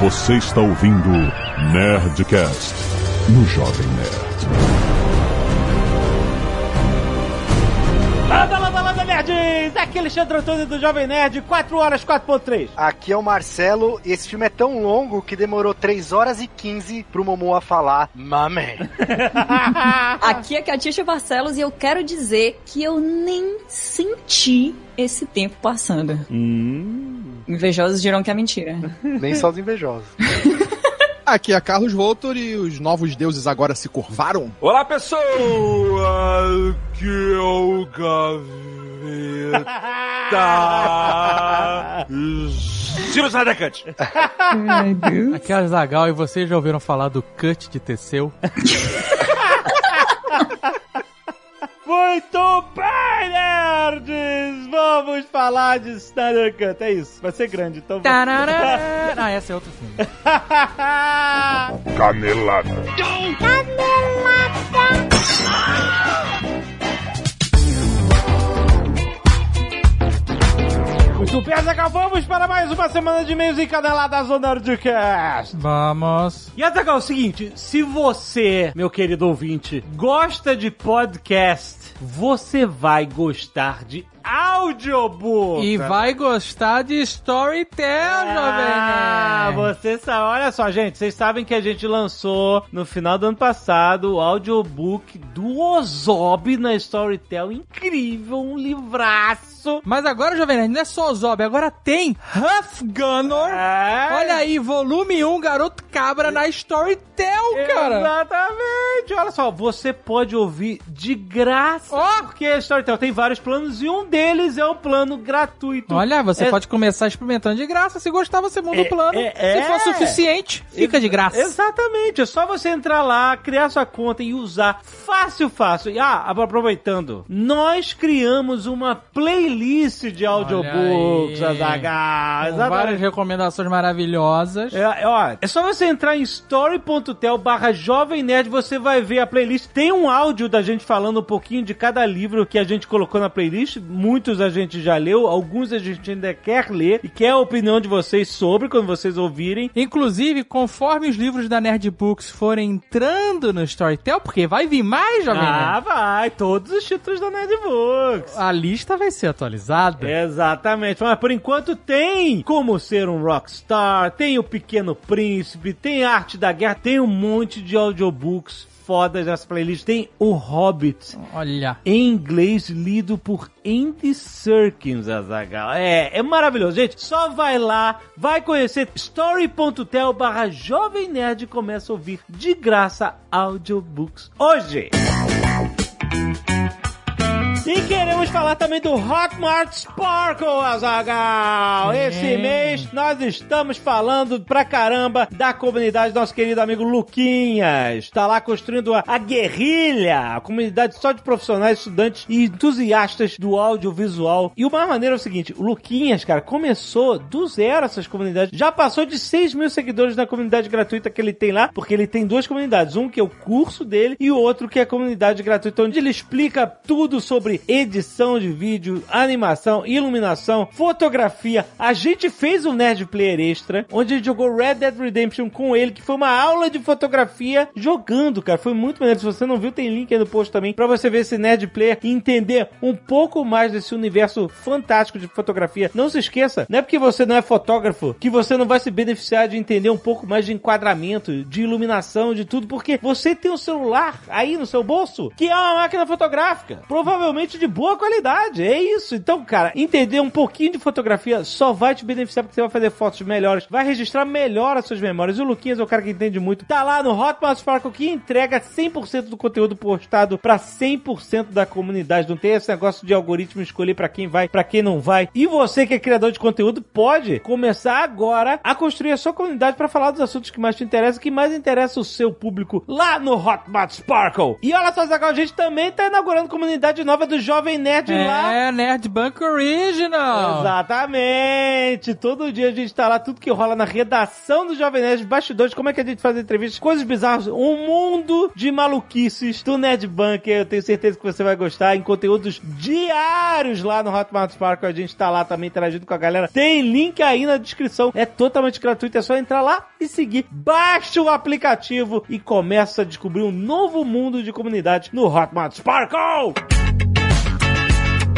Você está ouvindo Nerdcast no Jovem Nerd. Landa, landa, landa, nerds! Aqui é Alexandre Antônio do Jovem Nerd, 4 horas 4.3. Aqui é o Marcelo e esse filme é tão longo que demorou 3 horas e 15 pro Momoa falar Mame. Aqui é Catixa Barcelos e eu quero dizer que eu nem senti esse tempo passando. Invejosos dirão que é mentira. Nem só os invejosos. Aqui é Carlos Voltor e os novos deuses agora se curvaram. Olá, pessoal! Aqui é o Gaveta. Silvio Sadecante. Aqui é a Zagal e vocês já ouviram falar do cut de Teseu? Muito bem, nerds! Vamos falar de Snyder Cut, é isso. Vai ser grande, então vamos. Tarará. Ah, esse é outro filme. Canelada. Muito bem, Azaghal, vamos para mais uma semana de e-mails encaneladas do Nerdcast. Vamos. E Azaghal, é o seguinte, se você, meu querido ouvinte, gosta de podcast, você vai gostar de audiobook. E vai gostar de Storytel, Ah, jovem nerd. você sabe, olha só, gente, vocês sabem que a gente lançou no final do ano passado o audiobook do Ozob na Storytel, incrível, um livraço. Mas agora, Jovem Nerd, não é só o Zob, agora tem Huff Gunner. É. Olha aí, volume 1, Garoto Cabra na Storytel, cara. Exatamente. Olha só, você pode ouvir de graça. Ó. Porque a Storytel tem vários planos e um deles é o plano gratuito. Olha, você É- pode começar experimentando de graça. Se gostar, você muda É, o plano. é, é. Se for suficiente, fica de graça. Exatamente, é só você entrar lá, criar sua conta e usar fácil, fácil. E, ah, aproveitando, nós criamos uma playlist de audiobooks. Azaghal. Exatamente. várias recomendações maravilhosas. É, ó, é só você entrar em story.tel barra Jovem Nerd, você vai ver a playlist. Tem um áudio da gente falando um pouquinho de cada livro que a gente colocou na playlist. Muitos a gente já leu, alguns a gente ainda quer ler e quer a opinião de vocês sobre quando vocês ouvirem. Inclusive, conforme os livros da Nerd Books forem entrando no Storytel, porque vai vir mais, Jovem Ah, Nerd, vai, todos os títulos da Nerdbooks. a lista vai ser atualizada. Exatamente, mas por enquanto tem como ser um rockstar, tem o Pequeno Príncipe, tem Arte da Guerra, tem um monte de audiobooks fodas nessa playlist. Tem o Hobbit Olha. em inglês lido por Andy Serkins, Azaghal. É, é maravilhoso, gente. Só vai lá, vai conhecer story.tel barra Jovem Nerd e começa a ouvir de graça audiobooks hoje. E queremos falar também do Hotmart Sparkle, Azagal. Esse mês nós estamos falando pra caramba da comunidade do nosso querido amigo Luquinhas. Tá lá construindo a, a guerrilha, a comunidade só de profissionais, estudantes e entusiastas do audiovisual. E o mais maneiro é o seguinte, o Luquinhas, cara, começou do zero essas comunidades. Já passou de 6 mil seguidores na comunidade gratuita que ele tem lá, porque ele tem duas comunidades. Um que é o curso dele e o outro que é a comunidade gratuita, onde ele explica tudo sobre edição de vídeo, animação, iluminação, fotografia. A gente fez um Nerd Player Extra, onde a gente jogou Red Dead Redemption com ele, que foi uma aula de fotografia jogando, cara. Foi muito maneiro. Se você não viu, tem link aí no post também, pra você ver esse Nerd Player e entender um pouco mais desse universo fantástico de fotografia. Não se esqueça, não é porque você não é fotógrafo que você não vai se beneficiar de entender um pouco mais de enquadramento, de iluminação, de tudo, porque você tem um celular aí no seu bolso que é uma máquina fotográfica, provavelmente de boa qualidade. É isso. Então, cara, entender um pouquinho de fotografia só vai te beneficiar porque você vai fazer fotos melhores, vai registrar melhor as suas memórias. E o Luquinhas é o cara que entende muito. Tá lá no Hotmart Sparkle que entrega 100% do conteúdo postado pra 100% da comunidade. Não tem esse negócio de algoritmo escolher pra quem vai, pra quem não vai. E você que é criador de conteúdo pode começar agora a construir a sua comunidade pra falar dos assuntos que mais te interessam, que mais interessa o seu público lá no Hotmart Sparkle. E olha só, Zagal, a gente também tá inaugurando comunidade nova do Jovem Nerd lá. É, Nerd Bank Original. Exatamente. Todo dia a gente tá lá, tudo que rola na redação do Jovem Nerd, bastidores, como é que a gente faz entrevistas, coisas bizarras, um mundo de maluquices do Nerd Bunker. Eu tenho certeza que você vai gostar em conteúdos diários lá no Hotmart Sparkle. A gente tá lá também interagindo com a galera. Tem link aí na descrição. É totalmente gratuito, é só entrar lá e seguir. Baixa o aplicativo e começa a descobrir um novo mundo de comunidade no Hotmart Sparkle.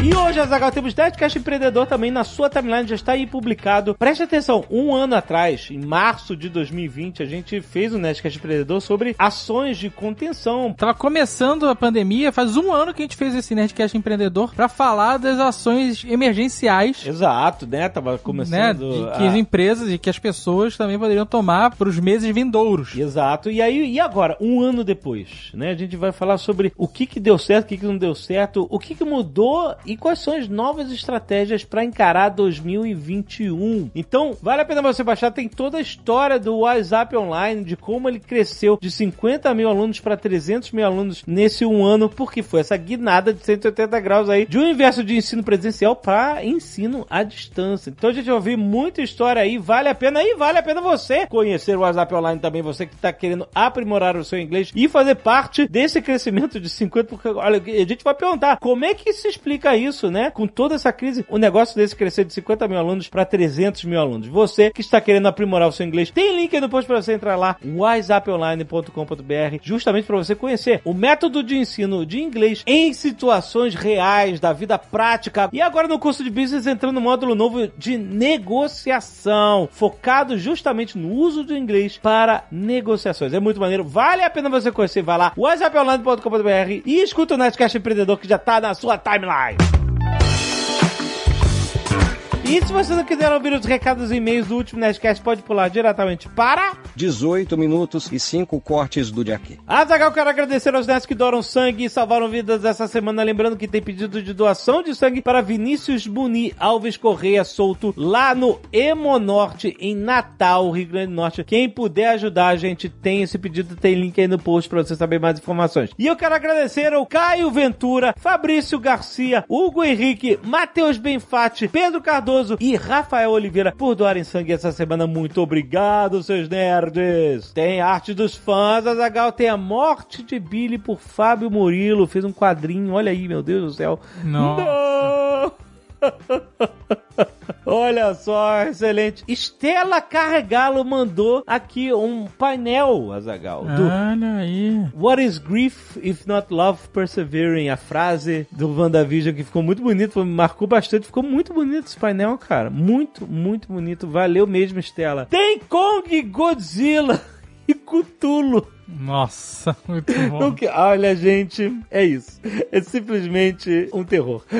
E hoje, Azagal, temos Nerdcast Empreendedor também na sua timeline, já está aí publicado. Preste atenção, um ano atrás, em março de 2020, a gente fez o Nerdcast Empreendedor sobre ações de contenção. Tava começando a pandemia, faz um ano que a gente fez esse Nerdcast Empreendedor pra falar das ações emergenciais. Exato, né? Tava Né, começando. de que as a- empresas e que as pessoas também poderiam tomar para os meses vindouros. Exato. E aí, e agora, um ano depois, né? A gente vai falar sobre o que que deu certo, o que que não deu certo, o que que mudou e quais são as novas estratégias para encarar 2021. Então, vale a pena você baixar, tem toda a história do WhatsApp Online, de como ele cresceu de 50 mil alunos para 300 mil alunos nesse um ano, porque foi essa guinada de 180 graus aí, de um universo de ensino presencial para ensino à distância. Então a gente vai ouvir muita história aí, vale a pena e vale a pena você conhecer o WhatsApp Online também, você que está querendo aprimorar o seu inglês e fazer parte desse crescimento de 50, porque olha, a gente vai perguntar, como é que se explica isso, né? Com toda essa crise, o negócio desse crescer de 50 mil alunos para 300 mil alunos. Você que está querendo aprimorar o seu inglês, tem link aí no post para você entrar lá, whatsapponline.com.br, justamente para você conhecer o método de ensino de inglês em situações reais da vida prática. E agora no curso de business entrando no módulo novo de negociação, focado justamente no uso do inglês para negociações. É muito maneiro, vale a pena você conhecer. Vai lá, whatsapponline.com.br e escuta o Nerdcast Empreendedor que já tá na sua timeline. E se você não quiser ouvir os recados e e-mails do último Nerdcast, pode pular diretamente para... 18 minutos e 5 cortes do Jaqui. Azagal, quero agradecer aos nerds que doaram sangue e salvaram vidas essa semana. Lembrando que tem pedido de doação de sangue para Vinícius Buni Alves Correia Solto, lá no Hemonorte, em Natal, Rio Grande do Norte. Quem puder ajudar a gente, tem esse pedido, tem link aí no post para você saber mais informações. E eu quero agradecer ao Caio Ventura, Fabrício Garcia, Hugo Henrique, Matheus Benfatti, Pedro Cardoso e Rafael Oliveira por doarem sangue essa semana. Muito obrigado, seus nerds! Tem arte dos fãs, Azagal tem a morte de Billy por Fábio Murilo. Fez um quadrinho, olha aí, meu Deus do céu. Nossa. Não! Olha só, excelente. Estela Carregalo mandou aqui um painel, Azagal, do Olha aí. What is grief if not love persevering? A frase do WandaVision que ficou muito bonito, marcou bastante, ficou muito bonito esse painel, cara. Muito, muito bonito. Valeu mesmo, Estela. Tem Kong, Godzilla e Cthulhu. Nossa, muito bom. Não que- Olha, gente, é isso. É simplesmente um terror.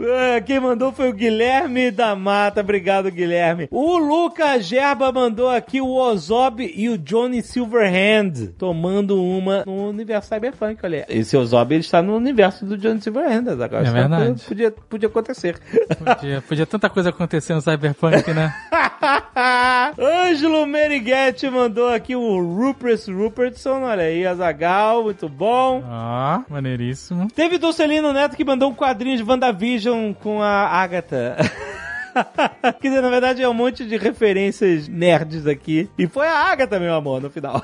É, Quem mandou foi o Guilherme da Mata. Obrigado, Guilherme. O Lucas Gerba mandou aqui o Ozob e o Johnny Silverhand tomando uma no universo Cyberpunk. Olha, esse Ozob ele está no universo do Johnny Silverhand. Agora, É verdade. Podia, podia acontecer. Podia, podia tanta coisa acontecer no Cyberpunk, né? Ângelo Meriguete mandou aqui o Rupert Rupertson. Olha aí, Azagal, muito bom. Ó, maneiríssimo. Teve Dulcelino Neto que mandou um quadrinho de WandaVision com a Agatha. Quer dizer, na verdade é um monte de referências nerds aqui. E foi a Agatha, meu amor, no final.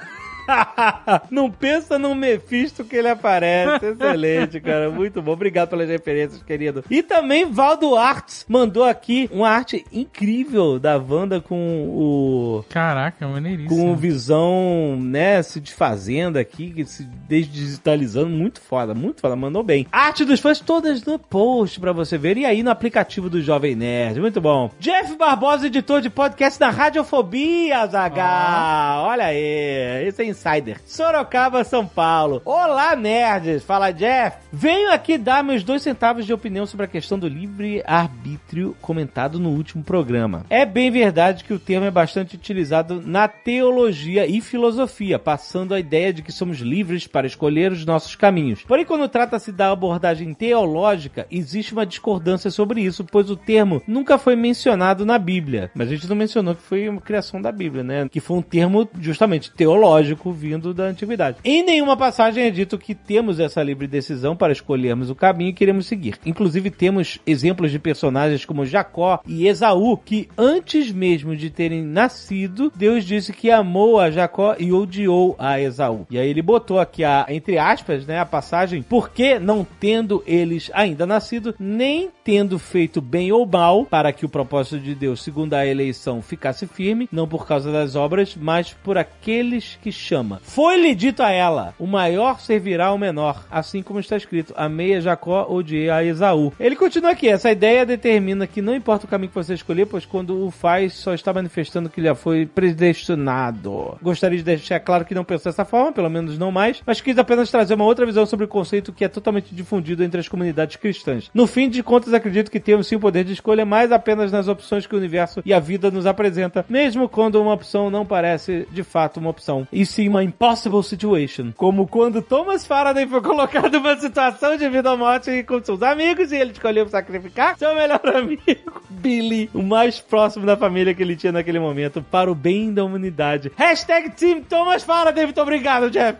Não pensa no Mephisto que ele aparece. Excelente, cara. Muito bom. Obrigado pelas referências, querido. E também Valdo Arts mandou aqui uma arte incrível da Wanda com o Caraca, com o maneiríssimo. visão, né, se desfazendo aqui, se desdigitalizando, muito foda, muito foda, mandou bem. Arte dos fãs todas no post pra você ver e aí no aplicativo do Jovem Nerd, muito bom. Jeff Barbosa, editor de podcast da Radiofobia, Zagal, olha aí, esse é Insider. Sorocaba, São Paulo. Olá, nerds, fala Jeff. Venho aqui dar meus dois centavos de opinião sobre a questão do livre-arbítrio comentado no último programa. É bem verdade que o termo é bastante utilizado na teologia e filosofia, passando a ideia de que somos livres para escolher os nossos caminhos. Porém, quando trata-se da abordagem teológica, existe uma discordância sobre isso, pois o termo nunca foi mencionado na Bíblia. Mas a gente não mencionou que foi uma criação da Bíblia, né? Que foi um termo justamente teológico vindo da antiguidade. Em nenhuma passagem é dito que temos essa livre decisão para escolhermos o caminho que queremos seguir. Inclusive, temos exemplos de personagens como Jacó e Esaú, que antes mesmo de terem nascido, Deus disse que amou a Jacó e odiou a Esaú. E aí ele botou aqui a, entre aspas, né, a passagem, porque não tendo eles ainda nascido, nem tendo feito bem ou mal, para que o propósito de Deus, segundo a eleição, ficasse firme, não por causa das obras, mas por aqueles que chama. Foi-lhe dito a ela: o maior servirá ao menor, assim como está escrito: amei Jacó, odiei a Esaú. Ele continua aqui: essa ideia determina que não importa o caminho que você escolher, pois quando o faz, só está manifestando que já foi predestinado. Gostaria de deixar claro que não penso dessa forma, pelo menos não mais, mas quis apenas trazer uma outra visão sobre o conceito que é totalmente difundido entre as comunidades cristãs. No fim de contas, acredito que temos sim o poder de escolha, mais apenas nas opções que o universo e a vida nos apresenta, mesmo quando uma opção não parece de fato uma opção, e uma impossible situation. Como quando Thomas Faraday foi colocado numa situação de vida ou morte com seus amigos e ele escolheu sacrificar seu melhor amigo, Billy, o mais próximo da família que ele tinha naquele momento, para o bem da humanidade. Hashtag Team Thomas Faraday, muito obrigado, Jeff.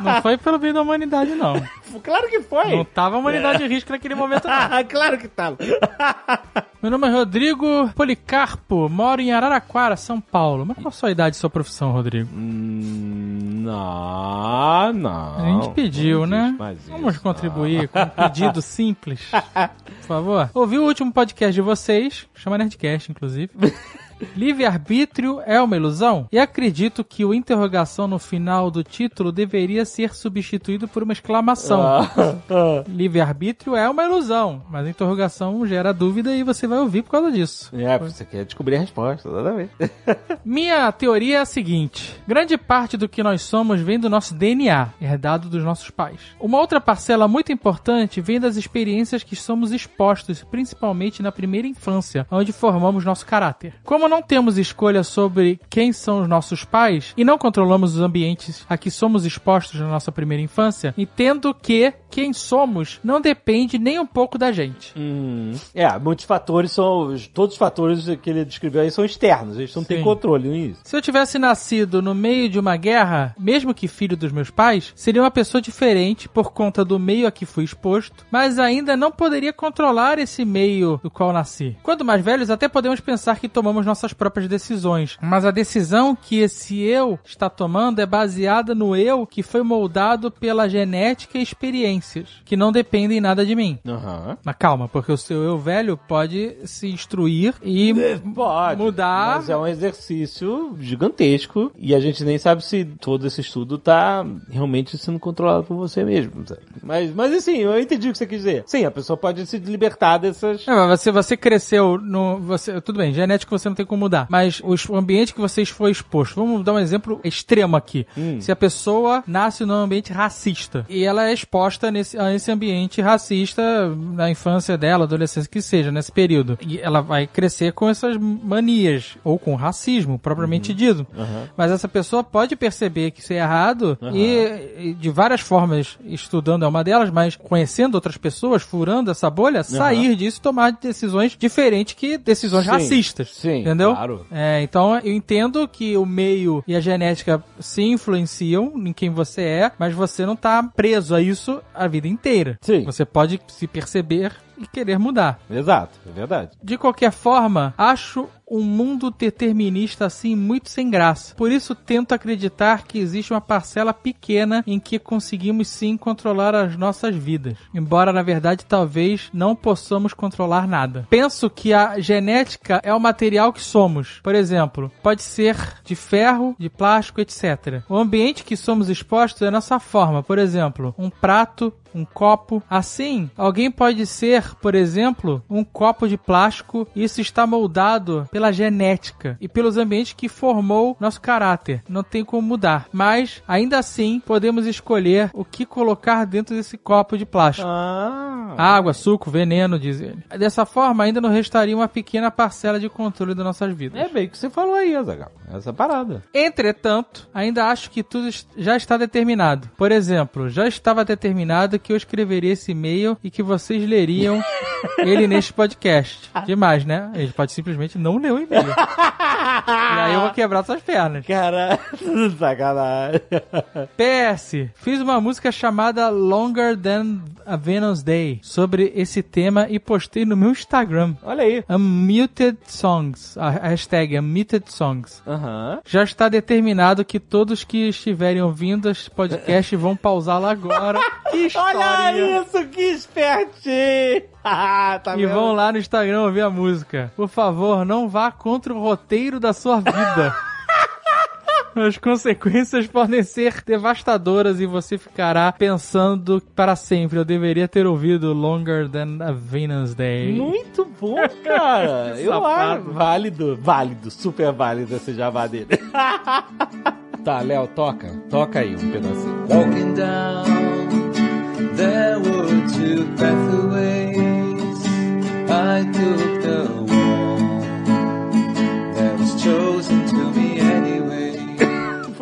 Não foi pelo bem da humanidade, não. claro que foi. Não tava a humanidade em risco naquele momento, não. claro que tava. Meu nome é Rodrigo Policarpo, moro em Araraquara, São Paulo. Mas qual a sua idade e sua profissão, Rodrigo? Hum, não, não. A gente pediu, Não né? isso, Vamos contribuir com um pedido simples, por favor. Ouvi o último podcast de vocês, chama Nerdcast, inclusive. Livre-arbítrio é uma ilusão? E acredito que o interrogação no final do título deveria ser substituído por uma exclamação. Ah. Livre-arbítrio é uma ilusão, mas a interrogação gera dúvida e você vai ouvir por causa disso. É, você quer descobrir a resposta, exatamente. Minha teoria é a seguinte: grande parte do que nós somos vem do nosso DNA, herdado dos nossos pais. Uma outra parcela muito importante vem das experiências que somos expostos, principalmente na primeira infância, onde formamos nosso caráter. Como não temos escolha sobre quem são os nossos pais e não controlamos os ambientes a que somos expostos na nossa primeira infância, entendo que quem somos não depende nem um pouco da gente. Hum, é, muitos fatores são. os- Todos os fatores que ele descreveu aí são externos, eles não têm controle nisso. Se eu tivesse nascido no meio de uma guerra, mesmo que filho dos meus pais, seria uma pessoa diferente por conta do meio a que fui exposto, mas ainda não poderia controlar esse meio do qual nasci. Quando mais velhos, até podemos pensar que tomamos nossas próprias decisões, mas a decisão que esse eu está tomando é baseada no eu que foi moldado pela genética e experiências, que não dependem nada de mim. Aham. Mas calma, porque o seu eu velho pode se instruir e Pode. mudar Mas é um exercício gigantesco e a gente nem sabe se todo esse estudo tá realmente sendo controlado por você mesmo. sabe? Mas, mas assim, eu entendi o que você quis dizer. Sim, a pessoa pode se libertar dessas. É, mas você, você cresceu no. Você, tudo bem, genética você não tem como mudar. Mas os- o ambiente que você foi exposto. Vamos dar um exemplo extremo aqui. Se a pessoa nasce num ambiente racista e ela é exposta nesse, a esse ambiente racista na infância dela, adolescência, que seja, nesse período. E ela vai crescer com essas manias, ou com racismo, propriamente dito. Mas essa pessoa pode perceber que isso é errado e, e de várias formas, estudando é uma delas, mas conhecendo outras pessoas, furando essa bolha, sair disso e tomar decisões diferentes que decisões Sim, racistas. sim, entendeu? claro. É, então eu entendo que o meio e a genética se influenciam em quem você é, mas você não tá preso a isso a vida inteira. Sim. Você pode se perceber e querer mudar. Exato, é verdade. De qualquer forma, acho um mundo determinista assim muito sem graça. Por isso tento acreditar que existe uma parcela pequena em que conseguimos sim controlar as nossas vidas. Embora na verdade talvez não possamos controlar nada. Penso que a genética é o material que somos. Por exemplo, pode ser de ferro, de plástico, etc. O ambiente que somos expostos é a nossa forma. Por exemplo, um prato um copo. Assim, alguém pode ser, por exemplo, um copo de plástico. Isso está moldado pela genética e pelos ambientes que formou nosso caráter. Não tem como mudar. Mas, ainda assim, podemos escolher o que colocar dentro desse copo de plástico. Ah. Água, suco, veneno, diz ele. Dessa forma, ainda nos restaria uma pequena parcela de controle das nossas vidas. É bem o que você falou aí, Azaghal. essa parada. Entretanto, ainda acho que tudo já está determinado. Por exemplo, já estava determinado que eu escreveria esse e-mail e que vocês leriam ele neste podcast. Demais, né? Ele pode simplesmente não ler o e-mail. e aí eu vou quebrar suas pernas. Cara, sacanagem. PS, fiz uma música chamada Longer Than a Venus Day sobre esse tema e postei no meu Instagram. Olha aí. Unmuted Songs. A hashtag Unmuted Songs. Aham. Já está determinado que todos que estiverem ouvindo este podcast vão pausá-lo agora. História! Olha isso, que espertinho! tá E vendo? vão lá no Instagram ouvir a música. Por favor, não vá contra o roteiro da sua vida. As consequências podem ser devastadoras e você ficará pensando para sempre. Eu deveria ter ouvido Longer Than a Venus Day. Muito bom, cara. Eu acho válido, válido, super válido esse jabá dele. tá, Léo, toca. Toca aí um pedacinho. Walking down, there were two pathways. I took the one that was chosen to me.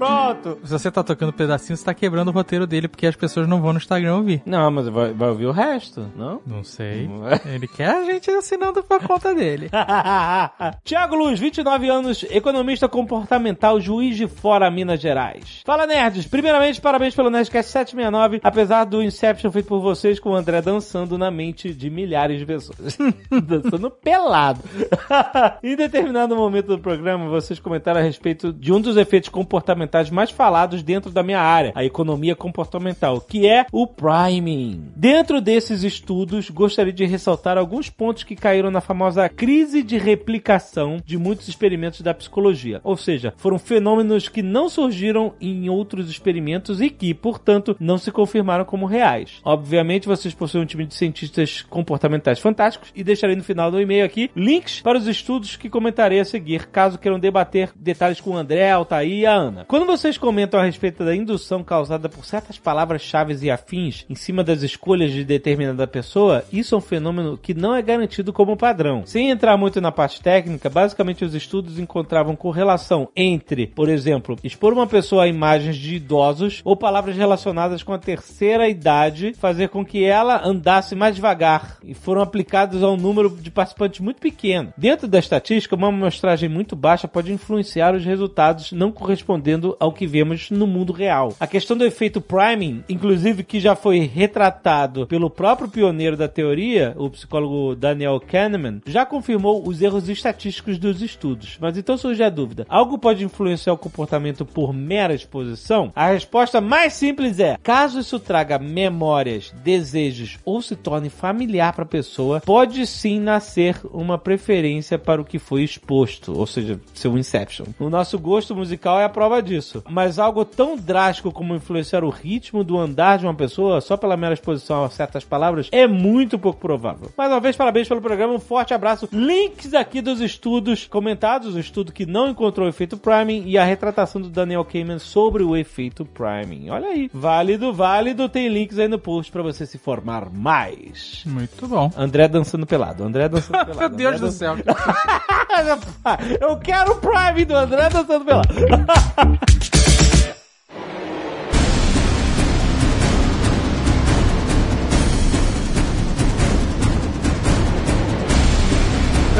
Pronto. Se você tá tocando pedacinho, você tá quebrando o roteiro dele, porque as pessoas não vão no Instagram ouvir. Não, mas vai, vai ouvir o resto, não? Não sei. É? Ele quer a gente assinando por conta dele. Tiago Luz, 29 anos, economista comportamental, juiz de fora, Minas Gerais. Fala, nerds. Primeiramente, parabéns pelo Nerdcast 769, apesar do Inception feito por vocês com o André dançando na mente de milhares de pessoas. dançando pelado. em determinado momento do programa, vocês comentaram a respeito de um dos efeitos comportamentais mais falados dentro da minha área, a economia comportamental, que é o priming. Dentro desses estudos, gostaria de ressaltar alguns pontos que caíram na famosa crise de replicação de muitos experimentos da psicologia. Ou seja, foram fenômenos que não surgiram em outros experimentos e que, portanto, não se confirmaram como reais. Obviamente, vocês possuem um time de cientistas comportamentais fantásticos e deixarei no final do e-mail aqui links para os estudos que comentarei a seguir, caso queiram debater detalhes com o André, Altair e a Ana. Vocês comentam a respeito da indução causada por certas palavras-chave e afins em cima das escolhas de determinada pessoa, isso é um fenômeno que não é garantido como padrão. Sem entrar muito na parte técnica, basicamente os estudos encontravam correlação entre, por exemplo, expor uma pessoa a imagens de idosos ou palavras relacionadas com a terceira idade, fazer com que ela andasse mais devagar e foram aplicados a um número de participantes muito pequeno. Dentro da estatística, uma amostragem muito baixa pode influenciar os resultados não correspondendo ao que vemos no mundo real. A questão do efeito priming, inclusive que já foi retratado pelo próprio pioneiro da teoria, o psicólogo Daniel Kahneman, já confirmou os erros estatísticos dos estudos. Mas então surge a dúvida: algo pode influenciar o comportamento por mera exposição? A resposta mais simples é: caso isso traga memórias, desejos ou se torne familiar para a pessoa, pode sim nascer uma preferência para o que foi exposto, ou seja, seu Inception. O nosso gosto musical é a prova disso, mas algo tão drástico como influenciar o ritmo do andar de uma pessoa só pela mera exposição a certas palavras é muito pouco provável. Mais uma vez, parabéns pelo programa, um forte abraço. Links aqui dos estudos comentados, o estudo que não encontrou o efeito priming e a retratação do Daniel Kahneman sobre o efeito priming. Olha aí, válido, válido, tem links aí no post para você se formar mais. Muito bom. André dançando pelado, André dançando pelado. Meu Deus André do céu. Eu quero o Prime do André dançando pelado.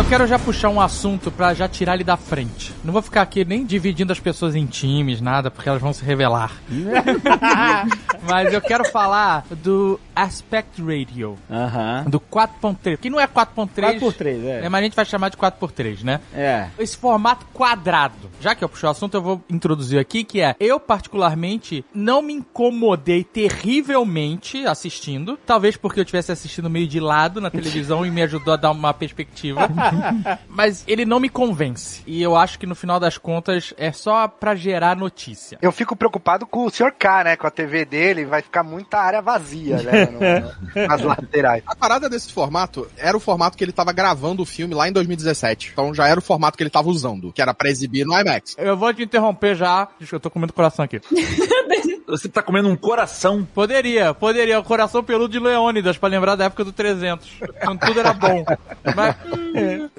Eu quero já puxar um assunto pra já tirar ele da frente. Não vou ficar aqui nem dividindo as pessoas em times, nada, porque elas vão se revelar. Mas eu quero falar do Aspect Radio. Aham. Do 4.3. Que não é 4.3. 4x3, é. É, mas a gente vai chamar de 4x3, né? É. Esse formato quadrado. Já que eu puxei o assunto, eu vou introduzir aqui, que é, eu particularmente não me incomodei terrivelmente assistindo. Talvez porque eu tivesse assistindo meio de lado na televisão e me ajudou a dar uma perspectiva. Mas ele não me convence. E eu acho que no final das contas é só pra gerar notícia. Eu fico preocupado com o Sr. K, né? Com a TV dele, vai ficar muita área vazia, né? no- nas laterais. A parada desse formato era o formato que ele tava gravando o filme lá em 2017. Então já era o formato que ele tava usando, que era pra exibir no IMAX. Eu vou te interromper já. Deixa eu tô comendo coração aqui. Você tá comendo um coração. Poderia, poderia. O coração peludo de Leônidas, pra lembrar da época do 300. Quando tudo era bom. Mas,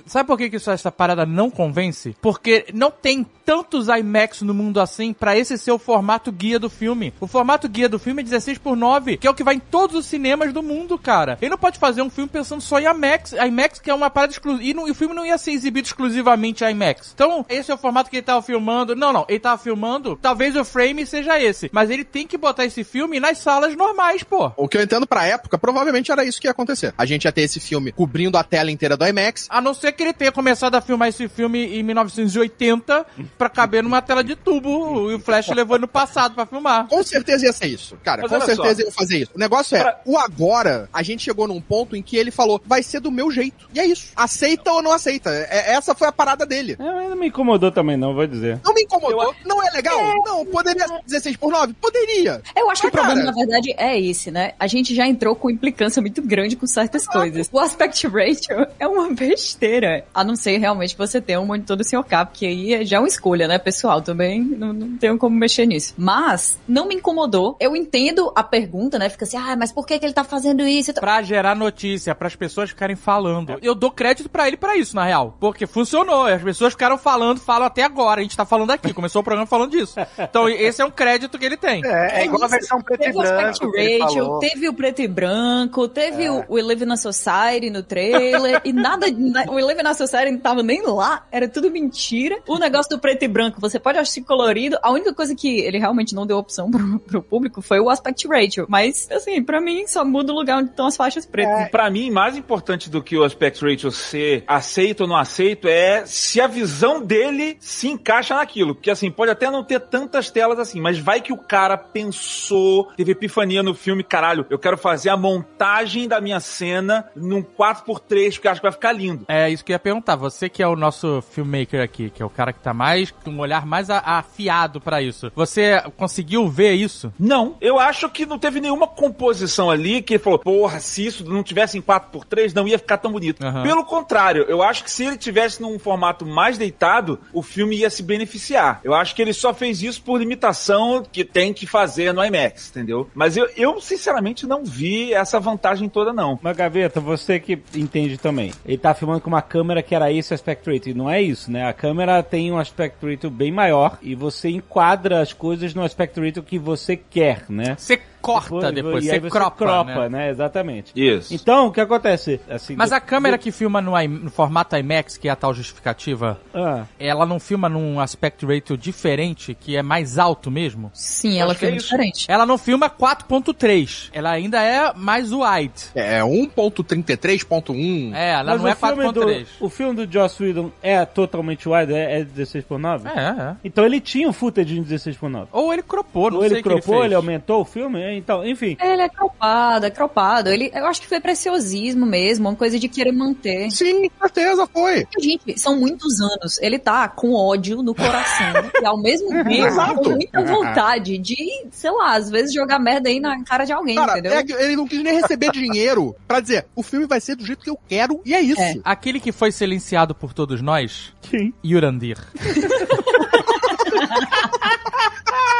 Sabe por que, que isso, essa parada não convence? Porque não tem tantos IMAX no mundo assim pra esse ser o formato guia do filme. O formato guia do filme é 16 por 9, que é o que vai em todos os cinemas do mundo, cara. Ele não pode fazer um filme pensando só em IMAX. IMAX que é uma parada exclusiva. E, e o filme não ia ser exibido exclusivamente em IMAX. Então, esse é o formato que ele tava filmando. Não, não. Ele tava filmando. Talvez o frame seja esse. Mas ele tem que botar esse filme nas salas normais, pô. O que eu entendo pra época, provavelmente era isso que ia acontecer. A gente ia ter esse filme cobrindo a tela inteira do IMAX. A não ser que ele tenha começado a filmar esse filme em 1980 pra caber numa tela de tubo e o Flash levou ele no passado pra filmar. Com certeza ia ser isso. Cara, Mas com certeza só. ia fazer isso. O negócio é, Pra- o agora, a gente chegou num ponto em que ele falou, vai ser do meu jeito. E é isso. Aceita ou não aceita. É- essa foi a parada dele. É, não me incomodou também, não, vou dizer. Não me incomodou. Não é legal? Não. Poderia ser 16 por 9? Poderia. Eu acho que o problema, cara- na verdade, é esse, né? A gente já entrou com implicância muito grande com certas coisas. O aspect ratio é uma besteira. A não ser realmente que você tenha um monitor do Sr. K, porque aí é já uma escolha, né, pessoal? Também não, não tenho como mexer nisso. Mas, não me incomodou. Eu entendo a pergunta, né? Fica assim, ah, mas por que, que ele tá fazendo isso? Pra gerar notícia, para as pessoas ficarem falando. Eu dou crédito pra ele pra isso, na real. Porque funcionou. As pessoas ficaram falando, falam até agora. A gente tá falando aqui. Começou o programa falando disso. Então, esse é um crédito que ele tem. É, é igual a versão preto e Teve o aspect branco. ele ratio, falou. teve o preto e branco, teve o We Live in a Society no trailer, e nada, na- o We Live in a Society não tava nem lá, era tudo mentira. O negócio do preto e branco, você pode assistir colorido, a única coisa que ele realmente não deu opção pro, pro público foi o aspect ratio, mas, assim, pra mim, só muda o lugar onde estão as faixas pretas. Pra mim, mais importante do que o aspect ratio ser aceito ou não aceito é se a visão dele se encaixa naquilo. Porque assim, pode até não ter tantas telas assim, mas vai que o cara pensou, teve epifania no filme, caralho, eu quero fazer a montagem da minha cena num 4x3, porque acho que vai ficar lindo. É isso que eu ia perguntar. Você que é o nosso filmmaker aqui, que é o cara que tá mais, com um olhar mais afiado pra isso. Você conseguiu ver isso? Não, eu acho que não teve nenhuma composição ali que ele falou, porra, se isso não tivesse em 4x3, não ia ficar tão bonito. Aham. Pelo contrário, eu acho que se ele tivesse num formato mais deitado, o filme ia se beneficiar. Eu acho que ele só fez isso por limitação que tem que fazer no IMAX, entendeu? Mas eu, eu sinceramente, não vi essa vantagem toda, não. Mas, Gaveta, você que entende também. Ele tá filmando com uma câmera que era esse aspect ratio. E não é isso, né? A câmera tem um aspect ratio bem maior e você enquadra as coisas no aspect ratio que você quer, né? Você corta depois, e você aí você cropa, cropa, né? né? Exatamente. Isso. Então, o que acontece? Assim, Mas a câmera que filma no, I- no formato IMAX, que é a tal justificativa, Ah, ela não filma num aspect ratio diferente, que é mais alto mesmo? Sim, ela é isso. diferente. Ela não filma 4.3. Ela ainda é mais wide. É 1.33.1. É, ela mas não é o filme, do, 4.3. o filme do Joss Whedon é totalmente wide? É, é 16 por 9? É, é. Então ele tinha o footage em 16 por 9. Ou ele cropou, não Ou sei ele o que ele cropou, fez. ele aumentou o filme? Então, enfim. Ele é cropado, é cropado. Ele, eu acho que foi preciosismo mesmo, uma coisa de querer manter. Sim, com certeza foi. Gente, são muitos anos. Ele tá com ódio no coração e ao mesmo tempo Exato. com muita vontade de, sei lá, às vezes jogar merda aí na cara de alguém, Cara, entendeu? é que ele não quis nem receber dinheiro pra dizer, o filme vai ser do jeito que eu quero, e é isso. É. Aquele que foi silenciado por todos nós, Quem? Yurandir.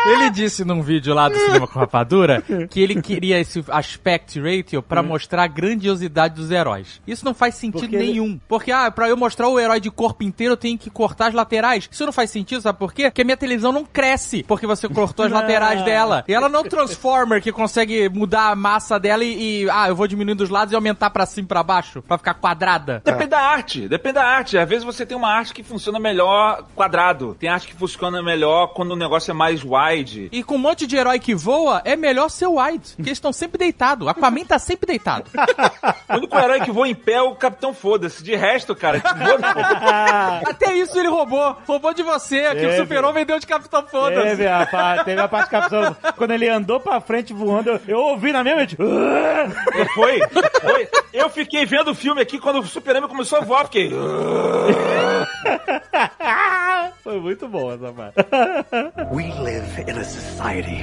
Ele disse num vídeo lá do Cinema com Rapadura que ele queria esse aspect ratio pra mostrar a grandiosidade dos heróis. Isso não faz sentido Porque ele- nenhum. Porque, ah, pra eu mostrar o herói de corpo inteiro, eu tenho que cortar as laterais. Isso não faz sentido, sabe por quê? Porque a minha televisão não cresce porque você cortou as laterais dela. E ela não é um Transformer que consegue mudar a massa dela e, e, ah, eu vou diminuindo os lados e aumentar pra cima e pra baixo pra ficar quadrada. Depende da arte, depende da arte. Às vezes você tem uma arte que funciona melhor quadrado. Tem arte que funciona melhor quando o negócio é mais wide. E com um monte de herói que voa, é melhor ser wide. Porque eles estão sempre deitados. Aquaman tá sempre deitado. O único herói que voa em pé é o Capitão Foda-se. De resto, cara. Até isso ele roubou. Roubou de você, que o Teve. Super-Homem deu de Capitão Foda-se. Teve a, pa- teve a parte a pessoa- Quando ele andou pra frente voando, eu, eu ouvi na minha mente. Foi, foi. Eu fiquei vendo o filme aqui quando o Super-Homem começou a voar, fiquei... Foi muito bom essa parte. We live in a society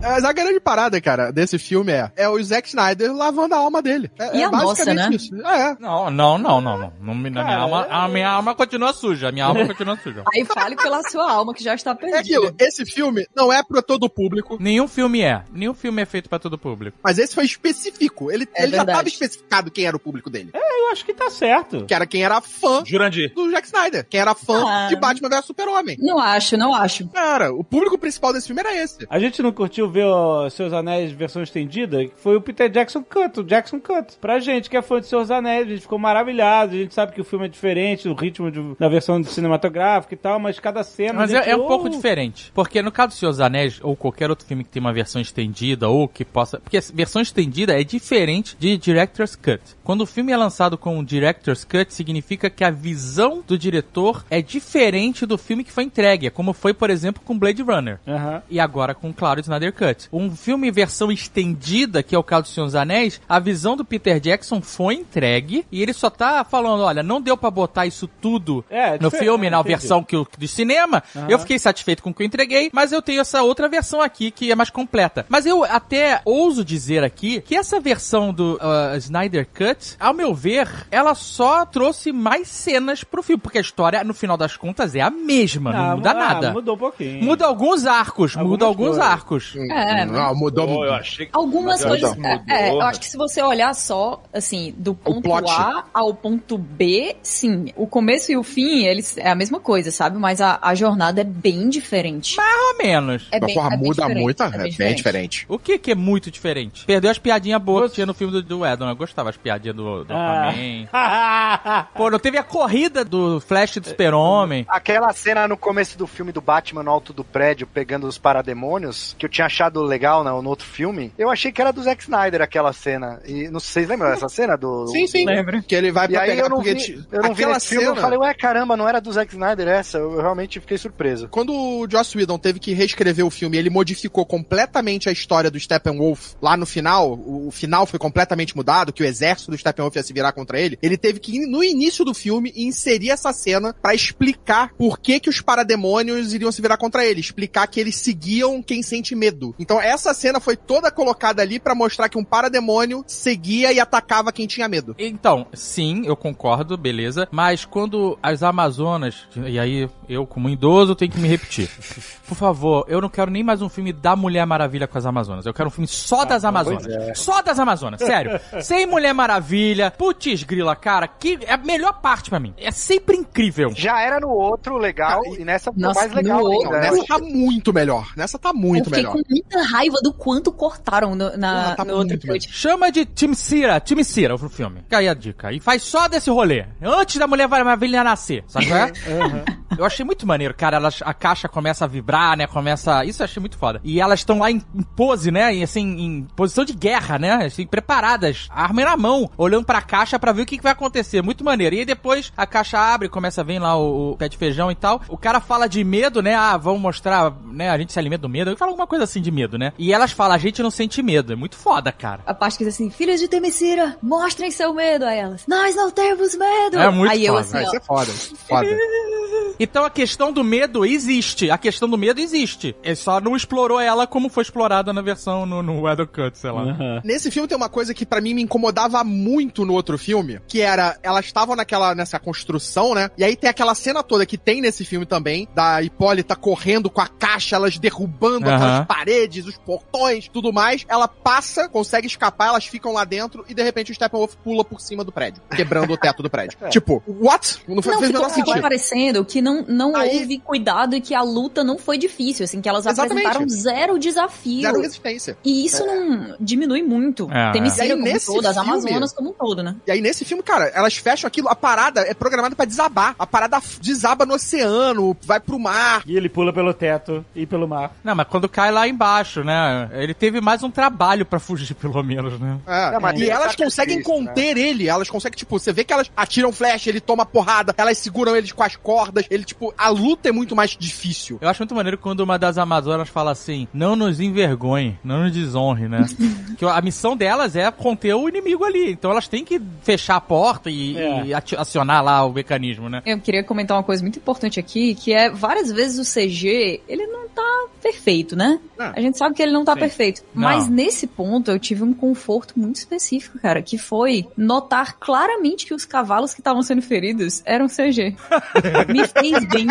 Mas a grande parada, cara, desse filme é, é o Zack Snyder lavando a alma dele. É, E é a nossa, basicamente né? isso. É. Não, não, não, não, não. não minha alma, a minha alma continua suja. A minha alma continua suja. Aí fale pela sua alma que já está É perdida. aquilo, esse filme não é pra todo público, Nenhum filme é. Nenhum filme é feito pra todo público. mas esse foi específico. Ele, É ele já verdade. tava especificado quem era o público dele. Eu acho que tá certo. Que era quem era fã Jurandir. do Zack Snyder. Quem era fã Ah. de Batman vs Super-Homem. Não acho, não acho. Cara, o público principal desse filme era esse. A gente não curtiu ver o Seus Anéis versão estendida? Que foi o Peter Jackson Cut, o Jackson Cut. Pra gente que é fã de Seus Anéis, a gente ficou maravilhado. A gente sabe que o filme é diferente, o ritmo de- da versão cinematográfica e tal, mas cada cena. Mas é, é um oh, pouco diferente. Porque no caso do Senhor dos Anéis, ou qualquer outro filme que tem uma versão estendida, ou que possa. Porque a versão estendida é diferente de Director's Cut. Quando o filme é lançado com Director's Cut, significa que a visão do diretor é diferente do filme que foi entregue. Como foi, por exemplo, com Blade Runner. Aham. E agora com Claro Snyder Cut. Um filme em versão estendida, que é o caso do Senhor dos Anéis, a visão do Peter Jackson foi entregue e ele só tá falando, olha, não deu pra botar isso tudo É, no filme, na entendi. versão que eu, do cinema. Eu fiquei satisfeito com o que eu entreguei, mas eu tenho essa outra versão aqui que é mais completa. Mas eu até ouso dizer aqui que essa versão do uh, Snyder Cut, ao meu ver, ela só trouxe mais cenas pro filme, porque a história, no final das contas, é a mesma, não, Ah, muda ah, nada. Mudou um pouquinho. Muda alguns arcos, muda alguns coisas. arcos. É, Não, mudou. Pô, eu achei que- Algumas Mas eu coisas. mudou. É, eu acho que se você olhar só, assim, do ponto. A ao ponto B, sim. O começo e o fim, eles é a mesma coisa, sabe? Mas a, a jornada é bem diferente. Mais ou menos. É bem, porra, é bem muda diferente, muito, é é bem diferente. O que que é muito diferente? Perdeu as piadinhas boas que tinha no filme do, do Edon. Eu gostava das piadinhas do, do Aquaman. Ah. Pô, não teve a corrida do Flash do Super-Homem. Aquela cena no começo do filme do Batman no alto do prédio pegando os parademônios, que eu tinha achado legal né, no outro filme, eu achei que era do Zack Snyder aquela cena. E não sei se vocês lembram dessa cena do. Sim, sim. Lembra? Que ele vai E pra aí pegar eu não vi, foguete. eu não vi Aquela nesse filme, eu cena- falei, ué, caramba, não era do Zack Snyder essa? Eu realmente fiquei surpreso. Quando o Joss Whedon teve que reescrever o filme, ele modificou completamente a história do Steppenwolf lá no final, o, final foi completamente mudado, que o exército do Steppenwolf ia se virar contra ele. Ele teve que, ir no início do filme, inserir essa cena pra explicar por que que os parademônios iriam se virar contra ele, explicar que eles seguiam quem sente medo. Então essa cena foi toda colocada ali pra mostrar que um parademônio seguia e atacava quem tinha medo. Então, sim, eu concordo, beleza. Mas quando as Amazonas. E aí, eu, como idoso, tenho que me repetir. Por favor, eu não quero nem mais um filme da Mulher Maravilha com as Amazonas. Eu quero um filme só das Amazonas. Só das Amazonas, sério. Sem Mulher Maravilha. Putz, grila, cara, que é a melhor parte pra mim. É sempre incrível. Já era no outro legal, e nessa Nossa, mais legal no ainda, outro- né? Nessa tá muito melhor. Nessa tá muito eu fiquei melhor. com muita raiva do quanto cortaram no, na, Porra, tá no outro cut. Chama de Tim Cira, Tim Cira pro filme. Fica aí a dica. E faz só desse rolê. Antes da Mulher Maravilha nascer, sabe é? Eu achei muito maneiro, cara. Elas, a caixa começa a vibrar, né? Começa. Isso eu achei muito foda. E elas estão lá em, em pose, né? E assim, em posição de guerra, né? Assim, preparadas, arma na mão, olhando pra caixa pra ver o que, que vai acontecer. Muito maneiro. E aí depois a caixa abre, começa a vir lá o, o pé de feijão e tal. O cara fala de medo, né? Ah, vamos mostrar, né? A gente se alimenta do medo. Ele fala alguma coisa assim de medo, né? E elas falam, a gente não sente medo. É muito foda, cara. A parte que diz assim, filhas de Temecira, mostrem seu medo a elas. Nós não temos medo. É muito Aí eu foda. assim, Ah, ó, isso é foda. Foda. Então a questão do medo existe. A questão do medo existe. Ele só não explorou ela como foi explorada na versão no, no Weather Cut, sei lá. Aham. Nesse filme tem uma coisa que pra mim me incomodava muito no outro filme, que era elas estavam naquela nessa construção, né? E aí tem aquela cena toda que tem nesse filme também da Hipólita correndo com a caixa, elas derrubando Aham. aquelas paredes, os portões, tudo mais. Ela passa, consegue escapar, elas ficam lá dentro e de repente o Steppenwolf pula por cima do prédio, quebrando o teto do prédio. Tipo, what? Não, foi, Não, fez o ficou, menor ficou parecendo que não, não Aí- houve cuidado e que a luta não foi difícil, assim, que elas Exatamente. apresentaram zero desafio. Zero resistência. E isso não diminui muito. É, Temecira é. Como um nesse todo, as filme- Amazonas como um todo, né? E aí, nesse filme, cara, elas fecham aquilo, a parada é programada pra desabar. A parada desaba no oceano, vai pro mar. E ele pula pelo teto e pelo mar. Não, mas quando cai lá embaixo, né? Ele teve mais um trabalho pra fugir, pelo menos, né? É, Não, mas e ele elas conseguem né? conter ele, elas conseguem, tipo, você vê que elas atiram flecha, ele toma porrada, elas seguram eles com as cordas, ele, tipo, a luta é muito mais difícil. Eu acho muito maneiro quando uma das Amazonas fala assim: não nos envergonhe, não nos desonre, né? que a missão delas é conter o inimigo ali. Então elas têm que fechar a porta e, É. e acionar lá o mecanismo, né? Eu queria comentar uma coisa muito importante aqui, que é várias vezes o CG, ele não tá perfeito, né? A gente sabe que ele não tá Sim. perfeito. Não. Mas nesse ponto eu tive um conforto muito específico, cara, que foi notar claramente que os cavalos que estavam sendo feridos eram CG. Me fez bem.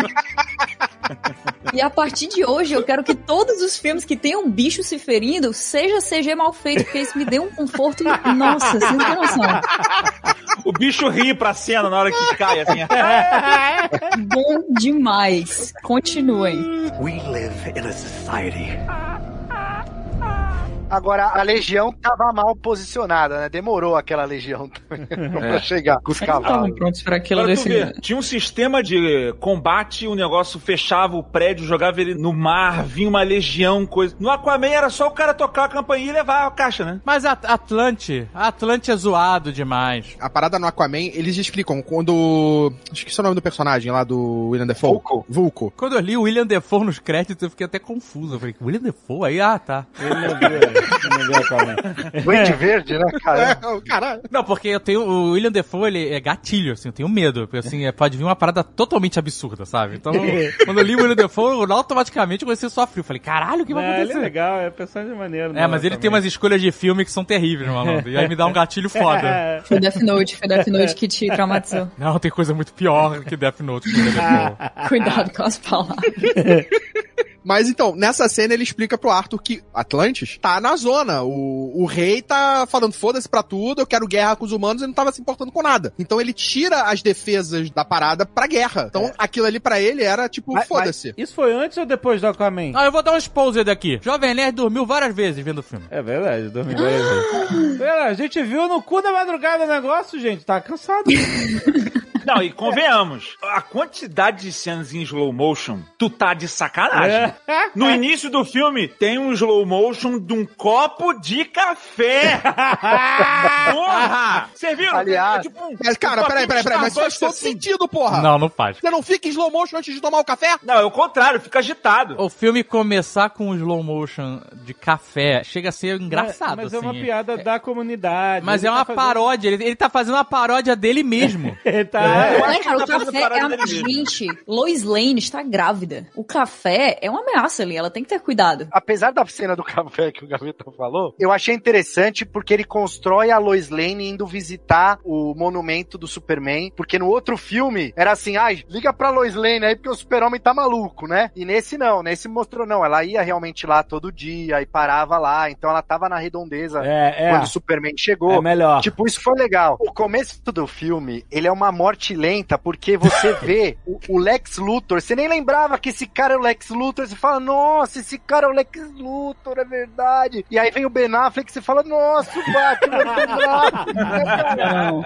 E a partir de hoje eu quero que todos os filmes que tenham bicho se ferindo seja CG mal feito, porque isso me deu um conforto. Nossa, você não tem noção. O bicho ri pra cena na hora que cai, assim. Bom demais. Continuem. We live in a society Agora, a Legião tava mal posicionada, né? Demorou aquela Legião também pra chegar com os Eles não estavam cavalos. prontos para aquilo Agora tu desse vê, tinha um sistema de combate, o negócio fechava o prédio, jogava ele no mar, vinha uma legião, coisa. No Aquaman era só o cara tocar a campainha e levar a caixa, né? Mas a Atlante, a Atlante é zoado demais. A parada no Aquaman, eles explicam quando. Esqueci o nome do personagem lá do William Defoe. Vulco. Vulco. Quando eu li o William Defoe nos créditos, eu fiquei até confuso. Eu falei, William Defoe? Aí, ah, tá. Ele Duende verde, né, cara? É, caralho. Não, porque eu tenho. O William Defoe, ele é gatilho, assim, eu tenho medo. Porque, assim, é, pode vir uma parada totalmente absurda, sabe? Então, quando eu li o William Defoe, eu automaticamente comecei a suar frio. Falei, caralho, o que vai Não, ele é acontecer? legal, é personagem maneiro. É, mas ele tem umas escolhas de filme que são terríveis, malandro. E aí me dá um gatilho foda. Foi Death Note, foi Death Note que te traumatizou. Não, tem coisa muito pior que Death Note. Que William Defoe. Cuidado com as palavras. Mas então, nessa cena ele explica pro Arthur que Atlantis tá na zona. O, o rei tá falando foda-se pra tudo, eu quero guerra com os humanos e não tava se importando com nada. Então ele tira as defesas da parada pra guerra. Então aquilo ali pra ele era tipo, foda-se. Isso foi antes ou depois do Aquaman? Ah, eu vou dar um exposed daqui. Jovem Nerd dormiu várias vezes vendo o filme. É verdade, dormi várias vezes. Pera, a gente viu no cu da madrugada o negócio, gente. Tá cansado. Não, e convenhamos, a quantidade de cenas em slow motion, tu tá de sacanagem. É. No início do filme, tem um slow motion de um copo de café. Porra! Você viu? Aliás- É tipo um- Mas, cara, um peraí, peraí, peraí, mas faz todo assim. sentido, porra. Não, não faz. Você não fica em slow motion antes de tomar o café? Não, é o contrário, fica agitado. O filme começar com um slow motion de café chega a ser engraçado, Mas é assim. uma piada da comunidade. Mas Ele é uma tá fazendo- paródia, ele, ele tá fazendo uma paródia dele mesmo. Ele tá... Olha, que cara, tá o café é a... Gente, Lois Lane está grávida. O café é uma ameaça ali, ela tem que ter cuidado. Apesar da cena do café que o Gaveta falou, eu achei interessante porque ele constrói a Lois Lane indo visitar o monumento do Superman, porque no outro filme era assim, ai, liga pra Lois Lane aí porque o super-homem tá maluco, né? E nesse não, nesse mostrou não, ela ia realmente lá todo dia e parava lá, então ela tava na redondeza É, é. quando o Superman chegou. É melhor. Tipo, isso foi legal. O começo do filme, ele é uma morte lenta, porque você vê o, o Lex Luthor, você nem lembrava que esse cara é o Lex Luthor, você fala, nossa, esse cara é o Lex Luthor, é verdade. E aí vem o Ben Affleck, você fala, nossa, o Batman é.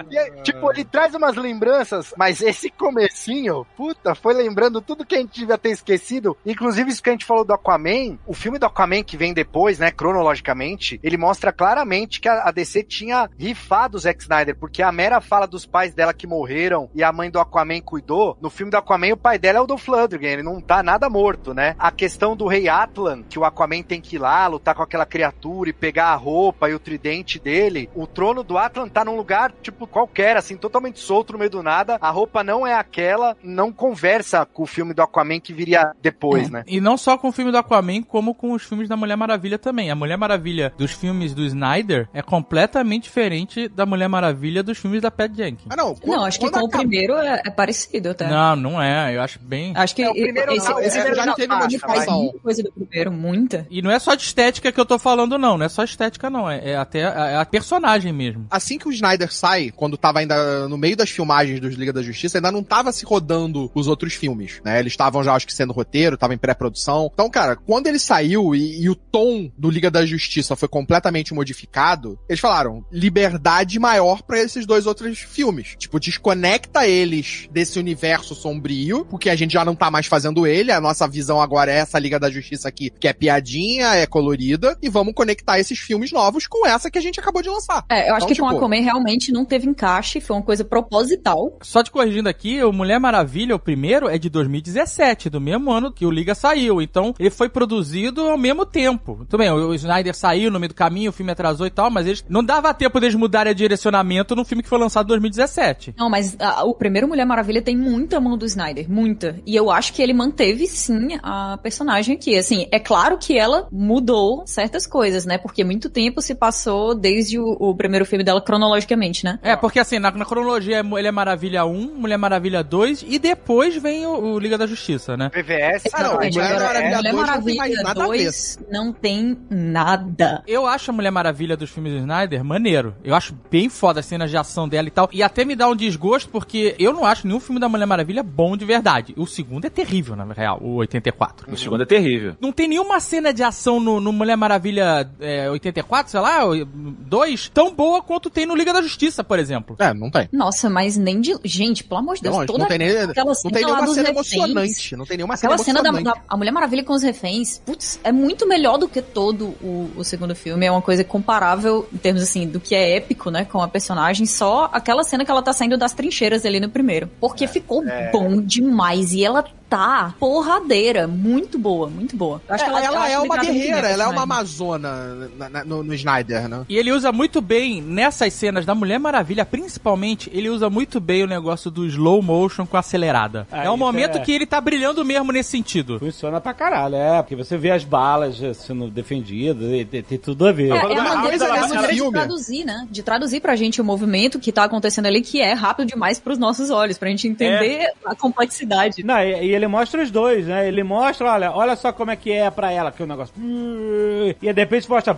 E aí, tipo, ele traz umas lembranças, mas esse comecinho, puta, foi lembrando tudo que a gente devia ter esquecido, inclusive isso que a gente falou do Aquaman, o filme do Aquaman que vem depois, né, cronologicamente, ele mostra claramente que a, a DC tinha rifado o Zack Snyder, porque a mera fala dos pais dela que morreram e a mãe do Aquaman cuidou, no filme do Aquaman o pai dela é o Dolph Lundgren, ele não tá nada morto, né? A questão do rei Atlan, que o Aquaman tem que ir lá, lutar com aquela criatura e pegar a roupa e o tridente dele, o trono do Atlan tá num lugar, tipo, qualquer, assim, totalmente solto no meio do nada, a roupa não é aquela, não conversa com o filme do Aquaman que viria depois, né? E não só com o filme do Aquaman, como com os filmes da Mulher Maravilha também. A Mulher Maravilha dos filmes do Snyder é completamente diferente da Mulher Maravilha dos filmes da Pat Jenkins. Ah, não. Não, acho que com o primeiro é, é parecido até. Não, não é. Eu acho bem. Acho que É, o primeiro esse, não, já já teve modificação. muita coisa do primeiro, muita. E não é só de estética que eu tô falando, não. Não é só estética, não. É, é até a, é a personagem mesmo. Assim que o Snyder sai, quando tava ainda no meio das filmagens dos Liga da Justiça, ainda não tava se rodando os outros filmes, né? Eles estavam já, acho que, sendo roteiro, tava em pré-produção. Então, cara, quando ele saiu e, e o tom do Liga da Justiça foi completamente modificado, eles falaram, liberdade maior pra esses dois outros filmes. Tipo, desconecta eles desse universo sombrio, porque a gente já não tá mais fazendo ele, a nossa visão agora é essa Liga da Justiça aqui, que é piadinha, é colorida, e vamos conectar esses filmes novos com essa que a gente acabou de lançar. É, eu acho Então, que com tipo, Aquaman realmente não teve encaixe, foi uma coisa proposital. Só te corrigindo aqui, o Mulher Maravilha, o primeiro, é de 2017, do mesmo ano que o Liga saiu. Então, ele foi produzido ao mesmo tempo. Tudo bem, o Snyder saiu no meio do caminho, o filme atrasou e tal, mas eles não dava tempo deles mudarem o direcionamento num filme que foi lançado em 2017. Não, mas a- o primeiro Mulher Maravilha tem muita mão do Snyder, muita. E eu acho que ele manteve sim a personagem aqui. Assim, é claro que ela mudou certas coisas, né? Porque muito tempo se passou desde o, o primeiro filme dela cronologicamente, né? É, porque assim, na, na cronologia é Mulher Maravilha 1, Mulher Maravilha 2 e depois vem o, o Liga da Justiça, né? PVS, Ah, não. Mulher Agora, Maravilha Mulher 2 não tem nada a ver. 2 não tem nada. Eu acho a Mulher Maravilha dos filmes do Snyder maneiro. Eu acho bem foda as cenas de ação dela e tal. E até me dá um desgosto, porque eu não acho nenhum filme da Mulher Maravilha bom de verdade. O segundo é terrível, na real, o 84. O segundo é terrível. Não tem nenhuma cena de ação no, no Mulher Maravilha é, 84, sei lá, 2, tão boa quanto tem no Liga da Justiça, por exemplo. É, não tem. Nossa, mas nem de. Gente, pelo amor de Deus, Não, toda não tem, nem, aquela não cena tem lá nenhuma cena reféns, emocionante. Não tem nenhuma cena Aquela cena da, emocionante. da a Mulher Maravilha com os reféns, putz, é muito melhor do que todo o, o segundo filme. É uma coisa comparável em termos assim do que é épico, né, com a personagem. Só aquela cena que ela tá saindo das trincheiras ali no primeiro, porque ficou bom demais. E ela tá porradeira, muito boa, muito boa. Eu acho É, que ela, acho é uma guerreira, ela é uma amazona na- na- no, no Snyder, né? E ele usa muito bem, nessas cenas da Mulher Maravilha, principalmente, ele usa muito bem o negócio do slow motion com acelerada. Ah, é um momento é- que ele tá brilhando mesmo nesse sentido. Funciona pra caralho, é. Porque você vê as balas sendo defendidas e tem, tem tudo a ver. É, é Quando a a maneira, é a dessa maneira de traduzir, né? De traduzir pra gente o movimento que tá acontecendo ali, que é rápido demais pros nossos olhos, pra gente entender a complexidade. Não, e, e ele mostra os dois, né? Ele mostra, olha, olha só como é que é pra ela, que o negócio. E de repente mostra.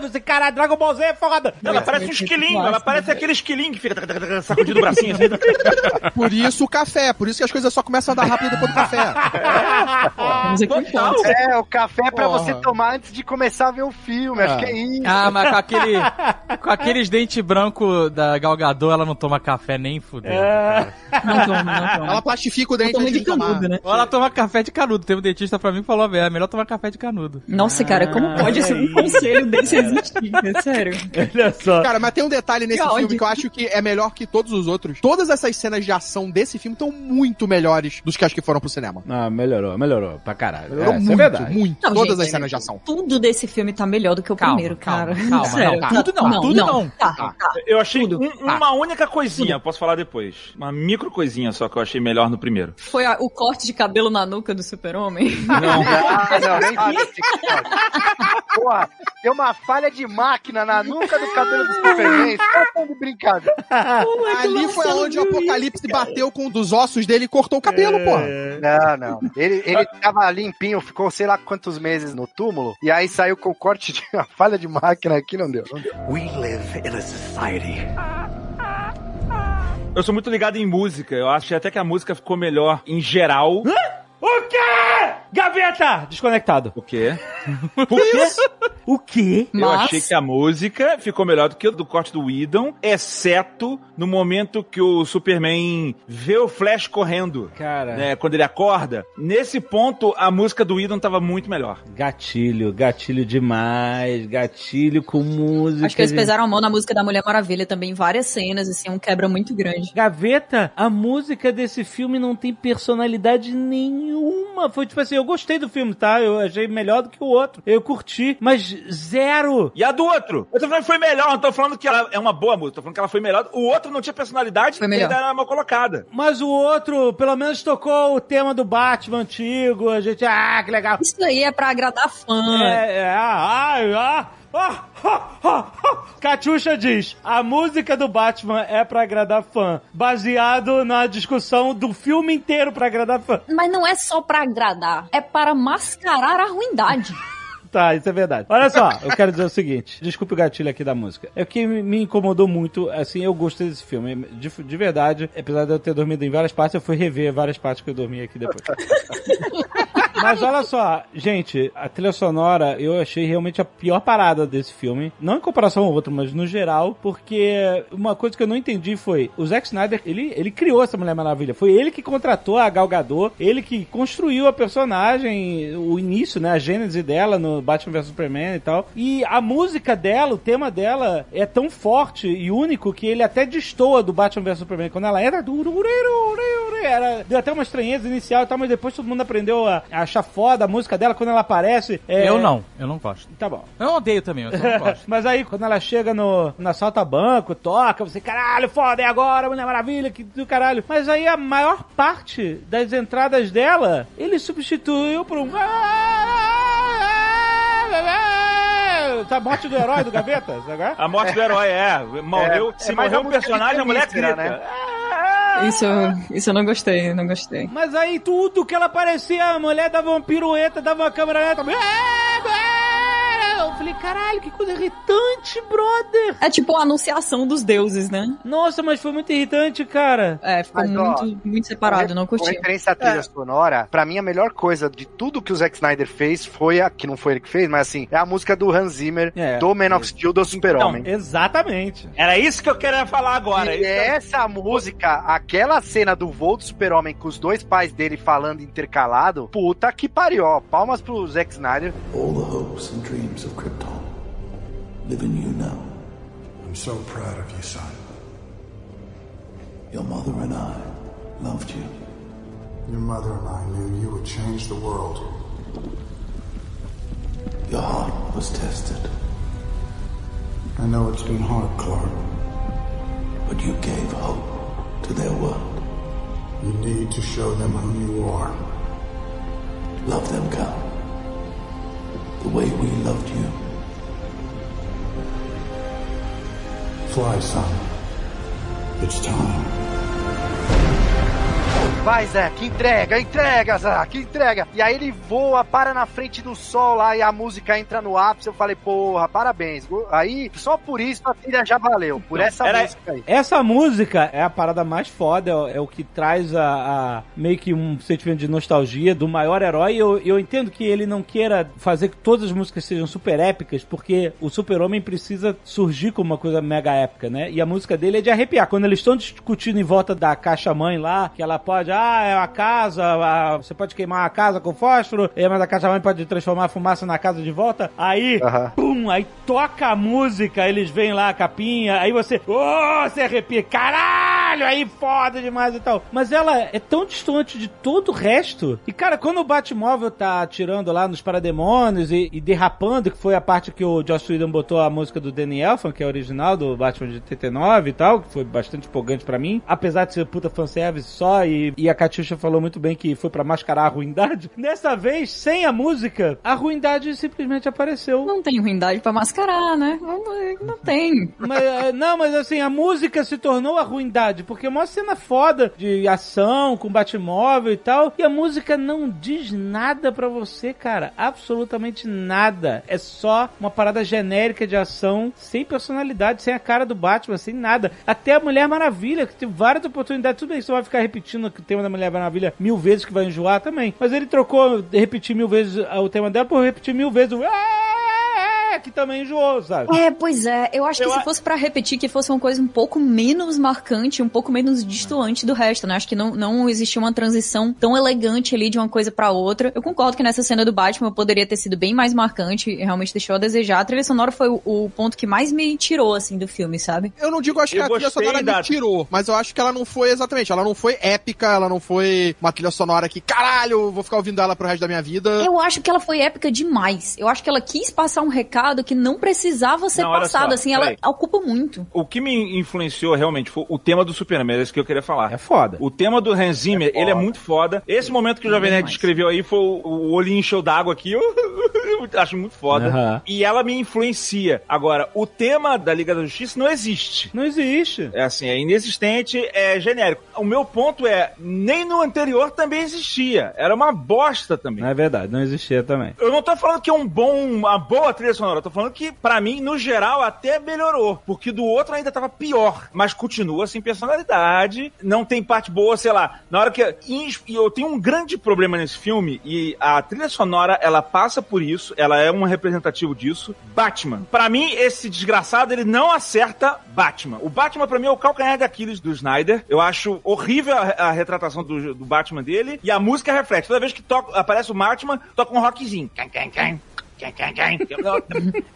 Você, caralho, Dragon Ball Z é foda. Ela parece um esquilinho, ela parece aquele esquilinho que fica sacudindo o bracinho assim. Por isso o café, por isso que as coisas só começam a dar rápido depois do café. Aqui um ponto. É, o café é pra Porra. você tomar antes de começar a ver o filme. Acho que é isso. Ah, mas com aquele. com aqueles dentes brancos da Galgador, ela não toma café nem fudendo. É. Não toma, não toma. Ela plastifica o dente antes de de tomar. Canudo, né? Ou ela toma café de canudo. Teve um dentista pra mim que falou, velho, é melhor tomar café de canudo. Nossa, cara, como pode esse um conselho desse existir? É sério. Olha só. Cara, mas tem um detalhe nesse Que filme ódio. que eu acho que é melhor que todos os outros. Todas essas cenas de ação desse filme estão muito melhores dos que as que foram pro cinema. Ah, melhorou, melhorou pra caralho. Melhorou é, isso muito, é verdade. muito. Não, Todas gente, as cenas de ação. Tudo desse filme tá melhor do que o Calma, primeiro, calma, cara. calma, Sério. não, tudo não, tudo não. Tá, tá. Eu achei um- Ah. uma única coisinha, posso falar depois. Uma micro coisinha só que eu achei melhor no primeiro. Foi a- o corte de cabelo na nuca do super-homem? Não. Ah, não, nem. Porra, tem uma falha de máquina na nuca do cabelo do Superman. Vocês estão de brincadeira. Ali foi onde o Apocalipse bateu com um dos ossos dele e cortou o cabelo, porra. Não, não. Ele, ele tava limpinho, ficou sei lá quantos meses no túmulo, e aí saiu com o corte de uma falha de máquina aqui, não deu. Não deu. We live in a society Eu sou muito ligado em música. Eu achei até que a música ficou melhor em geral. O quê? Gaveta! Desconectado. O quê? O quê? O quê? Eu Mas- achei que a música ficou melhor do que o do corte do Whedon, exceto no momento que o Superman vê o Flash correndo. Cara. Né, quando ele acorda. Nesse ponto, a música do Whedon tava muito melhor. Gatilho, gatilho demais. Gatilho com música. Acho que eles pesaram a mão na música da Mulher Maravilha também, várias cenas, assim, um quebra muito grande. Gaveta, a música desse filme não tem personalidade nenhuma. Foi tipo assim, eu gostei do filme, tá? Eu achei melhor do que o outro. Eu curti, mas zero. E a do outro? Eu tô falando que foi melhor, não tô falando que ela é uma boa música, tô falando que ela foi melhor. O outro não tinha personalidade, Foi e melhor. ainda era mal colocada. Mas o outro, pelo menos tocou o tema do Batman antigo. A gente, ah, que legal. Isso aí é pra agradar fã. É, é, ai, ah, ah, ah. Catiuxa diz: a música do Batman é pra agradar fã, baseado na discussão do filme inteiro pra agradar fã. Mas não é só pra agradar, é para mascarar a ruindade. Tá, isso é verdade. Olha só, eu quero dizer o seguinte: desculpe o gatilho aqui da música. É que me me incomodou muito, assim, eu gostei desse filme. De, de verdade, apesar de eu ter dormido em várias partes, eu fui rever várias partes que eu dormi aqui depois. Mas olha só, gente, a trilha sonora eu achei realmente a pior parada desse filme. Não em comparação ao outro, mas no geral, porque uma coisa que eu não entendi foi: o Zack Snyder, ele, ele criou essa Mulher Maravilha. Foi ele que contratou a Gal Gadot, ele que construiu a personagem, o início, né, a gênese dela no Batman vs Superman e tal. E a música dela, o tema dela é tão forte e único que ele até destoa do Batman vs Superman. Quando ela entra, era, deu até uma estranheza inicial e tal, mas depois todo mundo aprendeu a, a acha foda a música dela quando ela aparece. é- Eu não, eu não gosto. Tá bom. Eu odeio também, eu não gosto. Mas aí, quando ela chega no, no assalto a banco, toca, você, caralho, foda, é agora, Mulher Maravilha, que do caralho. Mas aí a maior parte das entradas dela, ele substituiu por um. Tá a morte do herói do Gaveta, sabe? A morte do herói, é. Morreu, É, se é morreu um personagem, a mulher grita. né? Isso, isso eu não gostei, não gostei. Mas aí tudo que ela parecia, a mulher dava uma pirueta, dava uma câmera lenta. Eu falei, caralho, que coisa irritante, brother. É tipo a anunciação dos deuses, né? Nossa, mas foi muito irritante, cara. É, ficou Mas, ó, muito, muito separado, não Com curti. referência à trilha sonora, pra mim a melhor coisa de tudo que o Zack Snyder fez foi a, que não foi ele que fez, mas assim, é a música do Hans Zimmer, É. do Man of Steel, do Super-Homem. Exatamente. Era isso que eu queria falar agora. E eu- essa música, aquela cena do voo do super-homem com os dois pais dele falando intercalado, puta que pariu, ó. Palmas pro Zack Snyder. All the hopes and dreams of Krypton live in you now. I'm so proud of you, son. Your mother and I loved you. Your mother and I knew you would change the world. Your heart was tested, I know it's been hard, Clark. but you gave hope to their world. You need to show them who you are. Love them, Cal. The way we loved you. Fly, son. It's time. Vai, Zack, entrega, entrega, Zack, entrega. E aí ele voa, para na frente do sol lá e a música entra no ápice. Eu falei, porra, parabéns. Aí, só por isso a trilha já valeu, por essa era- música aí. Essa música é a parada mais foda, é, é o que traz a, a- meio que um sentimento de nostalgia do maior herói. Eu, eu entendo que ele não queira fazer que todas as músicas sejam super épicas, porque o super-homem precisa surgir como uma coisa mega épica, né? E a música dele é de arrepiar. Quando eles estão discutindo em volta da caixa-mãe lá, que ela pode, ah, é a casa, a- você pode queimar a casa com fósforo, mas a caixa-mãe pode transformar a fumaça na casa de volta. Aí, Aham. pum, aí toca a música, eles vêm lá a capinha, aí você, oh, você arrepia, caralho, aí foda demais e tal. Mas ela é tão distante de todo o resto. E cara, quando o Batmóvel tá atirando lá nos parademônios e, e derrapando, que foi a parte que o Joss Whedon botou a música do Danny Elfman, que é original do Batman de 89 e tal, que foi bastante empolgante pra mim, apesar de ser puta fanservice só e, e a Katyusha falou muito bem que foi pra mascarar a ruindade. Dessa vez, sem a música, a ruindade simplesmente apareceu. Não tem ruindade pra mascarar, né? Não, não tem. Mas, é, não, mas assim, a música se tornou a ruindade, porque é uma cena foda de ação com Batmóvel e tal, e a música não diz nada pra você, cara. Absolutamente nada. É só uma parada genérica de ação, sem personalidade, sem a cara do Batman, sem nada. Até a Mulher Maravilha, que tem várias oportunidades. Tudo bem, você vai ficar repetindo tema da Mulher Maravilha mil vezes, que vai enjoar também. Mas ele trocou, repetir mil vezes ah, o tema dela por repetir mil vezes o. "Ah", Que também enjoou, sabe? É, pois é. Eu acho que Eu se a- fosse pra repetir, que fosse uma coisa um pouco menos marcante, um pouco menos distoante do resto, né? Acho que não, não existia uma transição tão elegante ali de uma coisa pra outra. Eu concordo que nessa cena do Batman poderia ter sido bem mais marcante, e realmente deixou a desejar. A trilha sonora foi o, o ponto que mais me tirou, assim, do filme, sabe? Eu não digo, acho que Eu a trilha sonora da- me tirou, mas eu acho que ela não foi exatamente, ela não foi épica, ela não foi uma trilha sonora que, caralho, vou ficar ouvindo ela pro resto da minha vida. Eu acho que ela foi épica demais. Eu acho que ela quis passar um recado que não precisava ser Não, passado, só, assim, ela peraí. ocupa muito. O que me influenciou realmente foi o tema do Superman, é isso que eu queria falar. É foda. O tema do Hans Zimmer, ele é muito foda. Esse momento que o Jovem Nerd descreveu aí foi o, o olhinho encheu d'água aqui. Eu acho muito foda. Aham. E ela me influencia. Agora, o tema da Liga da Justiça não existe. Não existe. É assim, é inexistente, é genérico. O meu ponto é, nem no anterior também existia. Era uma bosta também. Não é verdade, não existia também. Eu não tô falando que é um bom, uma boa trilha sonora, eu tô falando que, pra mim, no geral, até melhorou. Porque do outro ainda tava pior. Mas continua sem personalidade, não tem parte boa, sei lá. Na hora que. E eu tenho um grande problema nesse filme, e a trilha sonora, ela passa por isso, ela é um representativo disso. Batman. Pra mim, esse desgraçado, ele não acerta Batman. O Batman, pra mim, é o calcanhar de Aquiles do Snyder. Eu acho horrível a, a retratação do, do Batman dele, e a música reflete. Toda vez que toca, aparece o Batman, toca um rockzinho.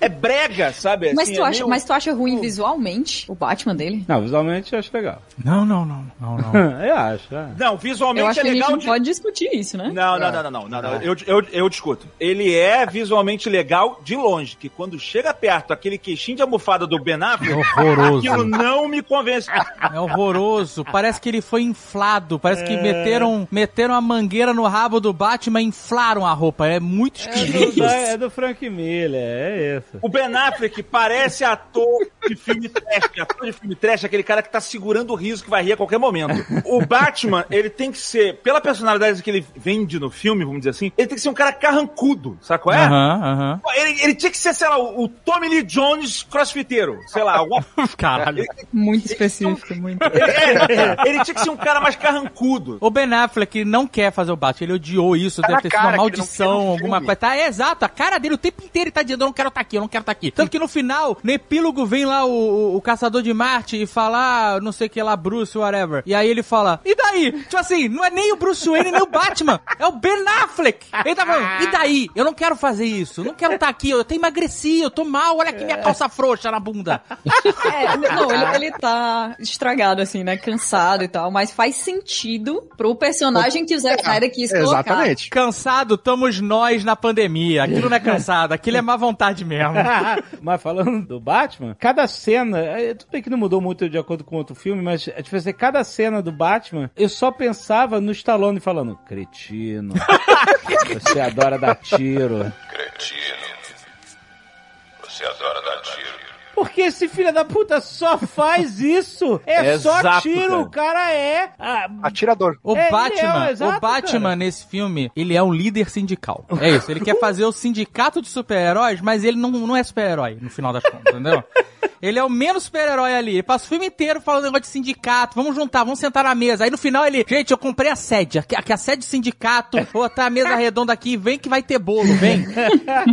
É brega, sabe? Mas, Assim, tu é acha, meio- mas tu acha ruim visualmente o Batman dele? Não, visualmente eu acho legal. Não, não, não, não, não. eu acho. é. Não, visualmente Eu acho é que a gente legal não de... pode discutir isso, né? Não, não, não, não, não, não, não. Eu, eu, eu discuto. Ele é visualmente legal de longe, que quando chega perto aquele queixinho de almofada do Ben Affleck, Horroroso. aquilo não me convence. É horroroso. Parece que ele foi inflado. Parece que meteram, meteram a mangueira no rabo do Batman e inflaram a roupa. É muito É esquisito. do, é do Frank Miller, é isso. O Ben Affleck parece ator de filme trash. Ator de filme trash é aquele cara que tá segurando o riso que vai rir a qualquer momento. O Batman, ele tem que ser, pela personalidade que ele vende no filme, vamos dizer assim, ele tem que ser um cara carrancudo, sabe qual é? Aham, aham. Ele, ele tinha que ser, sei lá, o, o Tommy Lee Jones crossfiteiro. Sei lá, alguma... Caralho. Muito específico, muito. ele, é, ele tinha que ser um cara mais carrancudo. O Ben Affleck não quer fazer o Batman, ele odiou isso, Tá deve ter sido uma ele maldição, alguma coisa. Tá, é exato, a cara dele o tempo inteiro ele tá dizendo, eu não quero estar aqui, eu não quero estar aqui. Tanto que no final, no epílogo, vem lá o, o- o caçador de Marte e fala, ah, não sei o que lá, Bruce, whatever. E aí ele fala, e daí? Tipo assim, não é nem o Bruce Wayne, nem o Batman, é o Ben Affleck. Ele tá falando, e daí? Eu não quero fazer isso, eu não quero estar aqui, eu até emagreci, eu tô mal, olha aqui minha calça frouxa na bunda. É, não, ele, ele tá estragado, assim, né? Cansado e tal, mas faz sentido pro personagem que o Zack Snyder quis colocar. Exatamente. Cansado, estamos nós na pandemia. Aquilo não é cansado, aquilo é má vontade mesmo. mas falando do Batman, cada cena, é, tudo bem que não mudou muito de acordo com outro filme, mas é tipo assim, cada cena do Batman, eu só pensava no Stallone falando, cretino, você adora dar tiro. Cretino. Você adora dar tiro. Porque esse filho da puta só faz isso. É só Exato, tiro, cara. o cara é... ah, Atirador. O É, Batman, é, exato, o Batman cara. nesse filme, ele é um líder sindical. É isso, ele quer fazer o sindicato de super-heróis, mas ele não, não é super-herói, no final das contas, entendeu? Ele é o menos super-herói ali. Ele passa o filme inteiro falando negócio de sindicato. Vamos juntar, vamos sentar na mesa. Aí no final ele, gente, eu comprei a sede. Aqui, aqui a sede do sindicato. Vou botar a mesa redonda aqui. Vem que vai ter bolo, vem.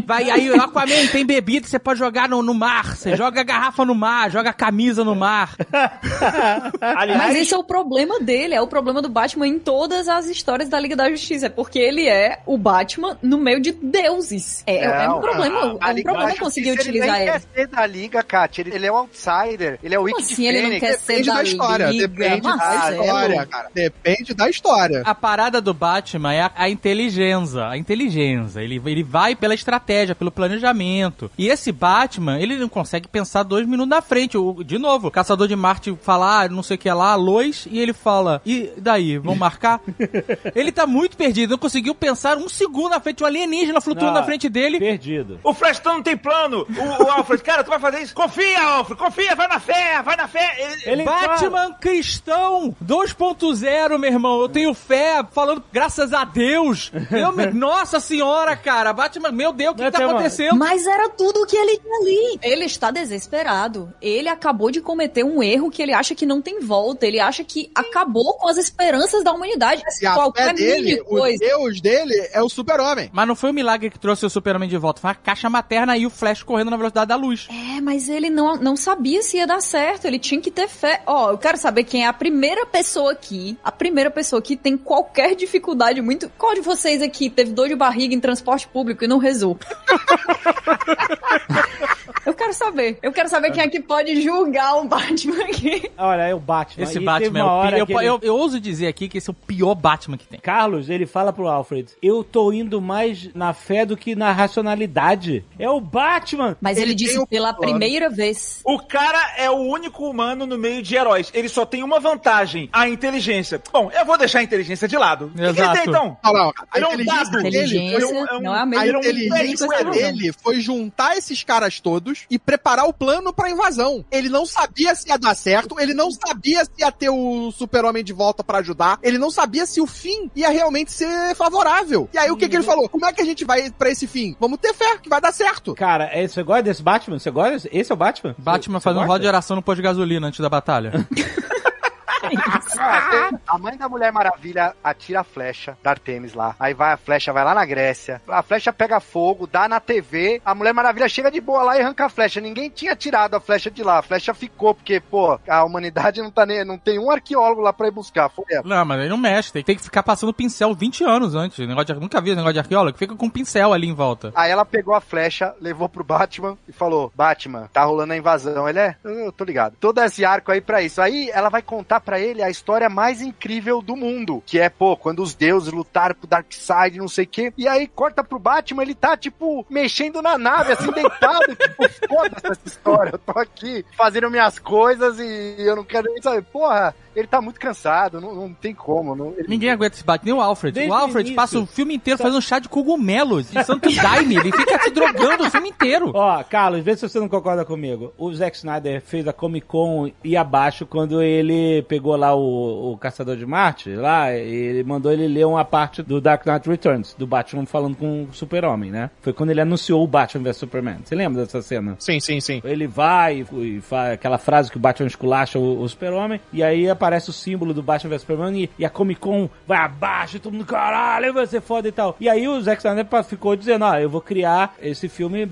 Vai aí, o Aquaman tem bebida que você pode jogar no, no mar. Você joga a garrafa no mar, joga a camisa no mar. Aliás, Mas esse é o problema dele, é o problema do Batman em todas as histórias da Liga da Justiça, é porque ele é o Batman no meio de deuses. É, é um Não, problema, a- é um problema conseguir Justiça, utilizar ele. ele. quer ser da Liga, Kátia. Ele, ele é um outsider. Ele é o Como Wiki assim ele não quer ser Depende da da história. Liga? Depende da Marcelo. história, cara. Depende da história. A parada do Batman é a, a inteligência. A inteligência. Ele, ele vai pela estratégia, pelo planejamento. E esse Batman, ele não consegue pensar dois minutos na frente. O, de novo, o caçador de Marte fala, ah, não sei o que lá, Lois, e ele fala, e daí, vão marcar? ele tá muito perdido, não conseguiu pensar um segundo na frente, um alienígena flutuando Não, na frente dele. Perdido. o Flashton não tem plano. O, o Alfred, cara, tu vai fazer isso? Confia, Alfred, confia, vai na fé, vai na fé. Ele- Ele Batman cristão 2.0, meu irmão. Eu tenho fé, falando graças a Deus. Eu, me- nossa senhora, cara. Batman, meu Deus, o que, que tá tem uma- acontecendo? Mas era tudo o que ele tinha ali. Ele está desesperado. Ele acabou de cometer um erro que ele acha que não tem volta. Ele acha que acabou com as esperanças da humanidade. E a fé Qualquer dele, mini o coisa. Deus dele é o super-homem. Mas não foi o milagre que trouxe o Superman de volta, foi a caixa materna e o Flash correndo na velocidade da luz. É, mas ele não, não sabia se ia dar certo. Ele tinha que ter fé. Ó, eu quero saber quem é a primeira pessoa aqui. A primeira pessoa que tem qualquer dificuldade muito. Qual de vocês aqui teve dor de barriga em transporte público e não rezou? eu quero saber. Eu quero saber quem é que pode julgar o Batman aqui. Olha, é o Batman. Esse E Batman é uma o hora pior. Eu, que ele- eu, eu ouso dizer aqui que esse é o pior Batman que tem. Carlos, ele fala pro Alfred, eu tô indo mais na fé do que na racionalidade. É o Batman! Mas ele, Ele disse o pela plano. primeira vez. O cara é o único humano no meio de heróis. Ele só tem uma vantagem, a inteligência. Bom, eu vou deixar a inteligência de lado. O que, ele Exato. tem, então? Não, não. A Ele é um inteligência dele foi um- é um- não é a A mesma um inteligência dele foi juntar esses caras todos e preparar o plano pra invasão. Ele não sabia se ia dar certo, ele não sabia se ia ter o super-homem de volta pra ajudar, ele não sabia se o fim ia realmente ser favorável. E aí o que, que ele falou? Como é que a gente vai pra esse fim? Vamos ter fé, que vai dar certo. Cara, é- você gosta desse Batman? Você gosta? Esse é o Batman? Batman Você- fazendo você roda de oração no posto de gasolina antes da batalha. A mãe da Mulher Maravilha atira a flecha da Artemis lá. Aí vai a flecha, vai lá na Grécia. A flecha pega fogo, dá na TV. A Mulher Maravilha chega de boa lá e arranca a flecha. Ninguém tinha tirado a flecha de lá. A flecha ficou, porque, pô, a humanidade não tá nem. Não tem um arqueólogo lá pra ir buscar. Foi ela. Não, mas aí não mexe, tem, tem que ficar passando pincel 20 anos antes. Negócio de, nunca vi negócio de arqueólogo, fica com um pincel ali em volta. Aí ela pegou a flecha, levou pro Batman e falou: Batman, tá rolando a invasão. Ele é, eu eu tô ligado. Todo esse arco aí pra isso. Aí ela vai contar pra ele a história mais incrível do mundo. Que é, pô, quando os deuses lutaram pro Darkseid, não sei o quê. E aí corta pro Batman, ele tá, tipo, mexendo na nave, assim, deitado. tipo, foda-se essa história. Eu tô aqui fazendo minhas coisas e eu não quero nem saber. Porra, ele tá muito cansado, não, não tem como. Não, ele- Ninguém aguenta esse bate, nem o Alfred. Desde o Alfred o passa o filme inteiro fazendo chá de cogumelos de Santo Daime. Ele fica se drogando o filme inteiro. Ó, Carlos, vê se você não concorda comigo. O Zack Snyder fez a Comic Con e abaixo quando ele pegou lá o, o Caçador de Marte, lá, ele mandou ele ler uma parte do Dark Knight Returns, do Batman falando com o Super-Homem, né? Foi quando ele anunciou o Batman vs Superman. Você lembra dessa cena? Sim, sim, sim. Ele vai e, e faz aquela frase que o Batman esculacha o, o Super-Homem, e aí aparece o símbolo do Batman vs Superman e, e a Comic Con vai abaixo, e todo mundo, caralho, vai ser foda e tal. E aí o Zack Snyder ficou dizendo, ó, eu vou criar esse filme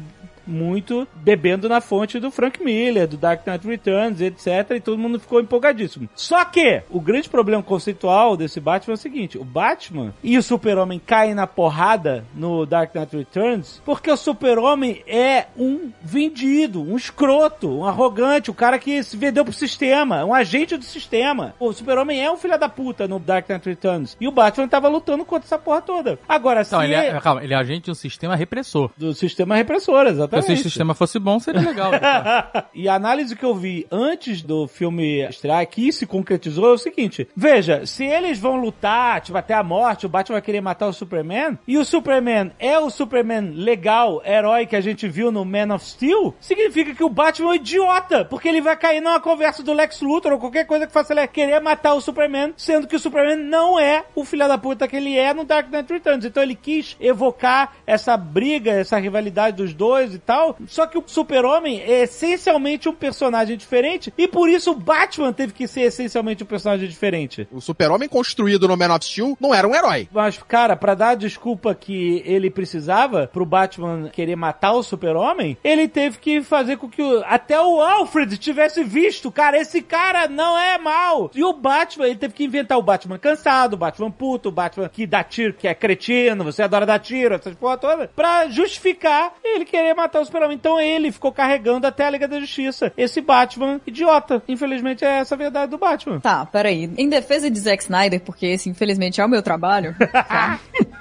muito bebendo na fonte do Frank Miller, do Dark Knight Returns, etc. E todo mundo ficou empolgadíssimo. Só que o grande problema conceitual desse Batman é o seguinte: o Batman e o Super-Homem caem na porrada no Dark Knight Returns porque o Super-Homem é um vendido, um escroto, um arrogante, o cara que se vendeu pro sistema, um agente do sistema. O Super-Homem é um filho da puta no Dark Knight Returns. E o Batman tava lutando contra essa porra toda. Agora, se Não, ele é, calma, ele é agente de um sistema repressor. do sistema repressor, exatamente. Se o sistema fosse bom, seria legal. e a análise que eu vi antes do filme estrear, que se concretizou, é o seguinte: veja, se eles vão lutar, tipo, até a morte, o Batman vai querer matar o Superman, e o Superman é o Superman legal, herói que a gente viu no Man of Steel, significa que o Batman é um idiota, porque ele vai cair numa conversa do Lex Luthor ou qualquer coisa que faça ele querer matar o Superman, sendo que o Superman não é o filho da puta que ele é no Dark Knight Returns. Então ele quis evocar essa briga, essa rivalidade dos dois e tal, só que o Super-Homem é essencialmente um personagem diferente e por isso o Batman teve que ser essencialmente um personagem diferente. O super-homem construído no Man of Steel não era um herói. Mas, cara, pra dar a desculpa que ele precisava pro Batman querer matar o Super-Homem, ele teve que fazer com que o- até o Alfred tivesse visto, cara, esse cara não é mal. E o Batman, ele teve que inventar o Batman cansado, o Batman puto, o Batman que dá tiro, que é cretino, você adora dar tiro, essas porra toda, pra justificar ele querer matar o Super-Homem. Então ele ficou carregando até a Liga da Justiça. Esse Batman idiota. Infelizmente é essa a verdade do Batman. Tá, peraí. Em defesa de Zack Snyder, porque esse infelizmente é o meu trabalho, tá?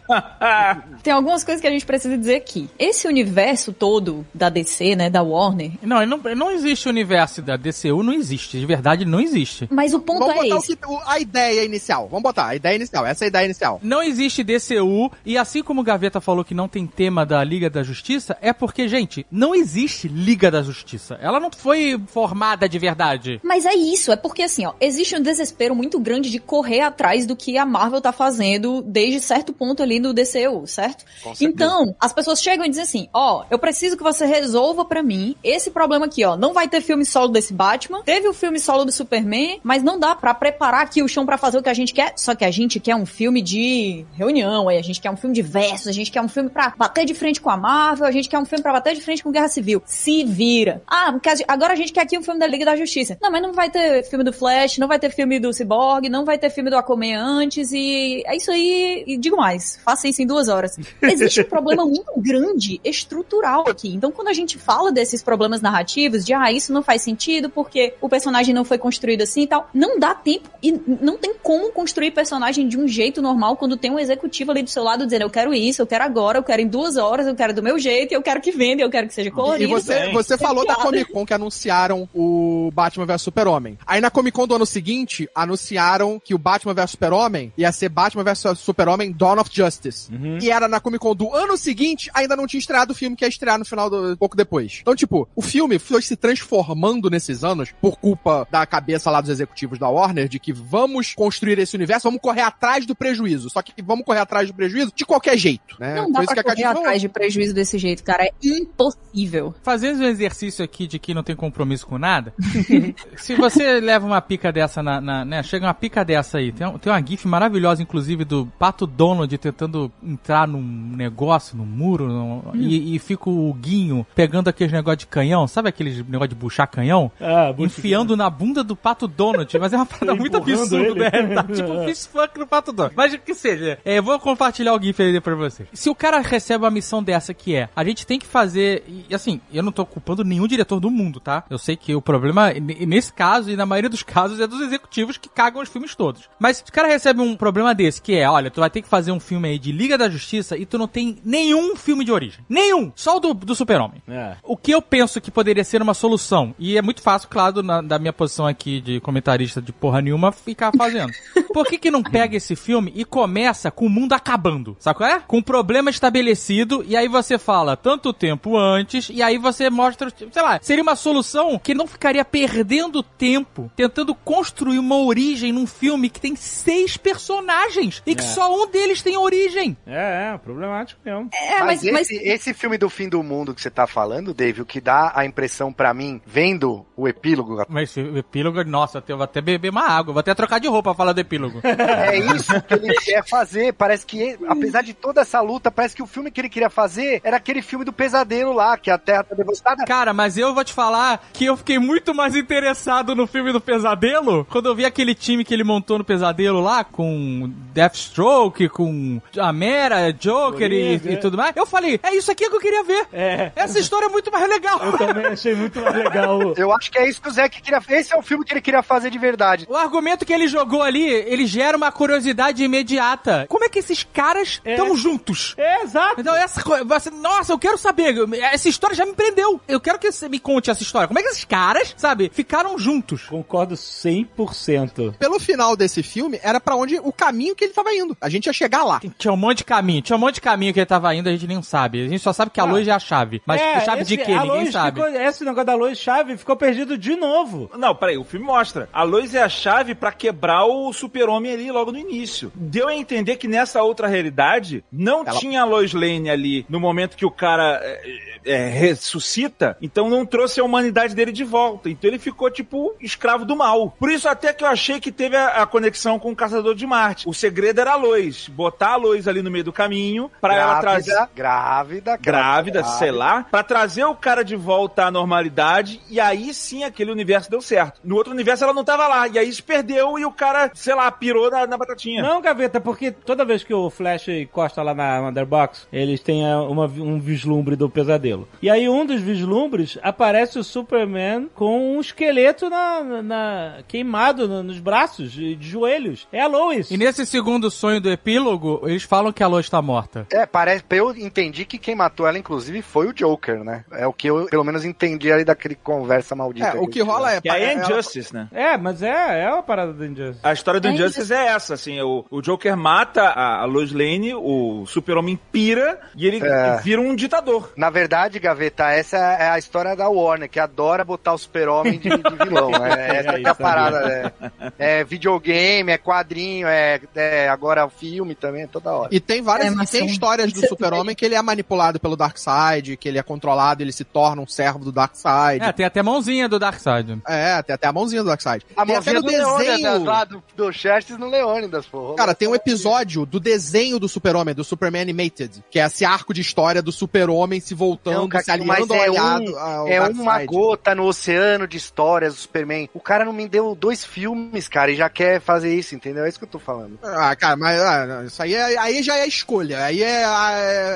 tem algumas coisas que a gente precisa dizer aqui. Esse universo todo da DC, né, da Warner, Não, não, não existe o universo da DCU, não existe. De verdade, não existe. mas o ponto Vamos é botar o esse. que- o- a ideia inicial. Vamos botar a ideia inicial. Essa é a ideia inicial. Não existe DCU, e assim como o Gaveta falou que não tem tema da Liga da Justiça, é porque, gente, não existe Liga da Justiça. Ela não foi formada de verdade. Mas é isso, é porque assim, ó, existe um desespero muito grande de correr atrás do que a Marvel tá fazendo desde certo ponto ali no DCU, certo? Então, as pessoas chegam e dizem assim, ó, eu preciso que você resolva pra mim esse problema aqui, ó. Não vai ter filme solo desse Batman, teve o filme solo do Superman, mas não dá pra preparar aqui o chão pra fazer o que a gente quer. Só que a gente quer um filme de reunião, aí a gente quer um filme de versos, a gente quer um filme pra bater de frente com a Marvel, a gente quer um filme pra bater de frente com Guerra Civil. Se vira. Ah, porque agora a gente quer aqui um filme da Liga da Justiça. Não, mas não vai ter filme do Flash, não vai ter filme do Cyborg, não vai ter filme do Aquaman antes e é isso aí. E digo mais, faça isso em duas horas. Existe um problema muito grande, estrutural aqui. Então, quando a gente fala desses problemas narrativos, de ah, isso não faz sentido porque o personagem não foi construído assim e tal, não dá tempo e não tem como construir personagem de um jeito normal quando tem um executivo ali do seu lado dizendo eu quero isso, eu quero agora, eu quero em duas horas, eu quero do meu jeito, eu quero que venda, eu quero que seja E colorido. você, você falou da. Comic Con que anunciaram o Batman vs Super-Homem. Aí na Comic Con do ano seguinte, anunciaram que o Batman vs Super-Homem ia ser Batman vs Super-Homem Dawn of Justice. Justice, e era na Comic Con do ano seguinte, ainda não tinha estreado o filme que ia estrear no final do pouco depois. Então, tipo, o filme foi se transformando nesses anos por culpa da cabeça lá dos executivos da Warner de que vamos construir esse universo, vamos correr atrás do prejuízo. Só que vamos correr atrás do prejuízo de qualquer jeito, né? Não dá Foi isso pra correr falou. atrás de prejuízo desse jeito, cara. É impossível. Fazendo um exercício aqui de que não tem compromisso com nada, se você leva uma pica dessa na, na- né, chega uma pica dessa aí, tem, tem uma gif maravilhosa, inclusive, do Pato Donald tentando entrar num negócio, num muro, num- e, e fica o Guinho pegando aqueles negócios de canhão, sabe aqueles negócio de buchar canhão? Ah, Enfiando na bunda do Pato Donald, mas é uma parada muito absurda, ele. é, tá? tipo fist fuck no Pato Donald. Mas o que seja, é, eu vou compartilhar o gif aí pra vocês. Se o cara recebe uma missão dessa que é, a gente tem que fazer, e assim, eu não tô culpando nenhum diretor do mundo, tá? Eu sei que o problema, nesse caso, e na maioria dos casos, é dos executivos que cagam os filmes todos. Mas se o cara recebe um problema desse, que é, olha, tu vai ter que fazer um filme aí de Liga da Justiça e tu não tem nenhum filme de origem. Nenhum! Só o do, do Super-Homem. É. O que eu penso que poderia ser uma solução, e é muito fácil, claro, na- da minha posição aqui de comentarista de porra nenhuma, ficar fazendo. Por que que não pega esse filme e começa com o mundo acabando? Sabe qual é? Com um problema estabelecido, e aí você fala tanto tempo antes, e aí você mostra, sei lá, seria uma solução que não ficaria perdendo tempo tentando construir uma origem num filme que tem seis personagens e que É. só um deles tem origem. É, é, problemático mesmo. É, mas, mas, mas esse, esse filme do fim do mundo que você tá falando, Dave, o que dá a impressão pra mim, vendo o epílogo, Mas o epílogo, nossa, eu vou até beber uma água, vou até trocar de roupa pra falar do epílogo. é isso que ele quer fazer. Parece que, apesar de toda essa luta, parece que o filme que ele queria fazer era aquele filme do pesadelo lá, que a Terra tá devastada. Cara, mas eu vou te falar que eu fiquei muito mais interessado no filme do Pesadelo quando eu vi aquele time que ele montou no Pesadelo lá, com Deathstroke, com a Mera, Joker e, e é. tudo mais. Eu falei, é isso aqui que eu queria ver. É. Essa história é muito mais legal. Eu também achei muito mais legal. Eu acho que é isso que o Zack queria Esse é o filme que ele queria fazer de verdade. O argumento que ele jogou ali, ele gera uma curiosidade imediata. Como é que esses caras estão juntos? É, exato. Então essa coisa, você, nossa, eu quero saber, essa história já me prendeu. Eu quero que você me conte essa história. Como é que esses caras, sabe, ficaram juntos? Concordo 100%. Pelo final desse filme, era pra onde o caminho que ele tava indo. A gente ia chegar lá. Tinha um monte de caminho, tinha um monte de caminho que ele tava indo, a gente nem sabe. A gente só sabe que a Ah. luz é a chave. Mas É, a chave de esse- quê? a Ninguém Lois sabe. ficou- esse negócio da luz chave ficou perdido de novo. Não, peraí, o filme mostra. A Lois é a chave pra quebrar o super-homem ali logo no início. Deu a entender que nessa outra realidade não Ela- tinha a Lois Lane ali no momento que o cara é, é, ressuscita, então não trouxe a humanidade dele de volta. Então ele ficou, tipo, escravo do mal. Por isso até que eu achei que teve a, a conexão com o Caçador de Marte. O segredo era a Lois. Botar a Lois ali no meio do caminho pra ela trazer Grávida, grávida, grávida, sei lá, pra trazer o cara de volta à normalidade e aí sim aquele universo deu certo. No outro universo ela não tava lá, e aí se perdeu e o cara, sei lá, pirou na, na batatinha. Não, Gaveta, porque toda vez que o Flash encosta lá na Motherbox, eles têm ah, uma- um vislumbre do pesadelo. E aí, um dos vislumbres, aparece o Superman com um esqueleto na, na- queimado no- nos braços, de joelhos. É a Lois. E nesse segundo sonho do epílogo, eles falam que a Lois tá morta. É, parece, eu entendi que quem matou ela, inclusive, foi o Joker, né? É o que eu, pelo menos, entendi ali daquele conversa maldita. É, o que rola é... Que aí é ela- Injustice, né? É, mas é, é uma parada do Injustice. A história do É Injustice é essa, assim, o, o Joker mata a, a Lois Lane, o super-homem pira e ele É. vira um ditador. Na verdade, Gaveta, essa é a história da Warner, que adora botar o super-homem de, de vilão. né? Essa É que é a parada. É, é videogame, é quadrinho, é, é agora filme também, toda hora. E tem várias É, e tem histórias do super-homem que ele é manipulado pelo Darkseid, que ele é controlado, ele se torna um servo do Darkseid. É, tem até mãozinha do Darkseid. É, tem até a mãozinha do Darkseid. A tem até mãozinha no do desenho... lá do, do Xerxes no Leônidas, pô. Cara, tem um episódio do desenho do Super-Homem, do Superman Animated, que é esse arco de história do Super-Homem se voltando, Não, cara, se aliando ao é, aliado um, ao é Darkseid. uma gota no oceano de histórias do Superman. O cara não me deu dois filmes, cara, e já quer fazer isso, entendeu? É isso que eu tô falando. Ah, cara, mas ah, isso aí, é, aí já é escolha. Aí é,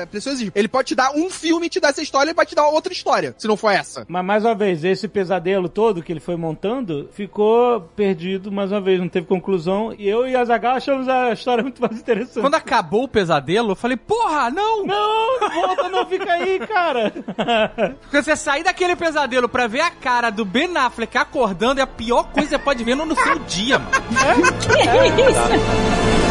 é preciosismo. Ele pode te dar um filme e te dar essa história, ele pode te dar outra história, se não for essa. Mas mais uma vez, esse pesadelo todo que ele foi montando ficou perdido mais uma vez, não teve conclusão. E eu e a Zagal achamos a história muito mais interessante. Quando acabou o pesadelo, eu falei, porra, não! Não, volta, não fica aí, cara. Porque você sair daquele pesadelo pra ver a cara do Ben Affleck acordando é a pior coisa que você pode ver no, no seu dia, mano. Que isso?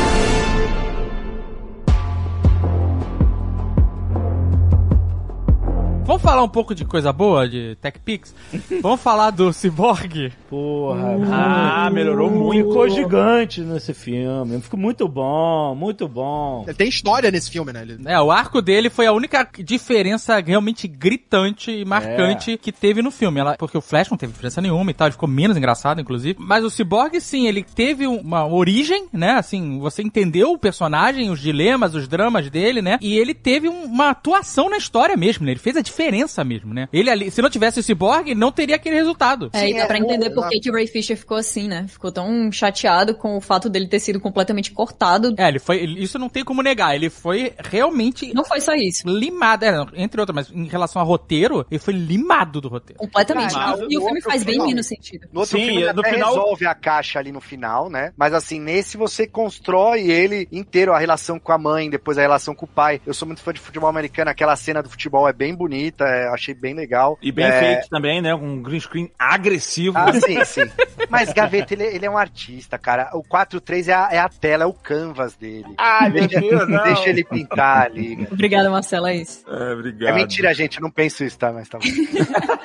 Vamos falar um pouco de coisa boa, de TechPix? Vamos falar do Cyborg? Porra. Ah, melhorou muito. Ficou gigante nesse filme. Ficou muito bom, muito bom. Ele tem história nesse filme, né? Ele... É, o arco dele foi a única diferença realmente gritante e marcante que teve no filme. Ela, porque o Flash não teve diferença nenhuma e tal, ele ficou menos engraçado, inclusive. Mas o Cyborg, sim, ele teve uma origem, né? Assim, você entendeu o personagem, os dilemas, os dramas dele, né? E ele teve um- uma atuação na história mesmo, né? Ele fez a diferença mesmo, né? Ele ali, se não tivesse o Cyborg, não teria aquele resultado. É, e dá é, pra entender o- por que, o Ray Fisher ficou assim, né? Ficou tão chateado com o fato dele ter sido completamente cortado. É, ele foi. ele- Isso não tem como negar. Ele foi realmente Não foi só isso. limado. É, entre outras, mas em relação a roteiro, ele foi limado do roteiro. Completamente. E o filme faz bem menos sentido. No outro Sim, filme ele no até final- resolve a caixa ali no final, né? Mas assim, nesse você constrói ele inteiro, a relação com a mãe, depois a relação com o pai. Eu sou muito fã de futebol americano, aquela cena do futebol é bem bonita, é, achei bem legal. E bem É, feito também, né? Um green screen agressivo. Ah, sim, sim. Mas Gaveta, ele, ele é um artista, cara. O 4.3 é a, é a tela, é o canvas dele. Ai, meu deixa, Deus, não. deixa ele pintar ali. cara. Obrigada, Marcelo, é isso. É, obrigado. É mentira, gente, eu não penso isso, tá? Mas tá bom.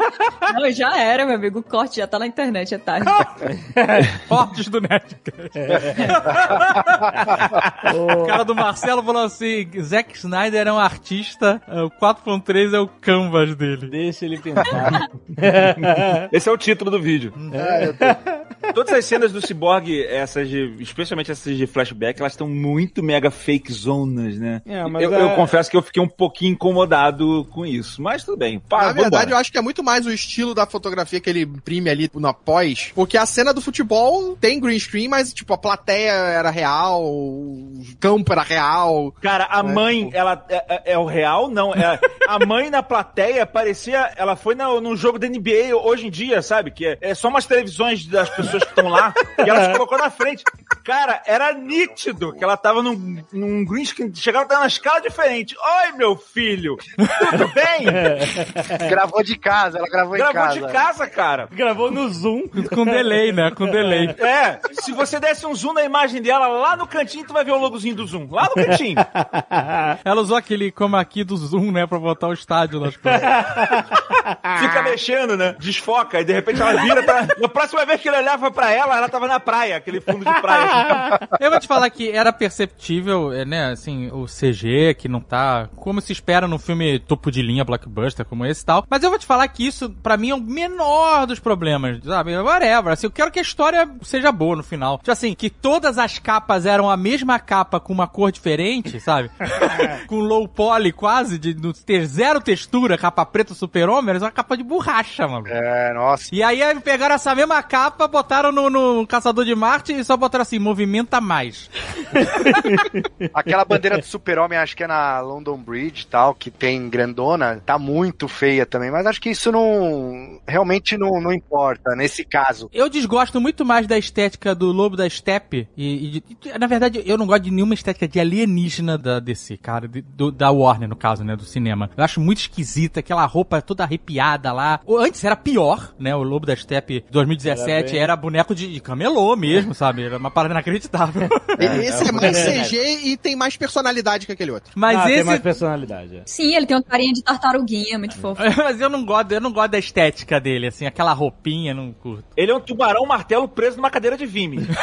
Não, já era, meu amigo. O corte já tá na internet, é tarde. Fortes do Nerdcast. O cara do Marcelo falou assim: Zack Snyder é um artista, é, o 4.3 é o canvas dele. Deixa ele pintar. Esse é o título do vídeo. É, Todas as cenas do Cyborg, essas de, especialmente essas de flashback, elas estão muito mega fake zonas, né? É, mas eu, é- eu confesso que eu fiquei um pouquinho incomodado com isso, mas tudo bem. Pá, Na verdade, eu acho que é muito mais o estilo da fotografia que ele imprime ali no pós, porque a cena do futebol tem green screen, mas, tipo, a plateia era real, o campo era real. Cara, a mãe, ela é, é- é o real? Não. É, a mãe na plateia parecia. Ela foi no, num jogo da NBA hoje em dia, sabe? Que é, é só umas televisões das pessoas que estão lá e ela se colocou na frente. Cara, era nítido que ela tava num, num green screen. Chegava até na escala diferente. Oi, meu filho! Tudo bem? Gravou de casa, ela gravou, em Gravou casa. de casa, cara. Gravou no Zoom. Com delay, né? Com delay. É, se você desse um zoom na imagem dela lá no cantinho, tu vai ver o logozinho do zoom. Lá no cantinho. Ela usou aquele como aqui do Zoom, né? Pra botar o estádio nas coisas. Fica mexendo, né? Desfoca, e de repente ela vira pra. Na próxima vez que ele olhava pra ela, ela tava na praia, aquele fundo de praia. Eu vou te falar que era perceptível, é, né, assim, o CG, que não tá como se espera num filme topo de linha, blockbuster como esse e tal. Mas eu vou te falar que isso, pra mim, é o menor dos problemas, sabe? Whatever. Assim, eu quero que a história seja boa no final. Tipo assim, que todas as capas eram a mesma capa com uma cor diferente, sabe? com low poly quase, de não ter zero textura, capa preta super-homem, era uma capa de borracha, mano. É, nossa. E aí pegaram essa mesma capa, botaram no, no Caçador de Marte e só botaram assim, movimenta mais. Aquela bandeira do super-homem, acho que é na London Bridge e tal, que tem grandona, tá muito feia também, mas acho que isso não, realmente não, não importa nesse caso. Eu desgosto muito mais da estética do Lobo da Steppe. E, e e, na verdade, eu não gosto de nenhuma estética de alienígena da DC, cara. de- do- da Warner, no caso, né? Do cinema. Eu acho muito esquisita, aquela roupa toda arrepiada lá. Antes era pior, né? O Lobo da Steppe 2017 Era era, bem- boneco de, camelô mesmo, sabe? Era uma parada inacreditável. Esse é, é mais. CG e tem mais personalidade que aquele outro. Mas ah, tem esse. mais personalidade. é. Sim, ele tem uma carinha de tartaruguinha, muito fofo. Mas eu não gosto, eu não gosto da estética dele, assim, aquela roupinha, não curto. Ele é um tubarão martelo preso numa cadeira de vime.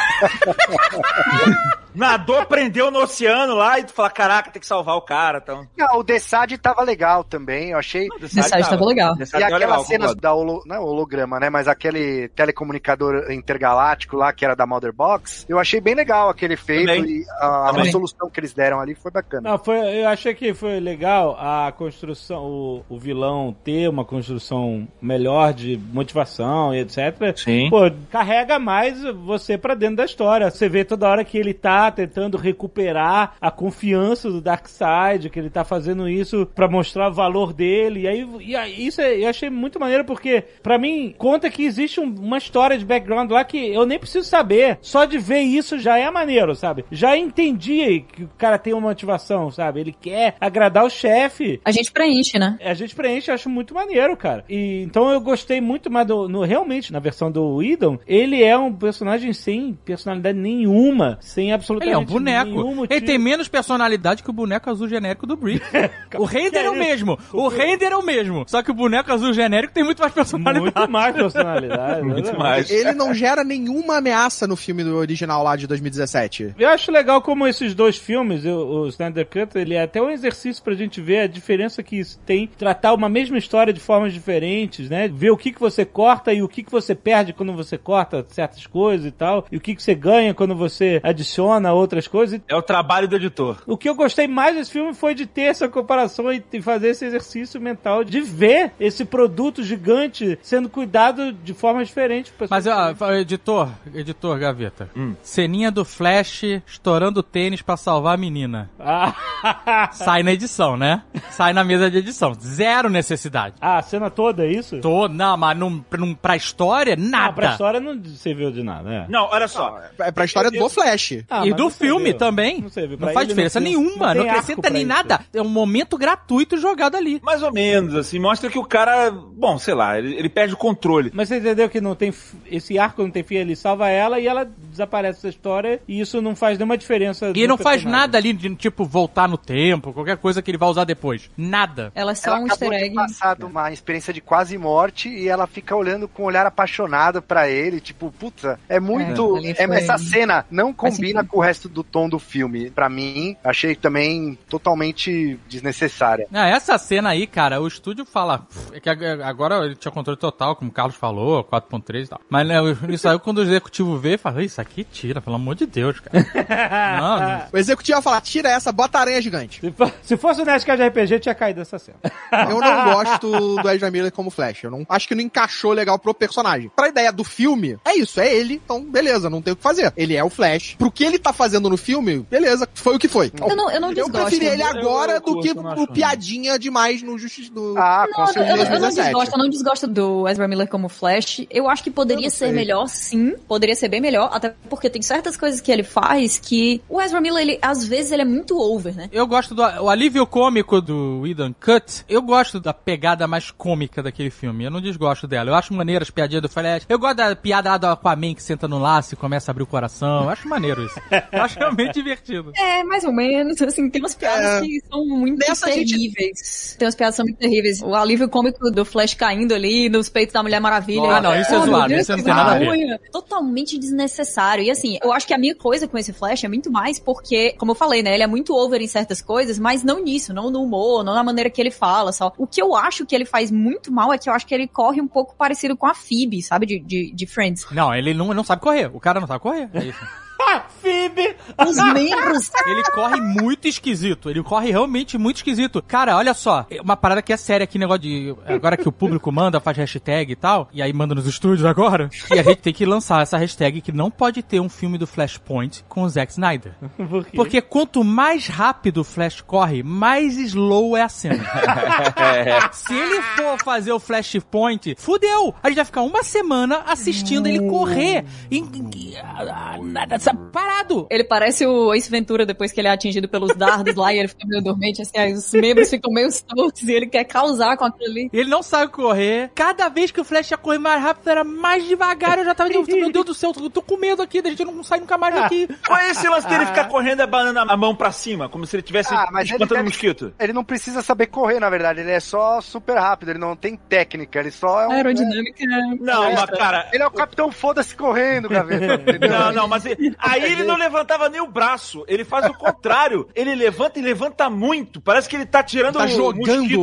Nadou, prendeu no oceano lá e tu fala, caraca, tem que salvar o cara. Então. Não, o Desad tava legal também, eu achei. Mensagem tava legal. E aquelas cenas da holo, não é holograma, né? Mas aquele telecomunicador intergaláctico lá, que era da Mother Box, eu achei bem legal aquele feito Também. e a, a solução que eles deram ali foi bacana. Não, foi, eu achei que foi legal a construção, o, o vilão ter uma construção melhor de motivação e etc. Sim. Pô, carrega mais você pra dentro da história. Você vê toda hora que ele tá tentando recuperar a confiança do Darkseid, que ele tá fazendo isso pra mostrar o valor dele. E aí, e aí isso é- eu achei muito maneiro porque, pra mim, conta que existe um- uma história de background lá que eu nem preciso saber. Só de ver isso já é maneiro, sabe? Já entendi que o cara tem uma motivação, sabe? Ele quer agradar o chefe. A gente preenche, né? A gente preenche, eu acho muito maneiro, cara. E então eu gostei muito mais do. No, realmente, na versão do Idon, ele é um personagem sem personalidade nenhuma, sem absolutamente absolutamente Ele é um boneco. Ele tem menos personalidade que o boneco azul genérico do Brick. o render é o mesmo. O render é o mesmo. Só que o boneco azul genérico tem muito mais personalidade. Muito mais personalidade. Muito mais. Ele não gera nenhuma ameaça no filme do original lá de 2017. Eu acho legal como esses dois filmes, o, o Snyder Cut, ele é até um exercício pra gente ver a diferença que isso tem, tratar uma mesma história de formas diferentes, né? Ver o que que você corta e o que que você perde quando você corta certas coisas e tal, e o que que você ganha quando você adiciona outras coisas. É o trabalho do editor. O que eu gostei mais desse filme foi de ter essa comparação e fazer esse exercício mental de ver esse produto gigante sendo cuidado de formas diferentes. por Mas, ó, editor, editor Gaveta. Hum. Ceninha do Flash estourando o tênis pra salvar a menina. Ah, Sai na edição, né? Sai na mesa de edição. Zero necessidade. ah, a cena toda, é isso? Tô, não, mas não, não, pra história, nada. Ah, pra história não serviu de nada, né? Não, olha só. É pra história do Flash. Ah, e mas do filme serviu. também. Não serviu. Não faz diferença não- nenhuma. não Não, acrescenta nem nada. É um momento gratuito jogado ali. Mais ou menos, assim, mostra que o cara, bom, sei lá, ele, ele perde o controle. Mas você entendeu que não tem f- esse arco não tem fim, ele salva ela e ela desaparece da história e isso não faz nenhuma diferença. E não faz nada ali de, tipo, voltar no tempo, qualquer coisa que ele vai usar depois. Nada. Ela é só Ela um easter egg. passar de uma experiência de quase morte e ela fica olhando com um olhar apaixonado pra ele, tipo, puta, é muito. É, ali é, foi- essa cena não combina com o resto do tom do filme. Pra mim, achei também totalmente desnecessária. Ah, essa cena aí, cara, o estúdio fala. É que ag- agora ele tinha controle total, como o Carlos falou, 4.3 e tal. Mas né, isso aí, quando o executivo vê, fala, isso aqui tira, pelo amor de Deus, cara. não, não. O executivo vai falar, tira essa, bota a aranha gigante. Se fosse o Nerdcast de RPG, tinha caído essa cena. Eu não gosto do Ezra Miller como Flash. Eu não acho que não encaixou legal pro personagem. Pra ideia do filme, é isso, é ele. Então, beleza, não tem o que fazer. Ele é o Flash. Pro que ele tá fazendo no filme, beleza, foi o que foi. Eu não, eu não Eu desgosto. preferi ele Eu- agora eu do que curto, não acho o piadinha demais no Justiça do Ah, com Não, eu, certeza. eu, eu não 2017. desgosto, eu não desgosto do Ezra Miller como Flash. Eu acho que poderia Eu não ser sei. melhor, sim. Poderia ser bem melhor, até porque tem certas coisas que ele faz que o Ezra Miller, ele, às vezes, ele é muito over, né? Eu gosto do o alívio cômico do Whedon Cut. Eu gosto da pegada mais cômica daquele filme. Eu não desgosto dela. Eu acho maneiro as piadinhas do Flash. Eu gosto da piada lá do Aquaman que senta no laço e começa a abrir o coração. Eu acho maneiro isso. Eu acho realmente divertido. É, mais ou menos, assim, tem umas piadas É. que são muito Nessa gente- terríveis. Tem umas piadas que são muito terríveis. O alívio cômico do Flash caindo ali nos peitos da Mulher Maravilha. Ah, não, isso é Oh, zoado, Deus, isso não que tem nada a ver. vergonha. Totalmente desnecessário. E assim, eu acho que a minha coisa com esse Flash é muito mais porque, como eu falei, né, ele é muito over em certas coisas, mas não nisso, não no humor, não na maneira que ele fala, só. O que eu acho que ele faz muito mal é que eu acho que ele corre um pouco parecido com a Phoebe, sabe, de, de, de Friends. Não, ele não, não sabe correr. O cara não sabe correr. É isso. Phoebe! Os membros Ele corre muito esquisito. Ele corre realmente muito esquisito. Cara, olha só. Uma parada que é séria aqui, negócio de. Agora que o público manda, faz hashtag e tal. E aí manda nos estúdios agora. E a gente tem que lançar essa hashtag que não pode ter um filme do Flashpoint com o Zack Snyder. Por quê? Porque quanto mais rápido o Flash corre, mais slow é a cena. Se ele for fazer o Flashpoint, fudeu! A gente vai ficar uma semana assistindo ele correr. Em- ah, nada, parado. Ele parece o Ace Ventura depois que ele é atingido pelos dardos lá e ele fica meio dormente, assim, aí os membros ficam meio tortos e ele quer causar com aquilo ali. Ele não sabe correr. Cada vez que o Flash ia correr mais rápido, era mais devagar. Eu já tava dizendo, meu Deus do céu, eu tô com medo aqui, da gente não sai nunca mais daqui. Qual é esse lance dele ficar correndo e abanando a mão pra cima, como se ele tivesse Ah, ele espantando um mosquito? Ele não precisa saber correr, na verdade. Ele é só super rápido. Ele não tem técnica. Ele só é um. Aerodinâmica. Não, É, mas cara, Ele é o capitão foda-se correndo, gaveta. Não, não, mas ele- aí ele não levantava nem o braço. Ele faz o contrário. Ele levanta e levanta muito. Parece que ele tá tirando Tá o jogando mosquito.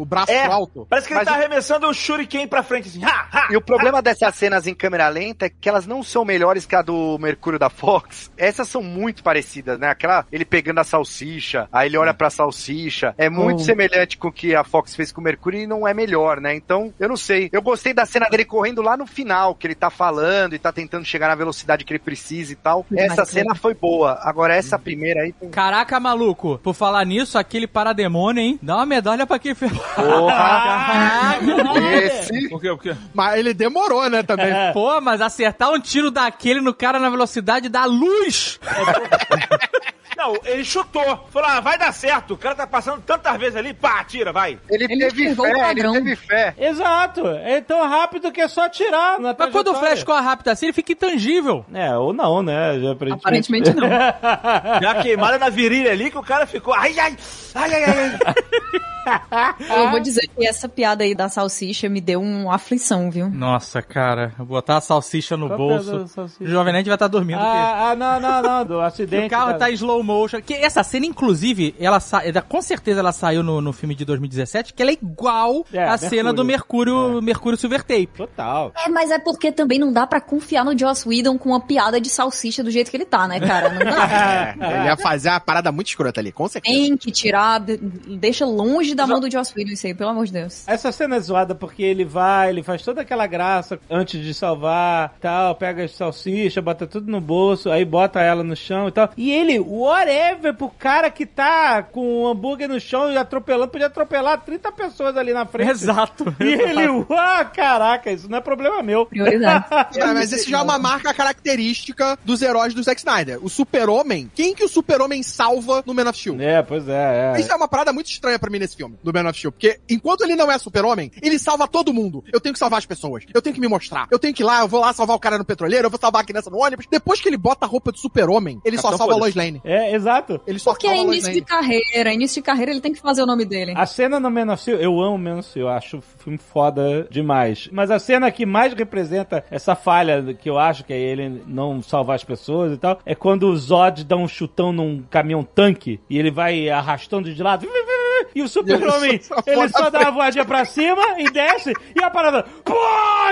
o braço É, pro alto. Parece que ele Mas tá o- arremessando o shuriken pra frente, assim. Ha, ha. E o problema dessas cenas em câmera lenta é que elas não são melhores que a do Mercúrio da Fox. Essas são muito parecidas, né? Aquela, ele pegando a salsicha, aí ele olha pra salsicha. É muito Oh. semelhante com o que a Fox fez com o Mercúrio e não é melhor, né? Então, eu não sei. Eu gostei da cena dele correndo lá no final, que ele tá falando e tá tentando chegar na velocidade que ele precisa e tal. Muito Essa cena foi boa. Agora, essa primeira aí. tem- Caraca, maluco. Por falar nisso, aquele parademônio, hein? Dá uma medalha pra quem fez. Porra! Esse. Por quê? Por quê? Mas ele demorou, né, também. Pô, mas acertar um tiro daquele no cara na velocidade da luz. Não, ele chutou. Falou, ah, vai dar certo. O cara tá passando tantas vezes ali, pá, tira, vai. Ele, Ele teve o fé, ele teve fé. Exato. É tão rápido que é só tirar na Mas quando o Flash corre rápido assim, ele fica intangível. É, ou não, né? Já aparentemente, Aparentemente não. Já queimada na virilha ali que o cara ficou. Ai, ai, ai, ai, ai. ai. Eu vou dizer que essa piada aí da salsicha me deu uma aflição, viu? Nossa, cara, botar a salsicha no Qual bolso. piada da salsicha? O Jovem Nerd vai estar dormindo. porque- Ah, ah, não, não, não, do O acidente. carro cara. tá em slow motion. Que essa cena, inclusive, ela sa... com certeza ela saiu no, no filme de 2017, que ela é igual É, à cena do Mercúrio, Mercúrio Silver Tape. Total. É, mas é porque também não dá pra confiar no Joss Whedon com uma piada de salsicha do jeito que ele tá, né, cara? Não dá. Ele ia fazer uma parada muito escrota ali, com certeza. Tem que tirar, de- deixa longe da mão do Joss Whedon isso aí, pelo amor de Deus. Essa cena é zoada porque ele vai, ele faz toda aquela graça antes de salvar, tal, pega as salsichas, bota tudo no bolso, aí bota ela no chão e tal. E ele, whatever, pro cara que tá com o hambúrguer no chão e atropelando, podia atropelar 30 pessoas ali na frente. Exato. E ele, uau, caraca, isso não é problema meu. Prioridade. É, mas esse já é uma marca característica dos heróis do Zack Snyder. O super-homem, quem que o super-homem salva no Man of Steel? É, pois é, é. Isso é uma parada muito estranha pra mim nesse filme, do Man of Steel. Porque enquanto ele não é super-homem, ele salva todo mundo. Eu tenho que salvar as pessoas. Eu tenho que me mostrar. Eu tenho que ir lá, eu vou lá salvar o cara no petroleiro, eu vou salvar a criança no ônibus. Depois que ele bota a roupa de super-homem, ele só Capitão salva a. Lois Lane. É, exato. Ele só Porque é início de carreira, início de carreira ele tem que fazer o nome dele. A cena no Man of Steel, eu amo Man of Steel, eu acho o filme foda demais. Mas a cena que mais representa essa falha que eu acho que é ele não salvar as pessoas e tal, é quando o Zod dá um chutão num caminhão tanque e ele vai arrastando de lado. E o super-homem, Ele só só dá uma voadinha pra cima e desce, e a parada, pô,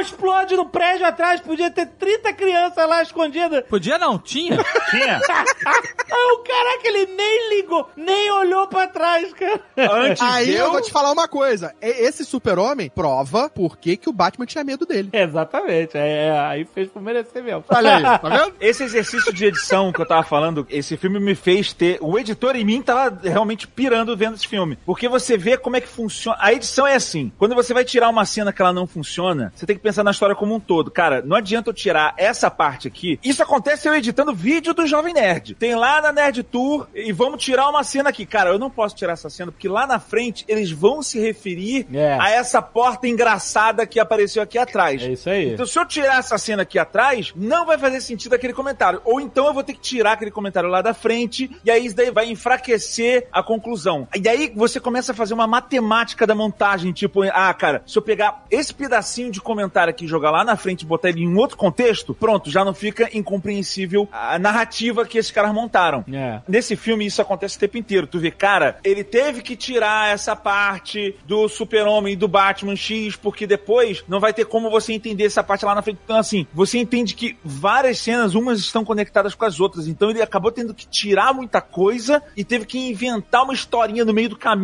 explode no prédio atrás, podia ter 30 crianças lá escondidas. Podia não, tinha. Tinha. Aí o caraca, ele nem ligou, nem olhou pra trás, cara. Antes Aí eu deu- vou te falar uma coisa. Esse super-homem prova por que, que o Batman tinha medo dele. Exatamente, é, é, aí fez por merecer mesmo. Olha aí, tá vendo? Esse exercício de edição que eu tava falando, esse filme me fez ter. O editor em mim tava realmente pirando vendo esse filme. Porque você vê como é que funciona. A edição é assim: quando você vai tirar uma cena que ela não funciona, você tem que pensar na história como um todo. Cara, não adianta eu tirar essa parte aqui. Isso acontece eu editando vídeo do Jovem Nerd. Tem lá na Nerd Tour e vamos tirar uma cena aqui. Cara, eu não posso tirar essa cena porque lá na frente eles vão se referir É. a essa porta engraçada que apareceu aqui atrás. É isso aí. Então, se eu tirar essa cena aqui atrás, não vai fazer sentido aquele comentário. Ou então eu vou ter que tirar aquele comentário lá da frente, e aí isso daí vai enfraquecer a conclusão. E aí você começa a fazer uma matemática da montagem, tipo, ah, cara, se eu pegar esse pedacinho de comentário aqui e jogar lá na frente e botar ele em um outro contexto, pronto, já não fica incompreensível a narrativa que esses caras montaram. É. Nesse filme isso acontece o tempo inteiro. Tu vê, cara, ele teve que tirar essa parte do Super-Homem e do Batman X, porque depois não vai ter como você entender essa parte lá na frente. Então, assim, você entende que várias cenas, umas estão conectadas com as outras. Então ele acabou tendo que tirar muita coisa e teve que inventar uma historinha no meio do caminho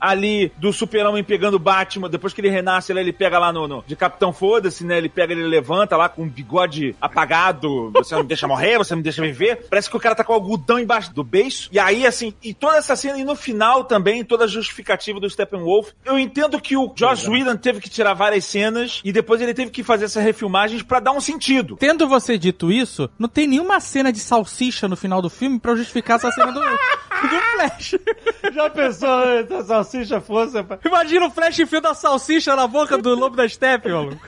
ali do Super-Homem pegando o Batman. Depois que ele renasce, ele pega lá no, no- de Capitão Foda-se, né? Ele pega, ele levanta lá com um bigode apagado. Você não me deixa morrer, você não me deixa viver. Parece que o cara tá com algodão embaixo do beiço. E aí, assim, e toda essa cena, e no final também, toda a justificativa do Steppenwolf. Eu entendo que o Joss Whedon teve que tirar várias cenas e depois ele teve que fazer essas refilmagens pra dar um sentido. Tendo você dito isso, não tem nenhuma cena de salsicha no final do filme pra justificar essa cena do, do Flash. Já pensou se a salsicha fosse... Imagina o Flash enfiando a salsicha na boca do lobo da steppe, maluco.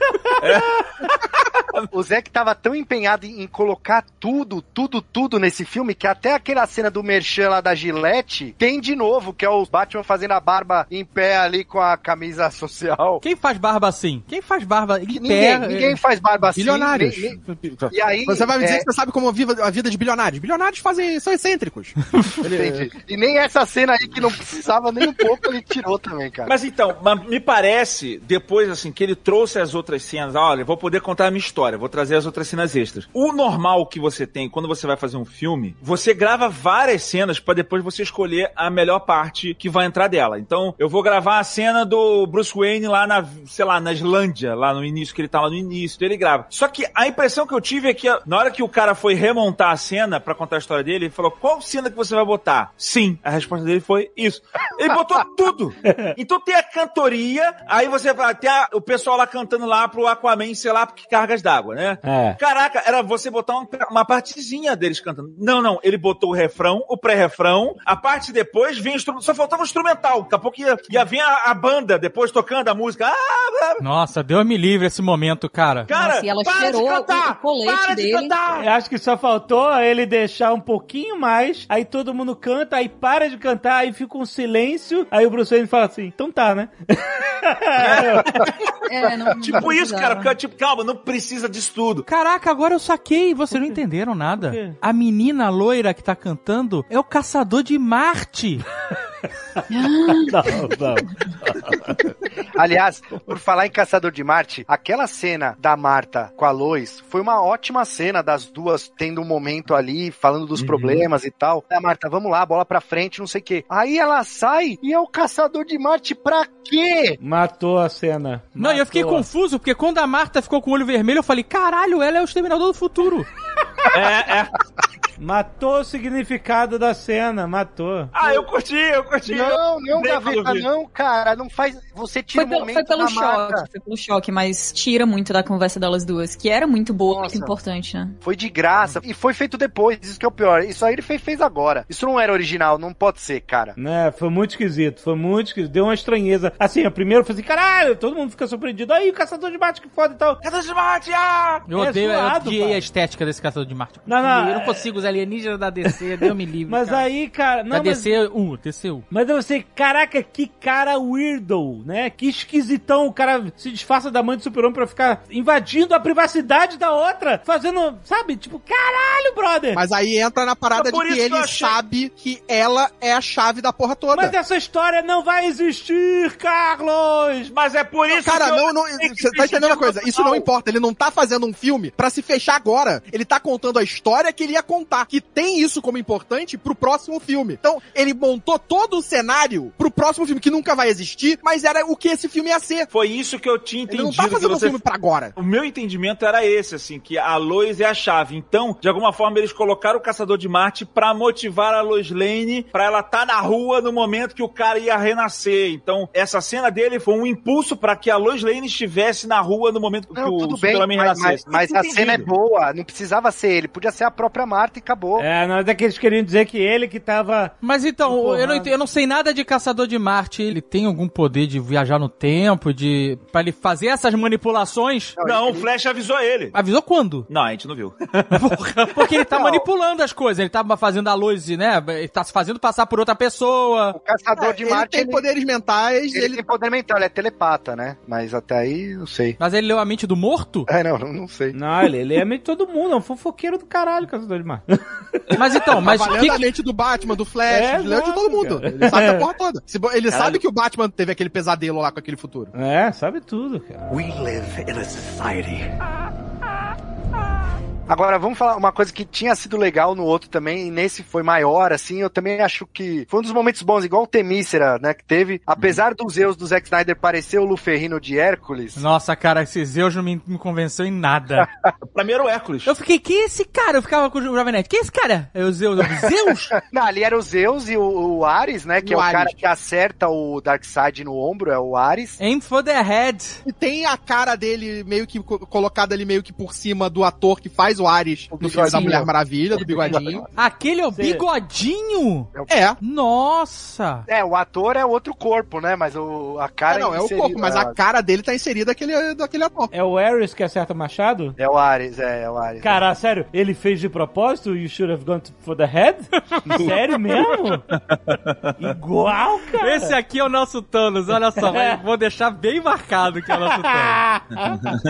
O Zack tava tão empenhado em, colocar tudo, tudo, tudo nesse filme que até aquela cena do Merchan lá da Gillette tem de novo, que é o Batman fazendo a barba em pé ali com a camisa social. Quem faz barba assim? Quem faz barba em Ninguém, pé? ninguém faz barba assim. Bilionários. nem- nem- E aí, Você vai me dizer é, que você sabe como vive a vida de bilionários. Bilionários fazem, são excêntricos. E nem essa cena aí que não precisava nem um pouco ele tirou também, cara. Mas então, me parece, depois assim, que ele trouxe as outras cenas, olha, vou poder contar a minha história, vou trazer as outras cenas extras. O normal que você tem quando você vai fazer um filme, você grava várias cenas pra depois você escolher a melhor parte que vai entrar dela. Então, eu vou gravar a cena do Bruce Wayne lá na, sei lá, na Islândia, lá no início, que ele tá lá no início, então ele grava. Só que a impressão que eu tive é que na hora que o cara foi remontar a cena pra contar a história dele, ele falou: qual cena que você vai botar? Sim. A resposta dele foi isso. Ele botou tudo. Então tem a cantoria, aí você vai ter o pessoal lá cantando lá pro Aquaman, sei lá, que cargas d'água. né? É. Caraca, era você botar um- uma partezinha deles cantando. Não, não, ele botou o refrão, o pré-refrão, a parte depois vinha só faltava o instrumental. Daqui a pouco ia, ia vir a, a banda depois tocando a música. Ah, Nossa, Deus me livre esse momento, cara. cara, Nossa, e ela para de cantar! o- o colete para de dele. cantar! Eu acho que só faltou ele deixar um pouquinho mais, aí todo mundo canta, aí para de cantar, aí fica um silêncio, aí o Bruce Wayne fala assim, então tá, né? É, não, não Tipo isso, precisava. cara, porque, tipo, calma, não precisa disso tudo. Caraca, agora eu saquei, vocês não entenderam nada. A menina loira que tá cantando é o caçador de Marte. não, não. Aliás, por falar em Caçador de Marte, aquela cena da Marta com a Lois foi uma ótima cena das duas tendo um momento ali, falando dos problemas e tal. A Marta, vamos lá, bola pra frente, não sei o quê. Aí ela sai e é o Caçador de Marte pra quê? Matou a cena. Não, e eu fiquei confuso, porque quando a Marta ficou com o olho vermelho, eu falei, caralho, ela é o Exterminador do Futuro. É, é. Matou o significado da cena, matou. Ah, eu curti, eu curti. Não, não, Gaveta, não, cara. Não faz. Você tira Foi o pelo, momento foi pelo da choque, Marta. foi pelo choque, mas tira muito da conversa delas duas, que era muito boa, muito Nossa. importante, né? Foi de graça. E foi feito depois. Isso que é o pior. Isso aí ele fez, fez agora. Isso não era original. Não pode ser, cara. Né, foi muito esquisito, foi muito esquisito, deu uma estranheza. Assim, a primeira eu falei assim, caralho, todo mundo fica surpreendido. Aí, o caçador de Marte, que foda e tal. Caçador de Marte, ah! Eu É odeio, eu zoado, odiei cara. a estética desse caçador de Marte. Não, não, eu não é- consigo, os alienígenas da DC, Deus me livre. Mas cara. aí, cara, não, Da mas... DCU, DCU. Mas eu sei, caraca, que cara weirdo, né? Que esquisitão. O cara se disfarça da mãe do super-homem pra ficar invadindo a privacidade da outra, fazendo, sabe? Tipo, caralho, brother! Mas aí entra na parada Mas de que ele eu achei- sabe que ela é a chave da porra toda. Mas essa história não vai existir, Carlos! Mas é por isso Cara, que eu- não, não, você tá entendendo uma coisa? Isso não importa, ele não tá fazendo um filme pra se fechar agora. Ele tá contando a história que ele ia contar, que tem isso como importante pro próximo filme. Então, ele montou todo o cenário pro próximo filme, que nunca vai existir, mas era o que esse filme ia ser. Foi isso que eu tinha Ele entendido. não tá fazendo um você filme pra agora. O meu entendimento era esse, assim, que a Lois é a chave. Então, de alguma forma, eles colocaram o Caçador de Marte pra motivar a Lois Lane pra ela estar na rua no momento que o cara ia renascer. Então, essa cena dele foi um impulso pra que a Lois Lane estivesse na rua no momento que Não, o tudo bem, Super-Homem mas, mas, renascesse. mas a cena é boa. Não precisava ser ele. Podia ser a própria Marta e acabou. É, não é daqueles queriam dizer que ele que tava. Mas então, eu não, eu não sei nada de Caçador de Marte. Ele tem algum poder de viajar no tempo, de. pra ele fazer essas manipulações? Não, o Flash avisou ele. Avisou quando? Não, a gente não viu. Porra, porque ele tá Não. manipulando as coisas. Ele tá fazendo a luz, né? Ele tá se fazendo passar por outra pessoa. O caçador de É, ele Marte. tem Ele, poderes mentais, ele ele... tem poder mental, ele é telepata, né? Mas até aí, não sei. Mas ele leu a mente do morto? É, não, não, não sei. Não, ele, ele é meio de todo mundo, é um fofoqueiro do caralho, caçador de Marte. Mas então, mas o que, a mente do Batman, do Flash, É, ele leu de todo mundo. cara. Ele sabe da porra toda. Ele Caralho. sabe que o Batman teve aquele pesadelo lá com aquele futuro. É, sabe tudo, cara. We live in a society Agora, vamos falar uma coisa que tinha sido legal no outro também, e nesse foi maior, assim, eu também acho que foi um dos momentos bons, igual o Temícera, né, que teve. Apesar dos Zeus do Zack Snyder parecer o Luferrino de Hércules, Nossa, cara, esse Zeus não me, me convenceu em nada. pra mim era o Hércules. Eu fiquei, quem é esse cara? Eu ficava com o Jovem Nerd. Quem é esse cara? É o Zeus. Eu, Zeus? não, ali era o Zeus e o, o Ares, né, que O é o Ares. cara que acerta o Darkseid no ombro, é o Ares. Aim for the head. E tem a cara dele meio que co- colocada ali meio que por cima do ator que faz o Ares O no filme da. Mulher Maravilha, do bigodinho. Aquele é o Cê- bigodinho? É. Nossa. É, o ator é outro corpo, né, mas o, a cara É, não, é o corpo, mas a né? cara dele tá inserida daquele, daquele ator. É o Ares que acerta o machado? É o Ares, é, é o Ares. Cara, sério, ele fez de propósito? You should have gone to- for the head? sério mesmo? Igual, cara. Esse aqui é o nosso Thanos, olha só. Vou deixar bem marcado que é o nosso Thanos.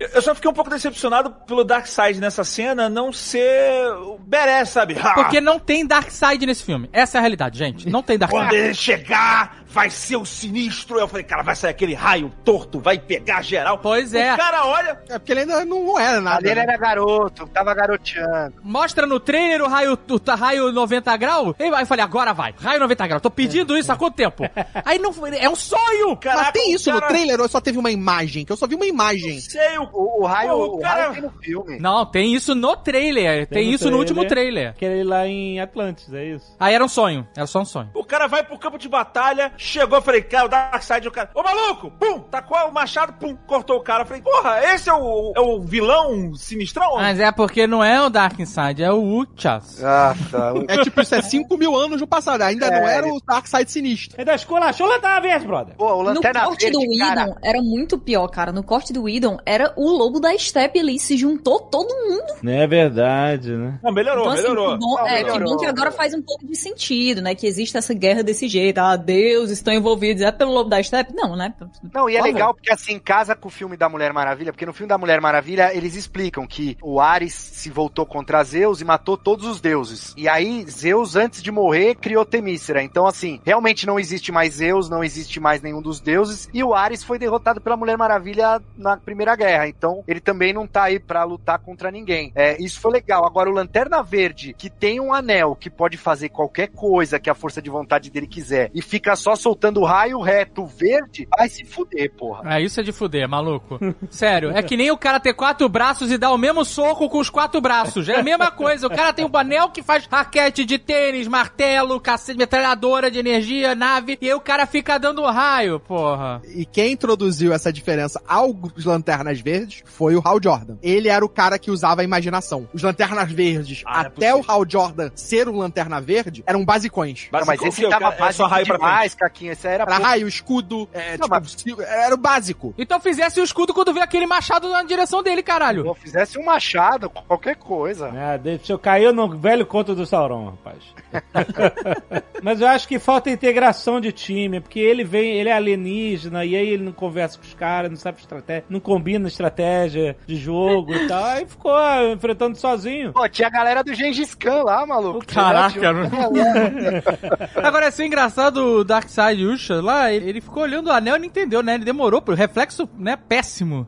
Eu só fiquei um pouco decepcionado pelo Darkseid nessa cena não ser o Badass, sabe? Ah, Porque não tem Darkseid nesse filme. Essa é a realidade, gente. Não tem Quando Darkseid. ele chegar, vai ser o sinistro. Eu falei, cara, vai sair aquele raio torto, vai pegar geral. Pois é. O cara olha. É porque ele ainda não era nada. Ali ele né? era garoto, tava garoteando. Mostra no trailer o raio, o raio 90 graus. Aí eu falei, agora vai. Raio 90 graus. Tô pedindo isso há quanto tempo? Aí não foi. É um sonho! Caraca, Mas tem isso cara- no trailer ou só teve uma imagem? Que eu só vi uma imagem. Sei, o, O, o raio, Pô, o o cara- raio tem no filme. Não, tem isso no trailer. Tem, no isso no último trailer. trailer. Aquele lá em Atlantis, é isso? Aí era um sonho. Era só um sonho. O cara vai pro campo de batalha, chegou, falei, cara, o Darkseid, o cara, ô maluco, pum, tacou o machado, pum, cortou o cara. Eu falei, porra, esse é o, é o vilão sinistrão? Mas é porque não é o Darkseid, é o Uchas. Ah, tá. É tipo, isso é 5 mil anos no passado. Ainda não era o Darkseid sinistro. É da escola, show Lanterna Verde, brother. Pô, o No Lanterna corte do Verde, Whedon cara, era muito pior, cara. No corte do Whedon era o lobo da Steppe ali, se juntou todo mundo. Não é verdade, né? Não, melhorou, Então, assim, melhorou. que bom, Não, é, que melhorou. bom que agora faz um pouco de sentido, né? Que existe essa guerra desse jeito. Ah, Deus, estão envolvidos. É pelo lobo da Steppe? Não, né? Não, e é legal porque assim, casa com o filme da Mulher Maravilha, porque no filme da Mulher Maravilha eles explicam que o Ares se voltou contra Zeus e matou todos os deuses. E aí, Zeus, antes de morrer, criou Temícera. Então, assim, realmente não existe mais Zeus, não existe mais nenhum dos deuses, e o Ares foi derrotado pela Mulher Maravilha na Primeira Guerra. Então, ele também não tá aí pra lutar contra ninguém. É, isso foi legal. Agora, o Lanterna Verde, que tem um anel que pode fazer qualquer coisa que a força de vontade dele quiser, e fica só soltando raio reto verde, vai se fuder, porra. É, isso é de fuder, maluco. Sério, é que nem o cara ter quatro braços e dar o mesmo soco com os quatro braços. É a mesma coisa. O cara tem um anel que faz raquete de tênis, martelo, cacete, metralhadora de energia, nave, e aí o cara fica dando raio, porra. E quem introduziu essa diferença aos Lanternas Verdes foi o Hal Jordan. Ele era o cara que usava a imaginação. Os Lanternas Verdes, Ah, não é até o possível. Hal Jordan ser um Lanterna Verde, eram basicões. Não, mas esse o? O tava é básico raio pra demais, Caquinho. Esse era Era pouco. raio, escudo, é, Não, tipo, era o básico. Então fizesse o escudo quando vê aquele machado na direção dele, caralho. Pô, fizesse um machado, qualquer coisa. Ah, deixa eu cair no velho conto do Sauron, rapaz. Mas eu acho que falta integração de time, porque ele vem, ele é alienígena, e aí ele não conversa com os caras, não sabe estratégia, não combina estratégia de jogo e tal. Aí ficou ah, enfrentando sozinho. Pô, tinha a galera do Gengis Khan lá, maluco. Caraca, Tinha- Agora, esse engraçado o Darkseid Usha lá, ele, ele ficou olhando o anel e não entendeu, né? Ele demorou, pro reflexo, né, péssimo.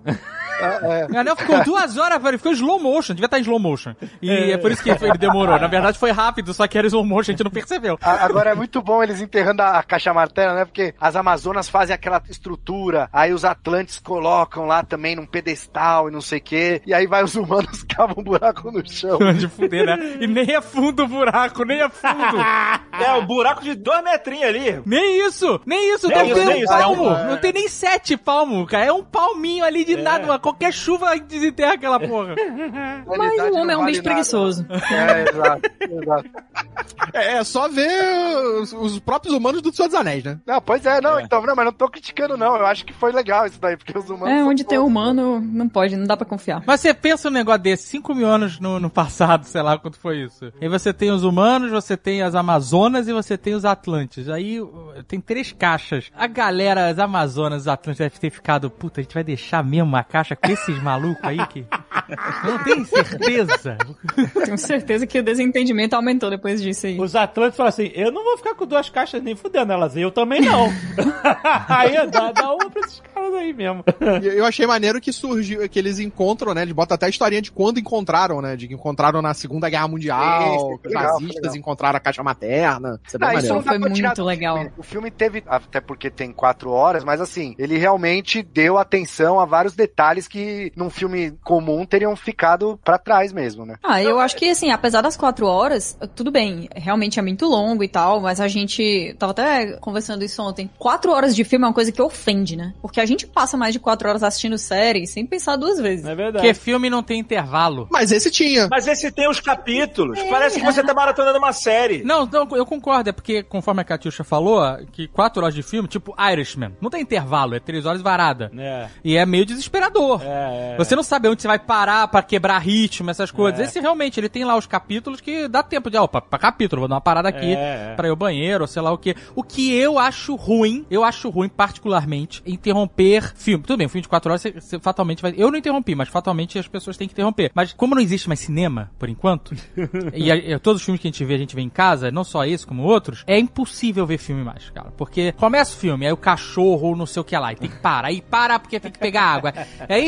É, O anel ficou duas horas, velho, ficou em slow motion, devia estar em slow motion. E é por isso que ele demorou. Na verdade foi rápido, só que era slow motion, a gente não percebeu. A- Agora é muito bom eles enterrando a, a caixa martela, né? Porque as Amazonas fazem aquela estrutura, aí os Atlantes colocam lá também num pedestal e não sei o quê, e aí vai os humanos cavam um buraco no chão. De fuder, né? E nem é fundo o buraco, nem é fundo. É, o buraco de dois metrinhos ali. Nem isso, nem isso, Nem deve isso, ter nem um isso, é palmo. um- Não tem nem sete palmos, cara. É um palminho ali de nada. Qualquer chuva desenterra aquela porra. Mas o homem é um bicho vale nada. preguiçoso. É, exato, exato. É, é só ver os, os próprios humanos do Senhor dos Anéis, né? Não, pois é, não, então, não, mas não tô criticando, não. Eu acho que foi legal isso daí, porque os humanos. É, são onde tem todos- humano, não pode, não dá pra confiar. Mas você pensa um negócio desse, 5 mil anos no, no passado, sei lá quanto foi isso. Aí você tem os humanos, você tem as Amazonas e você tem os Atlantes. Aí tem três caixas. A galera, as Amazonas, os Atlantes deve ter ficado, puta, a gente vai deixar mesmo a caixa com esses malucos aí que. Não tem certeza. Tenho certeza que o desentendimento aumentou depois disso aí. Os Atlantes falam assim: eu não vou ficar com duas caixas nem fudendo elas, eu também não. aí dá, dá uma pra esses caras aí mesmo. Eu achei maneiro que surgiu, que eles encontram, né? Eles botam até a historinha de quando encontraram, né? De que encontraram na Segunda Guerra Mundial, os nazistas legal. encontraram a caixa materna. Isso é bem Ah, isso não Foi muito legal. filme. O filme teve, até porque tem quatro horas, mas assim, ele realmente deu atenção a vários detalhes que num filme comum teriam ficado pra trás mesmo, né? Ah, eu acho que assim, apesar das quatro horas, tudo bem, realmente é muito longo e tal, mas a gente tava até conversando isso ontem. Quatro horas de filme é uma coisa que ofende, né? Porque a gente passa mais de quatro horas assistindo série sem pensar duas vezes. É verdade. Porque filme não tem intervalo. Mas esse tinha. Mas esse tem os capítulos. Parece que você tá maratonando uma série. Não, não, eu concordo, é porque, conforme a Katiusha falou, que quatro horas de filme, tipo Irishman, não tem intervalo, é três horas varada. É. E é meio desesperador. É, é. Você não sabe onde você vai parar pra quebrar ritmo, essas coisas. É. Esse realmente, ele tem lá os capítulos que dá tempo de, ó, pra, pra capítulo, vou dar uma parada aqui É, é. pra ir ao banheiro, ou sei lá o que. O que eu acho ruim, eu acho ruim particularmente, interromper filme. Tudo bem, um filme de quatro horas, você, você fatalmente vai... Eu não interrompi, mas fatalmente as pessoas têm que interromper. Mas como não existe mais cinema, por enquanto, e, e todos os filmes que a gente vê, a gente vê em casa, não só esse como outros, é impossível ver filme mais, cara. Porque começa o filme, aí o cachorro, não sei o que lá, e tem que parar. Aí para porque tem que pegar água. Aí,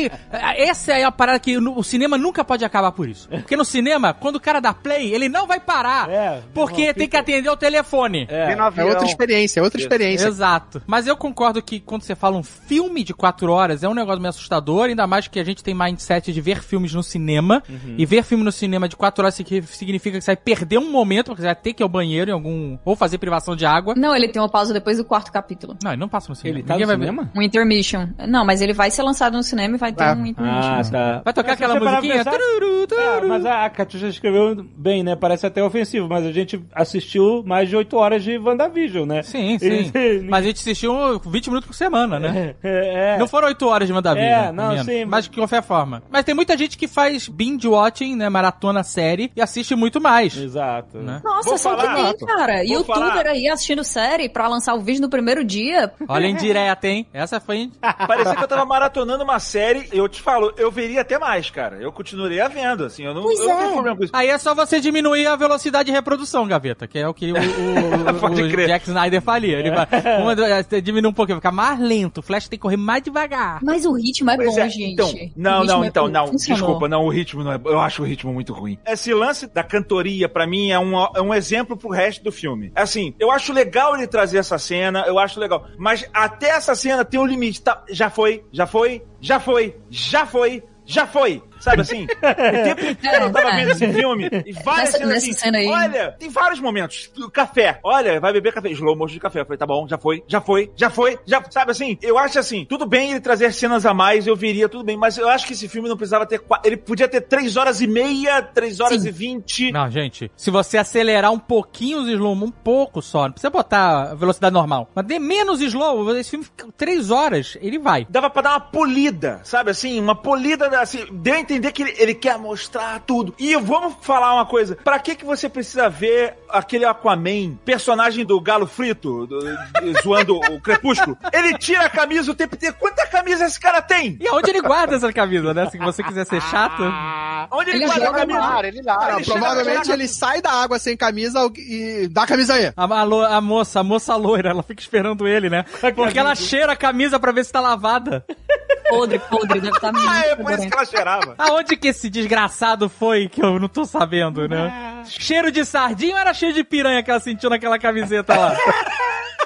essa é a parada que o cinema nunca pode acabar por isso. Porque no cinema, quando o cara dá play, ele não vai parar. É, porque tem fica- que atender o telefone. É. É outra experiência, é outra experiência. Exato. Mas eu concordo que quando você fala um filme de quatro horas é um negócio meio assustador, ainda mais que a gente tem mindset de ver filmes no cinema. E ver filme no cinema de quatro horas signi- significa que você vai perder um momento, porque você vai ter que ir ao banheiro em algum. ou fazer privação de água. Não, ele tem uma pausa depois do quarto capítulo. Não, ele não passa no cinema. Ele tá Ninguém no vai ver. cinema? Um intermission. Não, mas ele vai ser lançado no cinema e vai ter Ah. um. Ah, tá. Vai tocar aquela musiquinha? pensar- Tururu, Ah, tururu. mas a, a Catiuxa escreveu bem, né? Parece até ofensivo, mas a gente assistiu mais de 8 horas de WandaVision, né? Sim, sim. Mas a gente assistiu 20 minutos por semana, né? É, é. Não foram 8 horas de WandaVision. É, não, menos. sim. Mas de qualquer forma. Mas tem muita gente que faz binge watching, né? Maratona série e assiste muito mais. Exato. Né? Nossa, Vou só falar. que nem, cara. Vou Youtuber falar. aí assistindo série pra lançar o vídeo no primeiro dia. Olha indireta, hein? Essa foi. Parecia que eu tava maratonando uma série, eu te falo, eu veria até mais, cara. Eu continuaria vendo, assim, eu não, Pois eu não é. tenho problema com isso. Aí é só você diminuir a velocidade de reprodução, Gaveta, que é o que o, o- Pode o crer. Jack Snyder faria. Ele vai, uma, do- diminuir um pouquinho, ficar mais lento. O Flash tem que correr mais devagar. Mas o ritmo é Pois bom, é, gente. Então, não, não, é- então, não. funcionou. Desculpa, não, o ritmo não é. Eu acho o ritmo muito ruim. Esse lance da cantoria, pra mim, é um, é um exemplo pro resto do filme. Assim, eu acho legal ele trazer essa cena, eu acho legal. Mas até essa cena tem um limite. Tá, já foi, já foi, já foi, já foi, já foi. Sabe assim? O tempo inteiro eu tava É, é. vendo esse filme e várias Nessa- cenas nessa assim. cena aí- Olha, tem vários momentos. Café. Olha, vai beber café. Slow motion de café. Eu falei, tá bom, já foi, já foi, já foi, já Sabe assim? Eu acho assim, tudo bem ele trazer cenas a mais, eu viria, tudo bem. Mas eu acho que esse filme não precisava ter. Ele podia ter 3 horas e meia, 3 horas Sim. e 20. Não, gente, se você acelerar um pouquinho os slow, um pouco só, não precisa botar a velocidade normal, mas dê menos slow, esse filme fica três horas, ele vai. Dava pra dar uma polida, sabe assim? Uma polida, assim, deu a entender que ele, ele quer mostrar tudo. E vamos falar uma coisa: pra que que você precisa ver aquele Aquaman, personagem do Galo Frito, do- de- zoando o Crepúsculo? Ele tira a camisa o tempo inteiro. Quanta camisa esse cara tem? E aonde ele guarda essa camisa, né? Se você quiser ser chato. Onde ele, Ele guarda a camisa? Mar, ele larga. Não, Ele provavelmente ele sai da água sem camisa e dá a camisa aí. A, a lo- a moça, a moça loira, ela fica esperando ele, né? Porque ela cheira a camisa pra ver se tá lavada. Podre, podre, deve estar muito Ah, é por isso que ela cheirava. Aonde que esse desgraçado foi que eu não tô sabendo, né? Cheiro de sardinha ou era cheiro de piranha que ela sentiu naquela camiseta lá?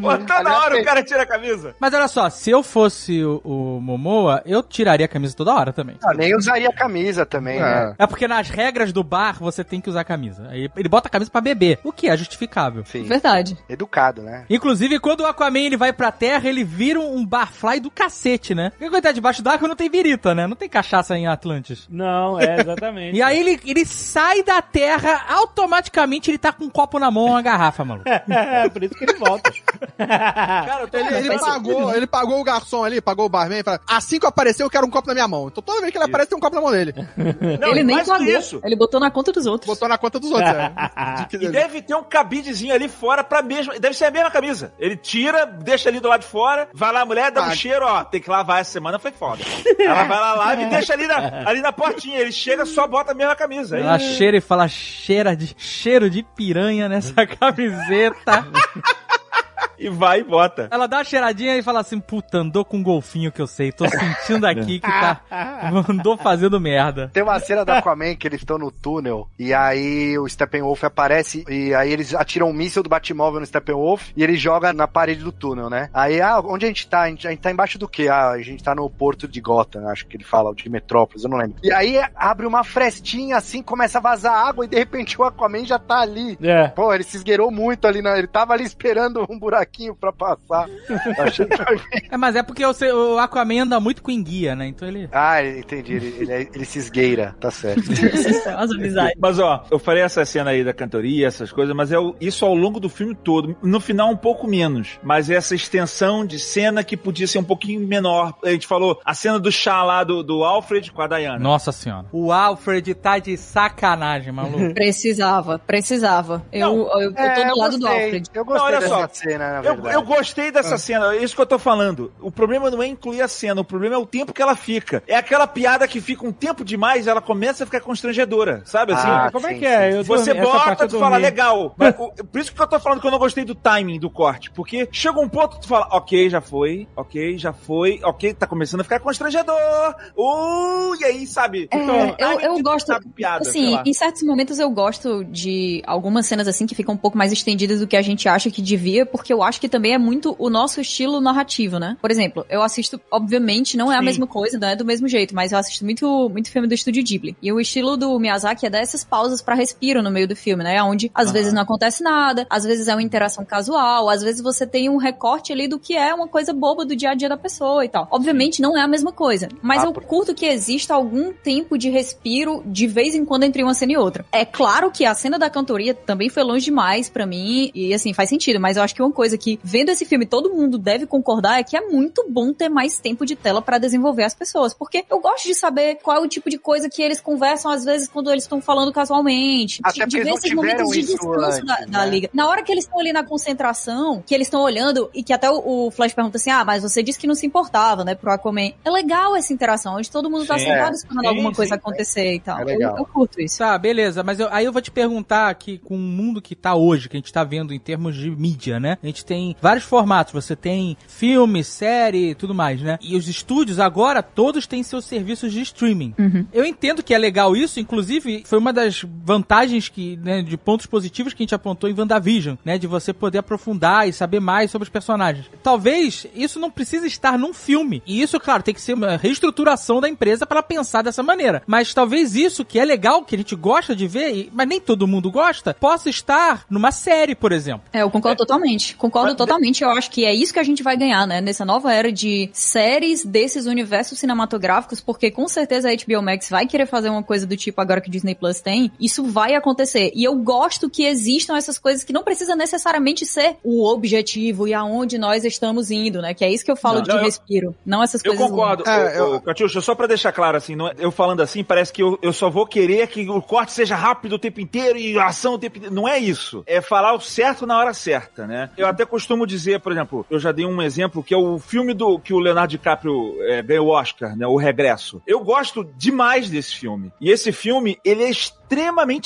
Pô, toda hora o cara tira a camisa. Mas olha só, se eu fosse o, o Momoa, eu tiraria a camisa toda hora também. Ah, nem usaria camisa também, né? É porque nas regras do bar você tem que usar camisa. Aí ele bota a camisa pra beber, o que é justificável. Sim. Verdade. Educado, né? Inclusive, quando o Aquaman ele vai pra terra, ele vira um barfly do cacete, né? Porque quando tá debaixo d'água não tem virita, né? Não tem cachaça em Atlantis. Não, é, exatamente. E aí ele, ele sai da terra, automaticamente ele tá com um copo na mão, uma garrafa, maluco. É, por isso que ele volta. Cara, Ele, ele pagou, ele pagou o garçom ali, pagou o barman e falou, assim que eu aparecer eu quero um copo na minha mão. Então toda vez que ele aparece tem um copo na mão dele. Não, ele e nem pagou. isso. Ele botou na conta dos outros. Botou na conta dos outros. é. E deve ter um cabidezinho ali fora pra mesma. Deve ser a mesma camisa. Ele tira, deixa ali do lado de fora, vai lá, a mulher, dá um Ah. cheiro, ó. Tem que lavar essa semana, foi foda. Ela vai lá, lava e deixa ali na, ali na portinha. Ele chega, só bota a mesma camisa. Aí, Ela cheira e fala cheira de, cheiro de piranha nessa camiseta. E vai e bota. Ela dá uma cheiradinha e fala assim, puta, andou com um golfinho que eu sei. Tô sentindo aqui que tá... Andou fazendo merda. Tem uma cena da Aquaman que eles estão no túnel e aí o Steppenwolf aparece e aí eles atiram um míssil do Batmóvel no Steppenwolf e ele joga na parede do túnel, né? Aí, ah, onde a gente tá? A gente, a gente tá embaixo do quê? Ah, a gente tá no porto de Gotham, acho que ele fala, de Metrópolis, eu não lembro. E aí abre uma frestinha assim, começa a vazar água e de repente o Aquaman já tá ali. É. Pô, ele se esgueirou muito ali, na, ele tava ali esperando um buraquinho pra passar. Bem- É, mas é porque o, Aquaman anda muito com enguia, né? Então ele... Ah, entendi, ele, ele, ele se esgueira, tá certo. Mas ó, eu falei essa cena aí da cantoria, essas coisas, mas é isso ao longo do filme todo. No final, um pouco menos. Mas essa extensão de cena que podia ser um pouquinho menor. A gente falou a cena do chá lá do, do Alfred com a Diana. Nossa senhora. O Alfred tá de sacanagem, maluco. Precisava, precisava. Eu, eu, eu tô É, do lado do gostei. Alfred. Eu gostei Não, olha dessa só. cena, na Eu, verdade. eu gostei dessa cena, é isso que eu tô falando. O problema não é incluir a cena, o problema é o tempo que ela fica. É aquela piada que fica um tempo demais, ela começa a ficar constrangedora, sabe assim? Ah, Como é sim, que é? Eu Você dormi- bota, tu fala, legal. Mas, o- por isso que eu tô falando que eu não gostei do timing do corte. Porque chega um ponto que tu fala, ok, já foi, ok, já foi, ok, tá começando a ficar constrangedor. Uh, e aí, sabe? É, Então, eu, eu de gosto. piada, assim, em certos momentos eu gosto de algumas cenas assim que ficam um pouco mais estendidas do que a gente acha que devia, porque eu acho que também é muito o nosso estilo narrativo, né? Por exemplo, eu assisto, obviamente, não é a Sim. mesma coisa, não é do mesmo jeito, mas eu assisto muito, muito filme do estúdio Ghibli. E o estilo do Miyazaki é dar essas pausas pra respiro no meio do filme, né? Onde às vezes não acontece nada, às vezes é uma interação casual, às vezes você tem um recorte ali do que é uma coisa boba do dia a dia da pessoa e tal. Obviamente não é a mesma coisa, mas Ah, eu curto que exista algum tempo de respiro de vez em quando entre uma cena e outra. É claro que a cena da cantoria também foi longe demais pra mim e assim faz sentido, mas eu acho que uma coisa que vendo esse filme todo mundo deve concordar é que é muito bom ter mais tempo de tela pra desenvolver as pessoas, porque eu gosto de saber qual é o tipo de coisa que eles conversam às vezes quando eles estão falando casualmente, Até de, porque de ver esses momentos de descanso da, antes, da né? liga. Na hora que eles estão ali na concentração, que eles estão olhando e que até o, o Flash pergunta assim: "Ah, mas você disse que não se importava, né, pro Aquaman". É legal essa interação, onde todo mundo tá Sim. sentado É. esperando Sim, alguma sim. coisa acontecer e tal. É eu, legal. eu curto isso. Tá, beleza, mas eu- aí eu vou te perguntar aqui, com o mundo que tá hoje, que a gente tá vendo em termos de mídia, né? A gente tem vários formatos, você tem filme, série e tudo mais, né? E os estúdios agora, todos têm seus serviços de streaming. Eu entendo que é legal isso, inclusive foi uma das vantagens que, né, de pontos positivos que a gente apontou em WandaVision, né? De você poder aprofundar e saber mais sobre os personagens. Talvez isso não precise estar num filme. E isso, claro, tem que ser uma reestruturação da empresa para pensar dessa maneira. Mas talvez isso que é legal, que a gente gosta de ver, mas nem todo mundo gosta, possa estar numa série, por exemplo. É, eu concordo totalmente. Concordo totalmente. Eu acho que é isso que a gente vai ganhar, né? Nessa nova era de séries desses universos cinematográficos, porque com certeza a HBO Max vai querer fazer uma coisa do tipo agora que o Disney Plus tem. Isso vai acontecer. E eu gosto que existam essas coisas que não precisa necessariamente ser o objetivo e aonde nós estamos indo, né? Que é isso que eu falo Não, de não, eu- respiro. Não essas Eu coisas. concordo. É, Ô, ô, Catiuxa, só pra deixar claro, assim, não é- eu falando assim, parece que eu, eu só vou querer que o corte seja rápido o tempo inteiro e a ação o tempo inteiro. Não é isso. É falar o certo na hora certa, né? Eu até costumo dizer, por exemplo, eu já dei um exemplo que é o filme do que o Leonardo DiCaprio é, ganhou o Oscar, né? O Regresso. Eu gosto demais desse filme. E esse filme, ele é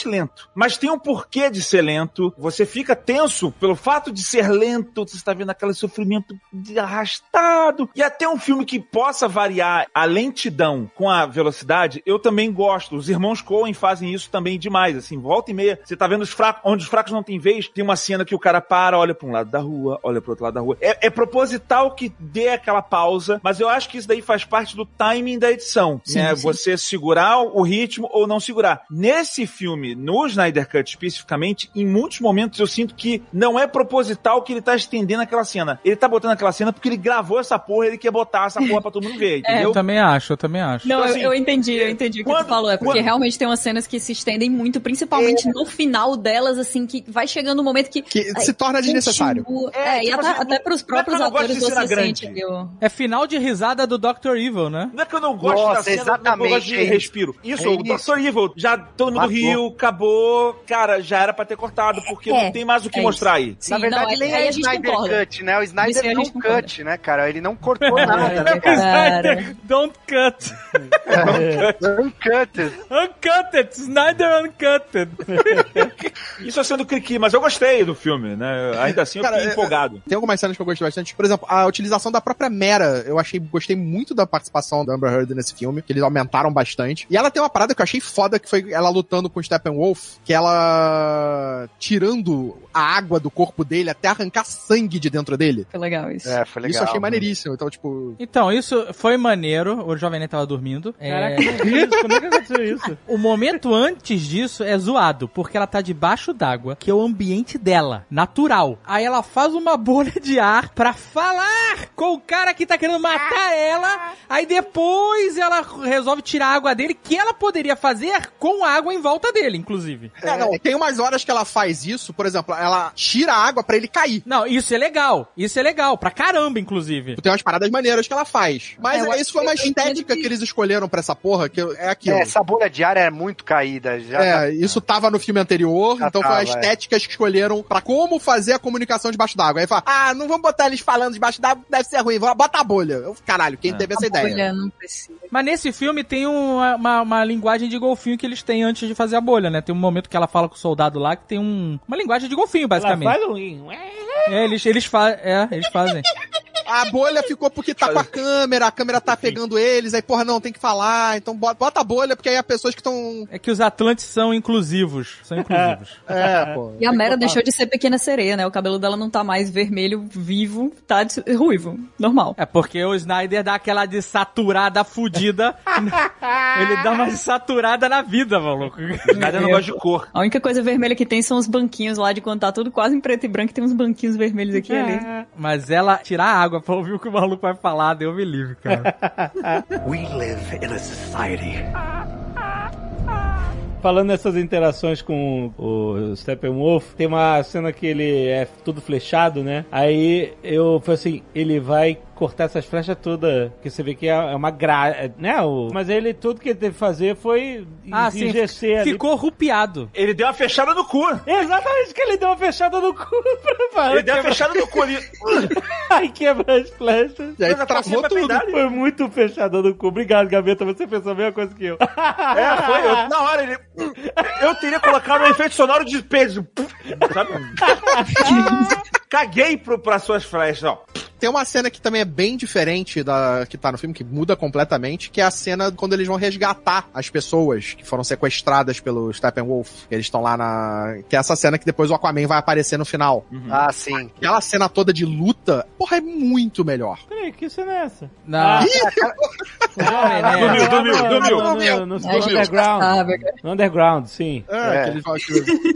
lento. Mas tem um porquê de ser lento. Você fica tenso pelo fato de ser lento. Você está vendo aquele sofrimento de arrastado. E até um filme que possa variar a lentidão com a velocidade, eu também gosto. Os irmãos Coen fazem isso também demais. Assim, volta e meia, você tá vendo os fracos, onde os fracos não têm vez, tem uma cena que o cara para, olha para um lado da rua, olha para outro lado da rua. É, é proposital que dê aquela pausa, mas eu acho que isso daí faz parte do timing da edição. Sim, né? sim. Você segurar o ritmo ou não segurar. Nesse filme, no Snyder Cut especificamente, em muitos momentos eu sinto que não é proposital que ele tá estendendo aquela cena. Ele tá botando aquela cena porque ele gravou essa porra, ele quer botar essa porra pra todo mundo ver, entendeu? Eu também acho, eu também acho. Não, Então, eu- assim, eu, entendi, eu entendi o que quando- tu falou. É porque quando- realmente tem umas cenas que se estendem muito, principalmente no final delas, assim, que vai chegando um momento que. Que se torna desnecessário. É, É, e tipo até, assim, até pros é eu próprios gosto atores você grande. sente o... É final de risada do Dr. Evil, né? Não é que eu não gosto Nossa, da cena, eu não exatamente, gosto de é respiro. Isso, É o isso. Dr. Evil, já todo mundo Matou. riu, acabou, cara, já era pra ter cortado, porque É, não tem mais o que é mostrar aí. Sim, Na verdade, não, nem é a gente Snyder concorda. Cut, né? O Snyder não cut, né, cara? Ele não cortou nada, né, cara? Cara. Don't cut. Uncut. Uncut Snyder Uncut. Isso é sendo criqui, mas eu gostei do filme, né? Ainda assim eu Cara, fiquei é- empolgado. Tem algumas cenas que eu gostei bastante. Por exemplo, a utilização da própria Mera. Eu achei, gostei muito da participação da Amber Heard nesse filme, que eles aumentaram bastante. E ela tem uma parada que eu achei foda, que foi ela lutando com o Steppenwolf, que ela tirando a água do corpo dele até arrancar sangue de dentro dele. Foi legal isso. É, foi legal. Isso eu achei maneiríssimo. Então, tipo, Então, isso foi maneiro. O Jovem Nerd tava dormindo. É, Caraca, isso. Como é que aconteceu isso? O momento antes disso é zoado, porque ela tá debaixo d'água, que é o ambiente dela, natural. Aí ela faz uma bolha de ar pra falar com o cara que tá querendo matar ela. Aí depois ela resolve tirar a água dele, que ela poderia fazer com a água em volta dele, inclusive. É, não, tem umas horas que ela faz isso, por exemplo, ela tira a água pra ele cair. Não, isso é legal. Isso é legal, pra caramba, inclusive. Tem umas paradas maneiras que ela faz. Mas É, isso foi uma estética que... que- eles escolheram pra essa porra, que é aquilo. É, essa bolha de ar é muito caída. Já É, isso tava no filme anterior, Já então foi a tava, estética que escolheram pra como fazer a comunicação debaixo d'água. Aí fala, ah, não vamos botar eles falando debaixo d'água, deve ser ruim, vamos- bota a bolha. Eu, caralho, quem teve essa ideia? Olha, não precisa. Mas nesse filme tem uma, uma, uma linguagem de golfinho que eles têm antes de fazer a bolha, né? Tem um momento que ela fala com o soldado lá que tem um, uma linguagem de golfinho, Ela basicamente. faz um... É, eles, eles, fa é, eles fazem. a bolha ficou porque tá com a câmera, a câmera tá pegando eles, aí, porra, não, tem que falar, então bota, a bolha, porque aí as pessoas que estão. É que os Atlantes são inclusivos. São inclusivos. É, pô. E a Mera deixou de ser pequena sereia, né? O cabelo dela não tá mais vermelho vivo, tá de- ruivo, normal. É porque o Snyder dá aquela de saturada fudida. Ele dá uma saturada na vida, maluco. Nada não gosta de cor. A única coisa vermelha que tem são os banquinhos lá de quando tá tudo quase em preto e branco, tem uns banquinhos vermelhos aqui e ali. Mas ela tirar a água pra ouvir o que o maluco vai falar, deu me livre, cara. We live in a society. Falando nessas interações com o Steppenwolf, tem uma cena que ele é tudo flechado, né? Aí eu falei assim, ele vai cortar essas flechas todas, que você vê que é é uma gra... né? O... Mas ele, tudo que ele teve que fazer foi Ah, sim. enrijecer ali. Ficou rupiado. Ele deu uma fechada no cu. Exatamente, que ele deu uma fechada no cu pra Ele deu uma fechada no cu ali. Aí quebra as flechas. E aí travou tudo. Foi muito fechada no cu. Obrigado, Gaveta, você pensou a mesma coisa que eu. É, foi. eu- na hora ele. Eu teria colocado um efeito sonoro de peso. Sabe? Caguei pro, pra suas flechas, ó. Tem uma cena que também é bem diferente da que tá no filme, que muda completamente, que é a cena quando eles vão resgatar as pessoas que foram sequestradas pelo Steppenwolf. Eles estão lá na. Que é essa cena que depois o Aquaman vai aparecer no final. Ah, sim. Aquela cena toda de luta, porra, é muito melhor. Peraí, que cena é essa? Na... Ah, Dormiu, dormiu, dormiu. No, no, no, no A gente underground. No underground, sim. É, É. que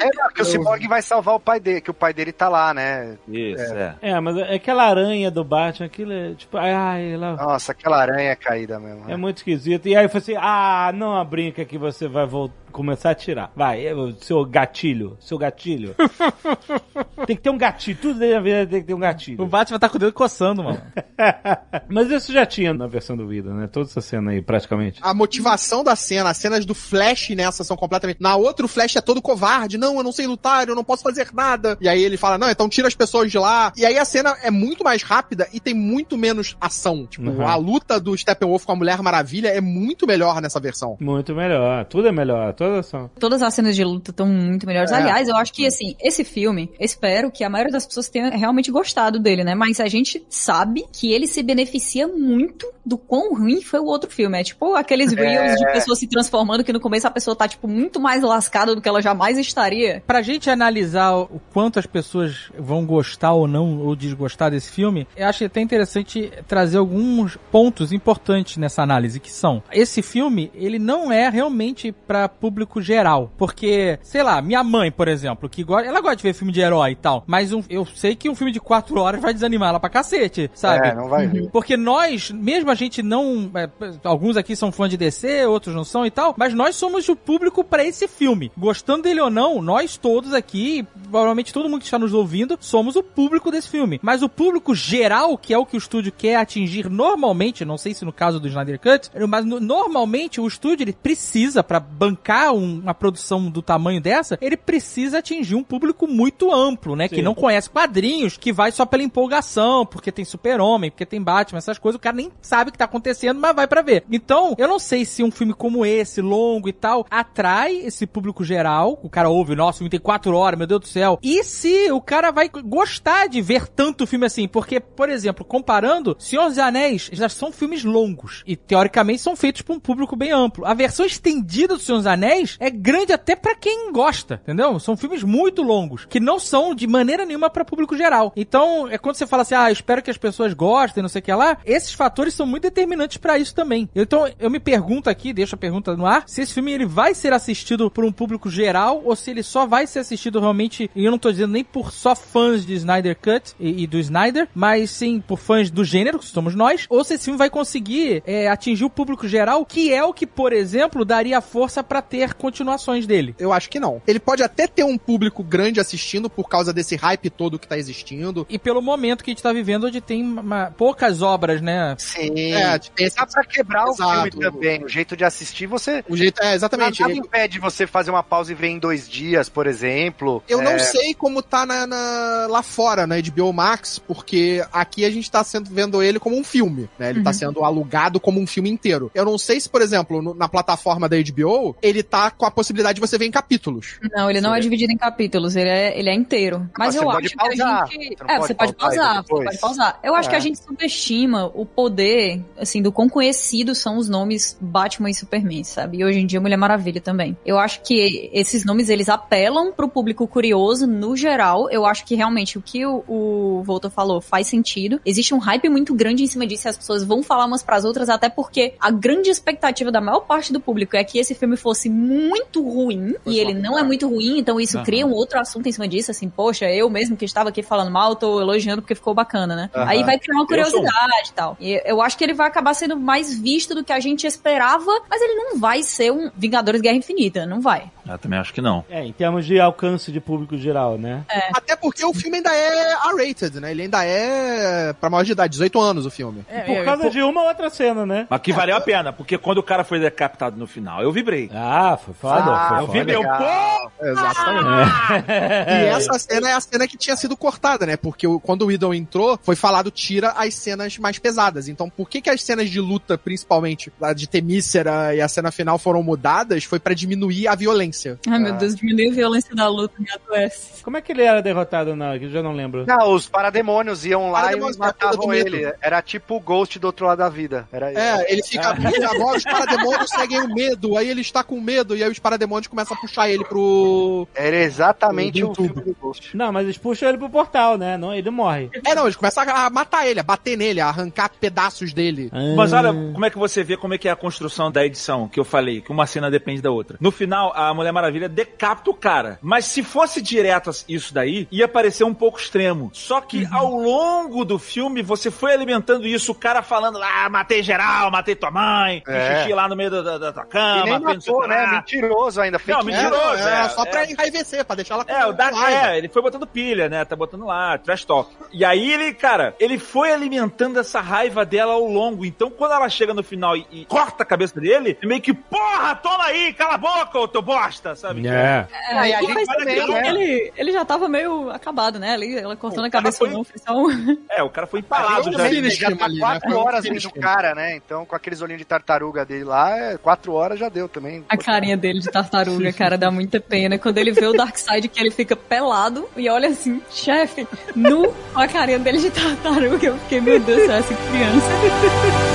É, que o Cyborg vai salvar o pai dele, que o pai dele tá lá, né? Isso, é. É, mas é aquela aranha do Batman, aquilo é tipo, ai, ai, ela Nossa, aquela aranha é caída mesmo. é muito esquisito. E aí eu falei assim, ah, não brinca que você vai voltar, começar a tirar. Vai, o seu gatilho, seu gatilho. tem que ter um gatilho, tudo na vida tem que ter um O gatilho. Batman tá com o dedo coçando, mano. mas isso já tinha na versão do Vida, né? Toda essa cena aí, praticamente. A motivação da cena, as cenas do Flash nessa são completamente. Na outra, o Flash é todo covarde. Não, eu não sei lutar, eu não posso fazer nada. E aí ele fala, não, então tira as pessoas de lá. E aí a cena é muito mais rápida e tem muito menos ação. Tipo, Uhum. a luta do Steppenwolf com a Mulher Maravilha é muito melhor nessa versão. Muito melhor, tudo é melhor, toda ação. Todas as cenas de luta estão muito melhores. É. Aliás, eu acho que, assim, esse filme, eu espero que a maioria das pessoas tenha realmente gostado dele, né? Mas a gente sabe que ele se beneficia muito do quão ruim foi o outro filme. É tipo aqueles reels de pessoas se transformando que no começo a pessoa tá, tipo, muito mais lascada do que ela jamais estaria. Pra gente analisar o quanto as pessoas vão gostar ou não, ou desgostar desse filme, eu acho até interessante trazer alguns pontos importantes nessa análise, que são, esse filme, ele não é realmente pra público geral, porque, sei lá, minha mãe, por exemplo, que gosta, ela gosta de ver filme de herói e tal, mas um- eu sei que um filme de quatro horas vai desanimar ela pra cacete, sabe? É, não vai ver. Porque nós, mesmo a gente não. é, alguns aqui são fãs de DC, outros não são e tal, mas nós somos o público pra esse filme. Gostando dele ou não, nós todos aqui, provavelmente todo mundo que está nos ouvindo, somos o público desse filme. Mas o público geral, que é o que o estúdio quer atingir normalmente, não sei se no caso do Snyder Cut, mas no- normalmente o estúdio ele precisa, pra bancar um- uma produção do tamanho dessa, ele precisa atingir um público muito amplo, né? Que Sim. não conhece quadrinhos, que vai só pela empolgação, porque tem Super-Homem, porque tem Batman, essas coisas, o cara nem sabe o que tá acontecendo, mas vai pra ver. Então, eu não sei se um filme como esse, longo e tal, atrai esse público geral, o cara ouve, nossa, o filme tem quatro horas, meu Deus do céu, e se o cara vai gostar de ver tanto filme assim, porque, por exemplo, comparando, Senhor dos Anéis já são filmes longos, e teoricamente são feitos pra um público bem amplo. A versão estendida do Senhor dos Anéis é grande até pra quem gosta, entendeu? São filmes muito longos, que não são de maneira nenhuma pra público geral. Então, é quando você fala assim, ah, espero que as pessoas gostem, não sei o que lá, esses fatores são muito determinantes pra isso também. Então, eu me pergunto aqui, deixo a pergunta no ar, se esse filme ele vai ser assistido por um público geral ou se ele só vai ser assistido realmente, e eu não tô dizendo nem por só fãs de Snyder Cut e, e do Snyder, mas sim por fãs do gênero, que somos nós, ou se esse filme vai conseguir é, atingir o público geral, que é o que, por exemplo, daria força pra ter continuações dele. Eu acho que não. Ele pode até ter um público grande assistindo por causa desse hype todo que tá existindo. E pelo momento que a gente tá vivendo, onde tem uma- poucas obras, né? Sim. É, tem esse Dá pra quebrar o Exato. filme também. O jeito de assistir, você. O jeito é exatamente. Nada ele- impede você fazer uma pausa e ver em dois dias, por exemplo. Eu não É, sei como tá na, na- lá fora, na HBO Max, porque aqui a gente tá sendo, vendo ele como um filme, né? Ele tá sendo alugado como um filme inteiro. Eu não sei se, por exemplo, no- na plataforma da HBO, ele ele tá com a possibilidade de você ver em capítulos. Não, ele não é dividido em capítulos, ele é, ele é inteiro. Mas Ah, eu você acho que a gente. Você É, pode você pode pausar você pode pausar. Eu acho É. que a gente subestima o poder, assim, do quão conhecidos são os nomes Batman e Superman, sabe? E hoje em dia Mulher Maravilha também. Eu acho que esses nomes, eles apelam pro público curioso no geral. Eu acho que realmente o que o, o Volta falou faz sentido. Existe um hype muito grande em cima disso e as pessoas vão falar umas pras outras, até porque a grande expectativa da maior parte do público é que esse filme fosse muito ruim, e ele não é muito ruim, então isso Aham. cria um outro assunto em cima disso, assim, poxa, eu mesmo que estava aqui falando mal, tô elogiando porque ficou bacana, né? Aham. Aí vai criar uma um. curiosidade e tal. E eu acho que ele vai acabar sendo mais visto do que a gente esperava, mas ele não vai ser um Vingadores Guerra Infinita, não vai. Eu também acho que não. É, em termos de alcance de público geral, né? Até porque o filme ainda é R-rated, né? Ele ainda é pra maior de idade, 18 anos o filme. Por causa de uma ou outra cena, né? Mas que valeu a pena, porque quando o cara foi decapitado no final, eu vibrei. Ah, foi foda. Ah, foi eu foda. vibrei. Eu, pô! Exatamente. E essa cena é a cena que tinha sido cortada, né? Porque quando o Idol entrou, foi falado tira as cenas mais pesadas. Então, por que que as cenas de luta, principalmente a de Temícera e a cena final foram mudadas? Foi pra diminuir a violência. Ai, meu Deus, diminuiu a violência da luta, me adoece. Como é que ele era derrotado na... que eu já não lembro. Não, os parademônios iam lá Parademônios e coisa matavam ele. Era tipo o Ghost do outro lado da vida. Era É, ele fica. E agora os parademônios seguem o medo. Aí ele está com medo. E aí os parademônios começam a puxar ele pro. Era exatamente o filme do Ghost. Não, mas eles puxam ele pro portal, né? Não, ele morre. É, não, eles começam a matar ele, a bater nele, a arrancar pedaços dele. Mas olha como é que você vê como é que é a construção da edição que eu falei, que uma cena depende da outra. No final, a Mulher Maravilha decapita o cara. Mas se fosse direto isso daí, ia parecer um pouco extremo. Só que Uhum. ao longo do filme, você foi alimentando isso, o cara falando, ah, matei geral, matei tua mãe, É. xixi lá no meio da, da- da tua E cama, nem sei o matou, né? Lá. Mentiroso ainda. Não, fake mentiroso, É, é, só pra é. enraivecer, pra deixar ela com É, o Dark, é, ele foi botando pilha, né? Tá botando lá, trash talk. E aí ele, cara, ele foi alimentando essa raiva dela ao longo. Então, quando ela chega no final e, e corta a cabeça dele, é meio que, porra, toma aí, cala a boca, ô teu bosta, sabe? É. A gente faz também, né? ele, ele já tava meio acabado, né? Ali, ela cortando O a cabeça foi- não, só um... É, o cara foi empalado já. ele já tá ali, né? quatro um horas finish vendo o him. cara, né? Então, com aqueles olhinhos de tartaruga dele lá, é, quatro horas já deu também. A carinha dele de tartaruga, cara, dá muita pena. Quando ele vê o Darkseid, que ele fica pelado e olha assim, chefe, nu, com a carinha dele de tartaruga. Eu fiquei, meu Deus, essa criança.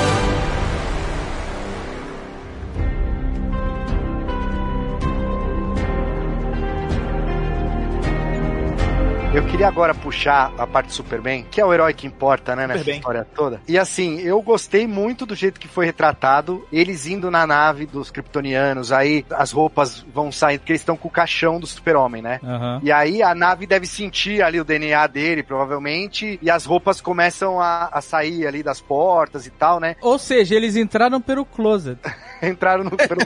Queria agora puxar a parte do Superman, que é o herói que importa, né, nessa Superman. história toda. E assim, eu gostei muito do jeito que foi retratado, eles indo na nave dos kryptonianos, aí as roupas vão saindo, porque eles estão com o caixão do super-homem, né? Aham. E aí a nave deve sentir ali o DNA dele, provavelmente, e as roupas começam a, a sair ali das portas e tal, né? Ou seja, eles entraram pelo closet. Entraram no pelo.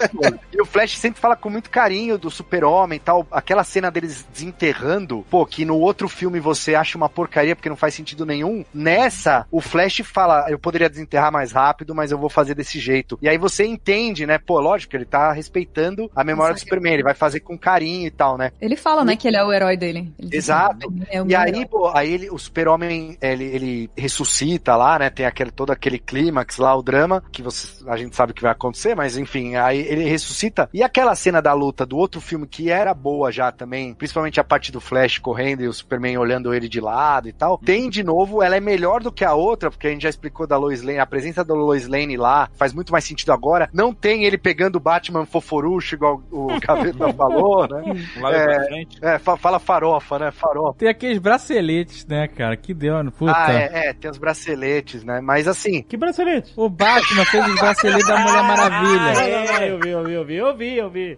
E o Flash sempre fala com muito carinho do super-homem e tal. Aquela cena deles desenterrando, pô, que no outro filme você acha uma porcaria porque não faz sentido nenhum. Nessa, o Flash fala, eu poderia desenterrar mais rápido, mas eu vou fazer desse jeito. E aí você entende, né? Pô, lógico, ele tá respeitando a memória do Superman, ele vai fazer com carinho e tal, né? Ele fala, né, que ele é o herói dele. Ele Exato. É o E aí, pô, aí ele, o super-homem, ele, ele ressuscita lá, né? Tem aquele, todo aquele clímax lá, o drama, que você, a gente sabe que vai acontecer, mas enfim, aí ele ressuscita. E aquela cena da luta do outro filme que era boa já também, principalmente a parte do Flash correndo e o Superman olhando ele de lado e tal, tem de novo, ela é melhor do que a outra, porque a gente já explicou da Lois Lane, a presença da Lois Lane lá faz muito mais sentido agora. Não tem ele pegando o Batman foforucho, igual o Gaveta falou, né? É, fa- fala farofa, né? Farofa. Tem aqueles braceletes, né, cara? Que deu, puta. Ah, é, é, tem os braceletes, né? Mas assim, Que bracelete? O Batman fez os braceletes da Mulher Maravilha. Ah, eu vi, eu vi, eu vi, eu vi, eu vi.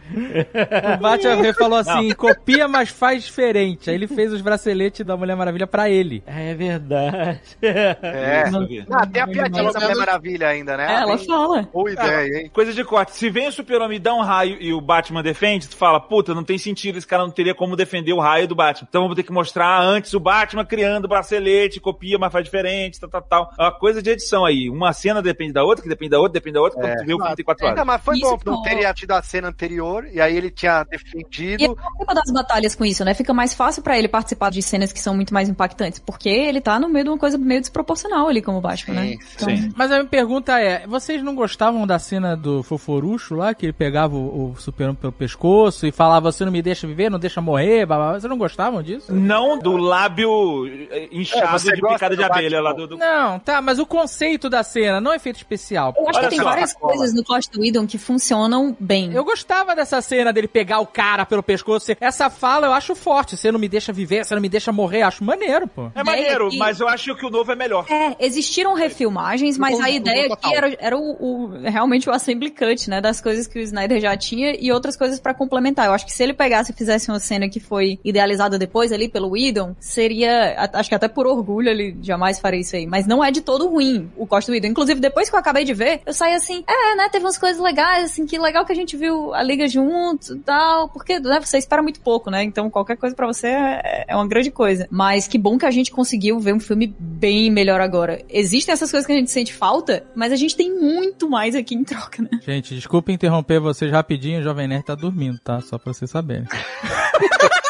O Batman falou assim: copia, mas faz diferente. Aí ele fez os braceletes da Mulher Maravilha pra ele. É verdade. é. Eu vi. Ah, tem a piadinha Mas da Mulher Maravilha ainda, né? É, ela Bem- fala. Boa ideia, hein? Coisa de corte. Se vem o super-homem e dá um raio e o Batman defende, tu fala, puta, não tem sentido, esse cara não teria como defender o raio do Batman. Então vamos ter que mostrar antes o Batman criando o bracelete, copia, mas faz diferente, tal, tal, tal. É uma coisa de edição aí. Uma cena depende da outra, que depende da outra, depende da outra. Quando tu vê o filme tem 4 Ah, mas foi Isso bom, não teria tido a cena anterior, e aí ele tinha E ele defendido. participa das batalhas com isso, né? Fica mais fácil pra ele participar de cenas que são muito mais impactantes, porque ele tá no meio de uma coisa meio desproporcional ali como Batman, né? Então, Mas a minha pergunta é: vocês não gostavam da cena do Foforucho lá, que ele pegava o, o super-homem pelo pescoço e falava: você não me deixa viver, não deixa morrer, blá, blá, blá. vocês não gostavam disso? Não do lábio eh, inchado você de picada de abelha lá do. do- Não, tá, mas o conceito da cena, não é efeito especial. Eu acho Olha que tem só, várias coisas no Whedon que funcionam bem. Eu gostava dessa cena dele pegar o cara pelo pescoço. Essa fala eu acho forte. Você não me deixa viver, você não me deixa morrer. Acho maneiro, pô. É maneiro, E- mas eu acho que o novo é melhor. É, existiram refilmagens, mas a ideia aqui era, era o, o- realmente o assembly cut, né, das coisas que o Snyder já tinha e outras coisas pra complementar. Eu acho que se ele pegasse e fizesse uma cena que foi idealizada depois ali pelo Whedon, seria, a- acho que até por orgulho ele jamais faria isso aí, mas não é de todo ruim o Costa do Whedon. Inclusive, depois que eu acabei de ver, eu saí assim, é, né, teve umas coisas legais, assim, que legal que a gente viu a Liga juntos e tal, porque, né, você espera muito pouco, né, então qualquer coisa pra você é, é uma grande coisa. Mas que bom que a gente conseguiu ver um filme bem melhor agora. Existem essas coisas que a gente sente falta, mas a gente tem muito mais aqui em troca, né? Gente, desculpa interromper vocês rapidinho. O Jovem Nerd tá dormindo, tá? Só pra vocês saberem.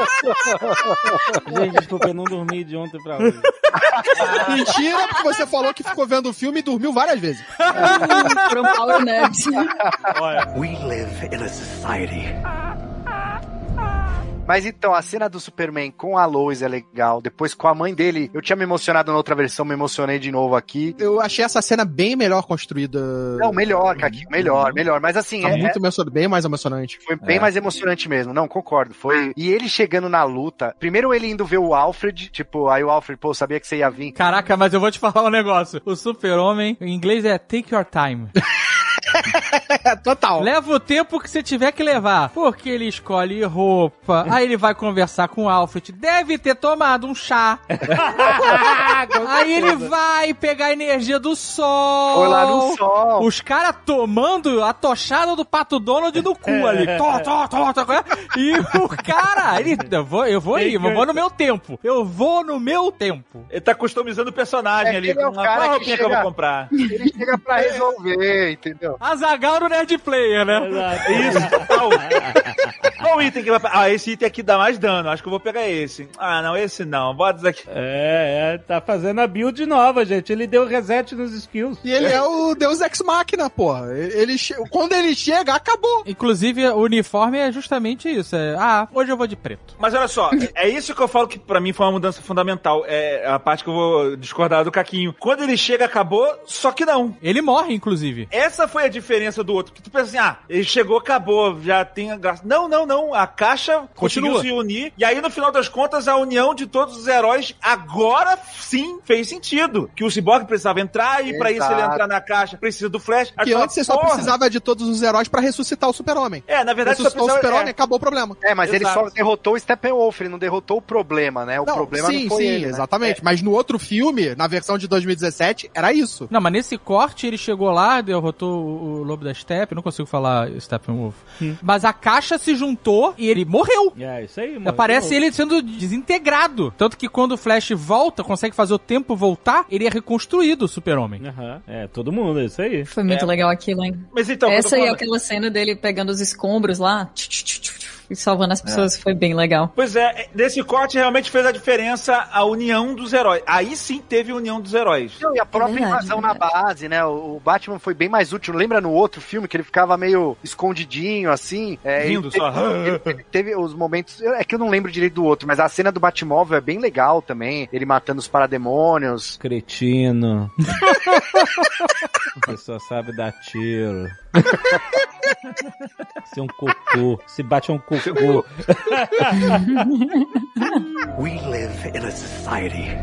Gente, desculpa, eu não dormi de ontem pra hoje. Mentira, porque você falou que ficou vendo o filme e dormiu várias vezes. Foram power naps. We live in a society. Mas então, a cena do Superman com a Lois é legal. Depois com a mãe dele, eu tinha me emocionado na outra versão, me emocionei de novo aqui. Eu achei essa cena bem melhor construída. Não, melhor, Kaki, melhor, melhor. Mas assim, Tá é- muito emocionante, bem mais emocionante. Foi bem mais emocionante mesmo. Não, concordo. Foi. E ele chegando na luta. Primeiro ele indo ver o Alfred. Tipo, aí o Alfred, pô, sabia que você ia vir. Caraca, mas eu vou te falar um negócio. O super-homem, em inglês é take your time. É, total. Leva o tempo que você tiver que levar. Porque ele escolhe roupa, aí ele vai conversar com o Alfred. Deve ter tomado um chá. aí ele vai pegar a energia do sol. Foi lá no sol. Os caras tomando a tochada do Pato Donald no cu ali. Tó, tó, tó, tó, e o cara, ele, eu vou, eu vou ir, eu vou no meu tempo. Eu vou no meu tempo. Ele tá customizando o personagem É, ali. ele é o Uma cara qual que roupinha que eu chega- vou comprar? Ele chega pra resolver, entendeu? Azagal no Nerd Player, né? Isso, tal. Qual item que vai. Ah, esse item aqui dá mais dano. Acho que eu vou pegar esse. Ah, não, esse não. Bota esse aqui. É, é, tá fazendo a build nova, gente. Ele deu reset nos skills. E ele é o Deus Ex Machina, porra. Ele, che- quando ele chega, acabou. Inclusive, o uniforme é justamente isso. É, ah, hoje eu vou de preto. Mas olha só, é isso que eu falo que pra mim foi uma mudança fundamental. É a parte que eu vou discordar do Caquinho. Quando ele chega, acabou, só que não. Ele morre, inclusive. Essa foi a diferença do outro. Que tu pensa assim, ah, ele chegou, acabou, já tem a graça. Não, não, não. A caixa conseguiu Continua. se unir. E aí, no final das contas, a união de todos os heróis agora sim fez sentido. Que o Cyborg precisava entrar e pra isso ele entrar na caixa precisa do Flash. Que antes você só porra. precisava de todos os heróis pra ressuscitar o super-homem. É, na verdade, só Ressuscitou o super-homem, é. acabou o problema. É, mas ele Exato. só derrotou o Steppenwolf, ele não derrotou o problema, né? O Não, problema sim, não foi sim, ele, né? exatamente. Mas no outro filme, na versão de 2017, era isso. Não, mas nesse corte ele chegou lá, derrotou o, o Lobo da Steppe, não consigo falar Steppenwolf. Mas a caixa se juntou e ele morreu. É, isso aí, mano. Aparece ele sendo desintegrado. Tanto que quando o Flash volta, consegue fazer o tempo voltar, ele é reconstruído, o super-homem. Aham, É, todo mundo, é isso aí. Foi muito legal aquilo, hein? Mas então, Essa aí é falando- aquela cena dele pegando os escombros lá tch, tch, tch, salvando as pessoas. Foi bem legal. Pois é, nesse corte realmente fez a diferença a união dos heróis. Aí sim teve união dos heróis. Não, e a própria verdade, invasão é na base, né? O Batman foi bem mais útil. Lembra no outro filme que ele ficava meio escondidinho, assim? É, ele Rindo teve, só. Ele, ele teve os momentos. É que eu não lembro direito do outro, mas a cena do Batmóvel é bem legal também. Ele matando os parademônios. Cretino. Você só sabe dar tiro. Ser um cocô. Se bate é um cocô. We live in a society.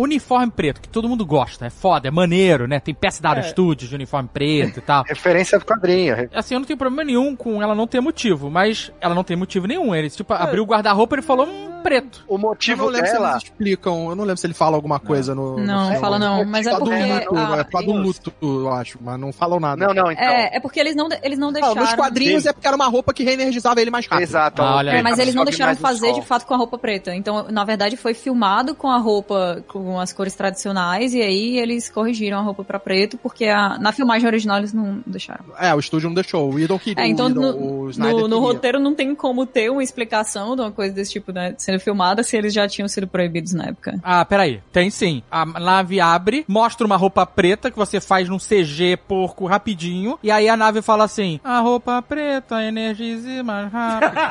Uniforme preto, que todo mundo gosta, é foda, é maneiro, né? Tem peça da Aro Studios de uniforme preto e tal. Referência do quadrinho. Assim, eu não tenho problema nenhum com ela não ter motivo, mas ela não tem motivo nenhum. Ele, tipo, abriu o guarda-roupa e ele falou, hum, preto. O Eu motivo não lembro se dela. eles explicam, eu não lembro se ele fala alguma coisa no. Não, no fala não, É mas é causa porque... do luto, a- é por causa do luto, eu acho, mas não falam nada. Não, não, então. É, é porque eles não, eles não Não, deixaram... nos quadrinhos é porque era uma roupa que reenergizava ele mais rápido. Exato. Ah, olha É, aí. mas eles não deixaram fazer de fato com a roupa preta. Então, na verdade, foi filmado com a roupa com as cores tradicionais e aí eles corrigiram a roupa pra preto porque a- na filmagem original eles não deixaram. É, o estúdio não deixou. O Idon queria. É, então o, Whedon, no, no, no roteiro não tem como ter uma explicação de uma coisa desse tipo, né, sendo filmada se eles já tinham sido proibidos na época. Ah, peraí. Tem sim. A nave abre, mostra uma roupa preta que você faz num CG porco rapidinho. E aí a nave fala assim: A roupa preta energize mais rápido.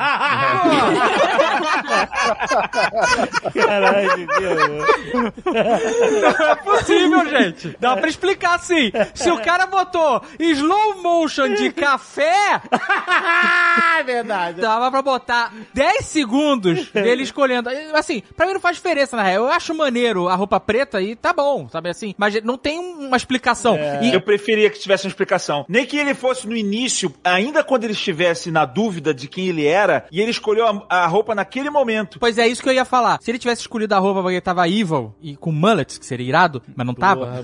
Caralho, Deus. Não é possível, gente. Dá pra explicar assim. Se o cara botou slow motion de café, é verdade. dava pra botar 10 segundos dele escolhendo. Assim, pra mim não faz diferença, na real. Eu acho maneiro a roupa preta e tá bom, sabe assim? Mas não tem uma explicação. E Eu preferia que tivesse uma explicação. Nem que ele fosse no início, ainda quando ele estivesse na dúvida de quem ele era, e ele escolheu a, a roupa naquele momento. Pois é, isso que eu ia falar. Se ele tivesse escolhido a roupa porque ele tava evil e com mullets, que seria irado, mas não tava.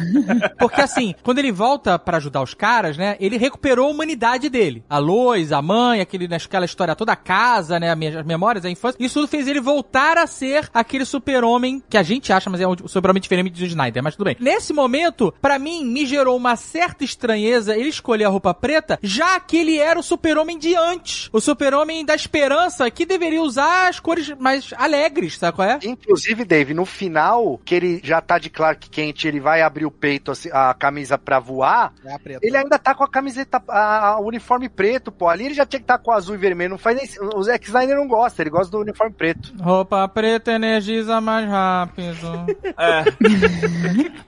Porque assim, quando ele volta pra ajudar os caras, né, ele recuperou a humanidade dele. A Lois, a mãe, aquele, né, aquela história toda, a casa, né, as memórias, a infância. Isso tudo fez ele voltar a ser aquele super-homem que a gente acha, mas é um super-homem diferente do Snyder, mas tudo bem. Nesse momento, pra mim, me gerou uma certa estranheza ele escolher a roupa preta, já que ele era o super-homem de antes. O super-homem da esperança, que deveria usar as cores mais alegres, sabe qual é? Inclusive, Dave, no final, que ele já tá de Clark Kent, ele vai abrir o peito, assim, a camisa pra voar, É ele ainda tá com a camiseta, a, a- o uniforme preto, pô. Ali ele já tinha que estar com azul e vermelho. Não faz nem, o Zack Snyder não gosta, ele gosta do uniforme preto. Roupa preta energiza mais rápido. É.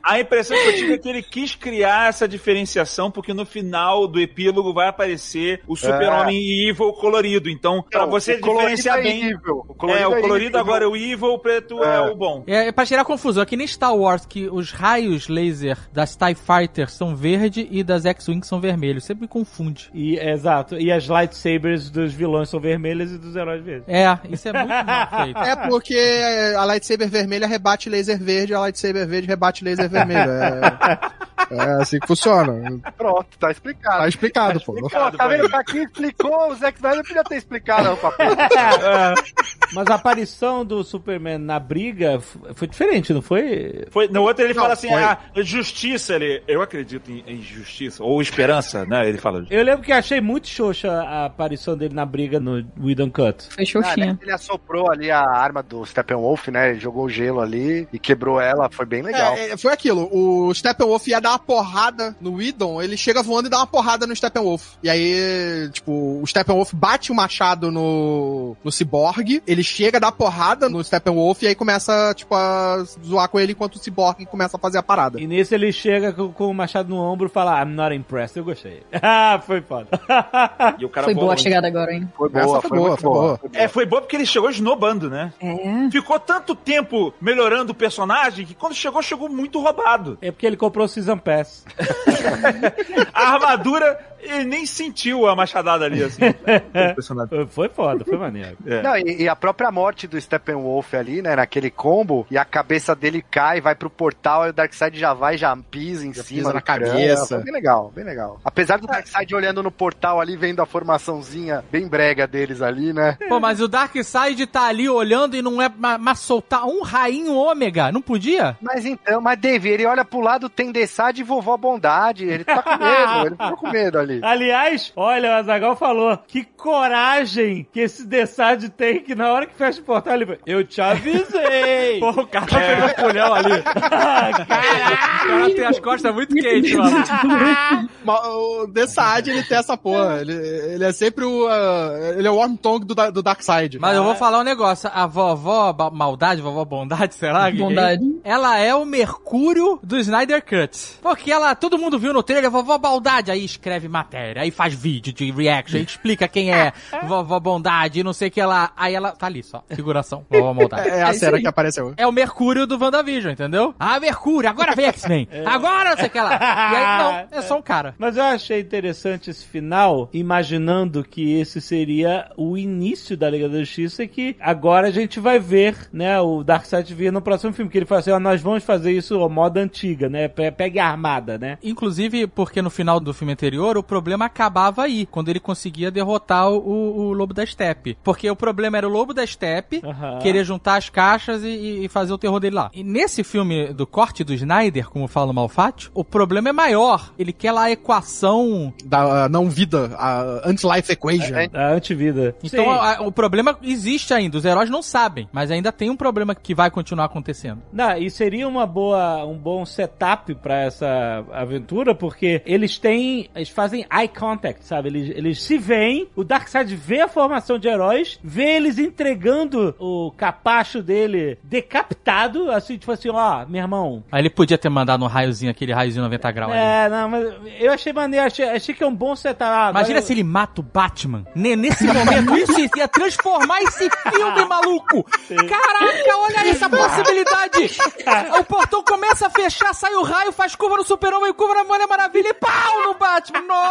A impressão que eu tive é que ele quis criar essa diferenciação, porque no final do epílogo vai aparecer o super-homem evil colorido. Então, pra Não, você o colorido diferenciar é bem. evil. O é, o colorido evil. agora é o evil, o preto é, É. o bom. É, é pra tirar confusão, é que nem Star Wars, que os raios laser das TIE Fighters são verde e das X-Wing são vermelhos. Sempre me confunde. E, exato. E as lightsabers dos vilões são vermelhas e dos heróis verdes. É, isso é muito mal feito. É porque a lightsaber vermelha rebate laser verde, a lightsaber verde rebate laser vermelho. É, é assim que funciona. Pronto, tá explicado. Tá explicado, pô. Pô, tá vendo? Tá aqui, explicou, o Zack Snyder podia ter explicado a roupa preta. Mas a aparição do Superman na briga foi diferente, não foi? Foi, no outro ele Não, fala assim, foi. ah, justiça, ele, eu acredito em, em justiça, ou esperança, né, ele fala. Eu lembro que achei muito xoxa a aparição dele na briga no Whedon Cut. Foi Ah, xoxinha. né, Ele assoprou ali a arma do Steppenwolf, né? Ele jogou o gelo ali e quebrou ela, foi bem legal. É, é, foi aquilo, o Steppenwolf ia dar uma porrada no Whedon, ele chega voando e dá uma porrada no Steppenwolf. E aí, tipo, o Steppenwolf bate o machado no, no Cyborg, ele chega, dá porrada no Steppenwolf e aí começa, tipo, a zoar com ele enquanto o Cyborg começa a fazer a parada. E nesse ele chega com, com o machado no ombro e fala, I'm not impressed. Eu gostei. Ah, foi foda. E o cara Foi boa voa a chegada agora, hein? Foi Essa boa, foi foi, boa, foi boa. boa. É, foi bom porque ele chegou esnobando, né? É. Ficou tanto tempo melhorando o personagem que quando chegou, chegou muito roubado. É porque ele comprou o Season Pass. A armadura, ele nem sentiu a machadada ali, assim. Foi foda, foi maneiro. É. Não, e, e a própria morte do Steppenwolf ali, né, naquele combo, e a cabeça dele cai, vai pro portal, e o Darkseid já vai, já pisa em Já cima pisa na cabeça. Foi bem legal, bem legal. Apesar do Darkseid olhando no portal ali, vendo a formaçãozinha bem brega deles ali, né? Pô, mas o Darkseid tá ali olhando e não é ma- mas soltar um rainho ômega. Não podia? Mas então, mas Dave, ele olha pro lado, tem Dessad e vovó Bondade, ele tá com medo, ele ficou com medo ali. Aliás, olha, o Azagal falou que coragem que esse Dessad tem que na hora que fecha o portal ele fala, eu te avisei. Pô, o cara tá pegando colhão ali. O cara tem as costas muito quentes, mano. Ma- O Desad, ele tem essa porra. Ele, ele é sempre o. ah, ele é o Wormtongue do, da- do Darkseid. Mas eu vou falar um negócio. A vovó maldade, vovó bondade, será? é Bondade. ela é o Mercúrio do Snyder Cut. Porque ela, todo mundo viu no trailer, vovó Baldade, aí escreve matéria, aí faz vídeo de reaction, explica quem é vovó Bondade, não sei o que lá. Aí ela tá ali só, figuração, vovó Bondade. É a cena que apareceu. É o Mercúrio do WandaVision, entendeu? Ah, Mercúrio, agora vem X-Men. Agora não sei o que lá. E aí, não, é só um cara. Mas eu achei interessante esse final, imaginando que esse seria o início da Liga da Justiça e que agora a gente vai ver, né, o Darkseid vir no próximo filme, que ele fala assim, ó, nós vamos fazer isso ó, moda antiga, né, pe- pegue a armada, né. Inclusive, porque no final do filme anterior, o problema acabava aí, quando ele conseguia derrotar o, o Lobo da Steppe. Porque o problema era o Lobo da Steppe Aham. querer juntar as caixas e, e fazer o terror dele lá. E nesse filme do corte do Snyder, como fala o Malfatti, o problema é maior. Ele quer lá a equação... Da ah, não vida, a anti-life equation. É, A antivida. Então a- o problema existe ainda, os heróis não sabem, mas ainda tem um problema que vai continuar acontecendo. Não, e seria uma boa, um bom setup pra essa aventura, porque eles têm, eles fazem eye contact, sabe? Eles, eles se veem, o Darkseid vê a formação de heróis, vê eles entregando o capacho dele decapitado, assim, tipo assim, ó, meu irmão. Aí ele podia ter mandado um raiozinho, aquele raiozinho 90 graus ali. É, não, mas eu achei maneiro, achei, achei que é um bom setup. Ah, Imagina eu- se ele mata o Batman. Ne- Nesse momento, isso ia transformar esse filme, maluco! Caraca, olha essa possibilidade! O portão começa a fechar, sai o raio, faz curva no Super-Homem, curva na Mulher Maravilha e pau no Batman! Nossa!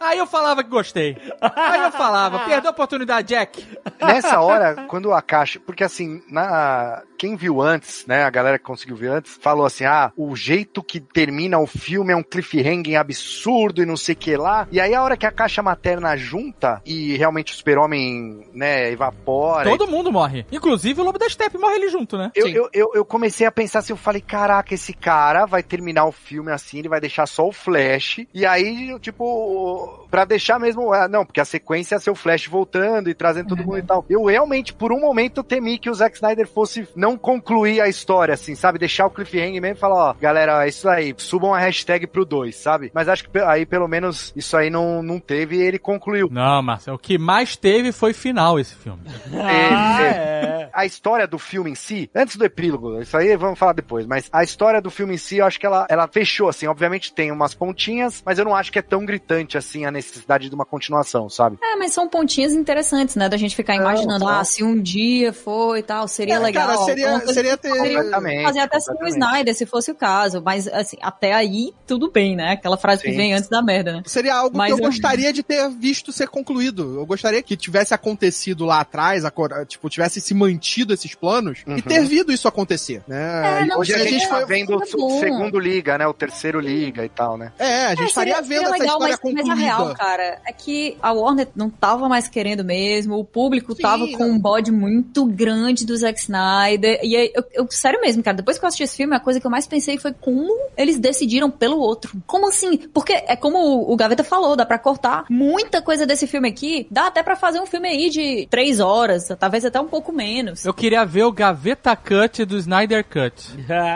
Aí eu falava que gostei. Aí eu falava, perdeu a oportunidade, Jack. Nessa hora, quando a caixa. Porque assim, na. Quem viu antes, né? A galera que conseguiu ver antes, falou assim: ah, o jeito que termina o filme é um cliffhanger absurdo e não sei o que lá. E aí, a hora que a caixa materna junta e realmente o super-homem, né, evapora. Todo mundo morre. Inclusive o Lobo da Steppe morre ali junto, né? Eu, eu, eu, eu comecei a pensar assim, eu falei, caraca, esse cara vai terminar o filme assim, ele vai deixar só o Flash, e aí, tipo, pra deixar mesmo, ah, não, porque a sequência é ser o Flash voltando e trazendo todo mundo e tal. Eu realmente, por um momento, temi que o Zack Snyder fosse não concluir a história, assim, sabe? Deixar o cliffhanger mesmo e falar, ó, galera, é isso aí, subam a hashtag pro 2, sabe? Mas acho que aí, pelo menos, isso aí não, não teve e ele concluiu. Não, Marcelo, o que mais teve foi final esse filme. Ah, É, é. a história do filme em si, antes do epílogo, isso aí vamos falar depois, mas a história do filme em si, eu acho que ela, ela fechou, assim, obviamente tem umas pontinhas, mas eu não acho que é tão gritante, assim, a necessidade de uma continuação, sabe? É, mas são pontinhas interessantes, né? Da gente ficar imaginando, não. ah, se um dia foi e tal, seria É, legal. cara, seria- seria que ter- Completamente, Fazer até sem o. Snyder, se fosse o caso. Mas, assim, até aí, tudo bem, né? Aquela frase que Sim. vem antes da merda, né? Seria algo Mas que eu eu- gostaria de ter visto ser concluído. Eu gostaria que tivesse acontecido lá atrás, a tipo, tivesse se mantido esses planos Uhum. e ter visto isso acontecer, né? É, não, Hoje a seria- gente tá seria vendo o segundo liga, né? O terceiro liga e tal, né? É, a gente É, estaria vendo essa legal, história mas, mas concluída. a real, cara, é que a Warner não tava mais querendo mesmo, o público Sim, tava com um bode muito grande do Zack Snyder, e aí, eu, eu- sério mesmo, cara, depois que eu assisti esse filme, a coisa que eu mais pensei foi como eles decidiram pelo outro. Como assim? Porque é como o, o Gaveta falou, dá pra cortar muita coisa desse filme aqui, dá até pra fazer um filme aí de três horas, talvez até um pouco menos. Eu queria ver o Gaveta Cut do Snyder Cut.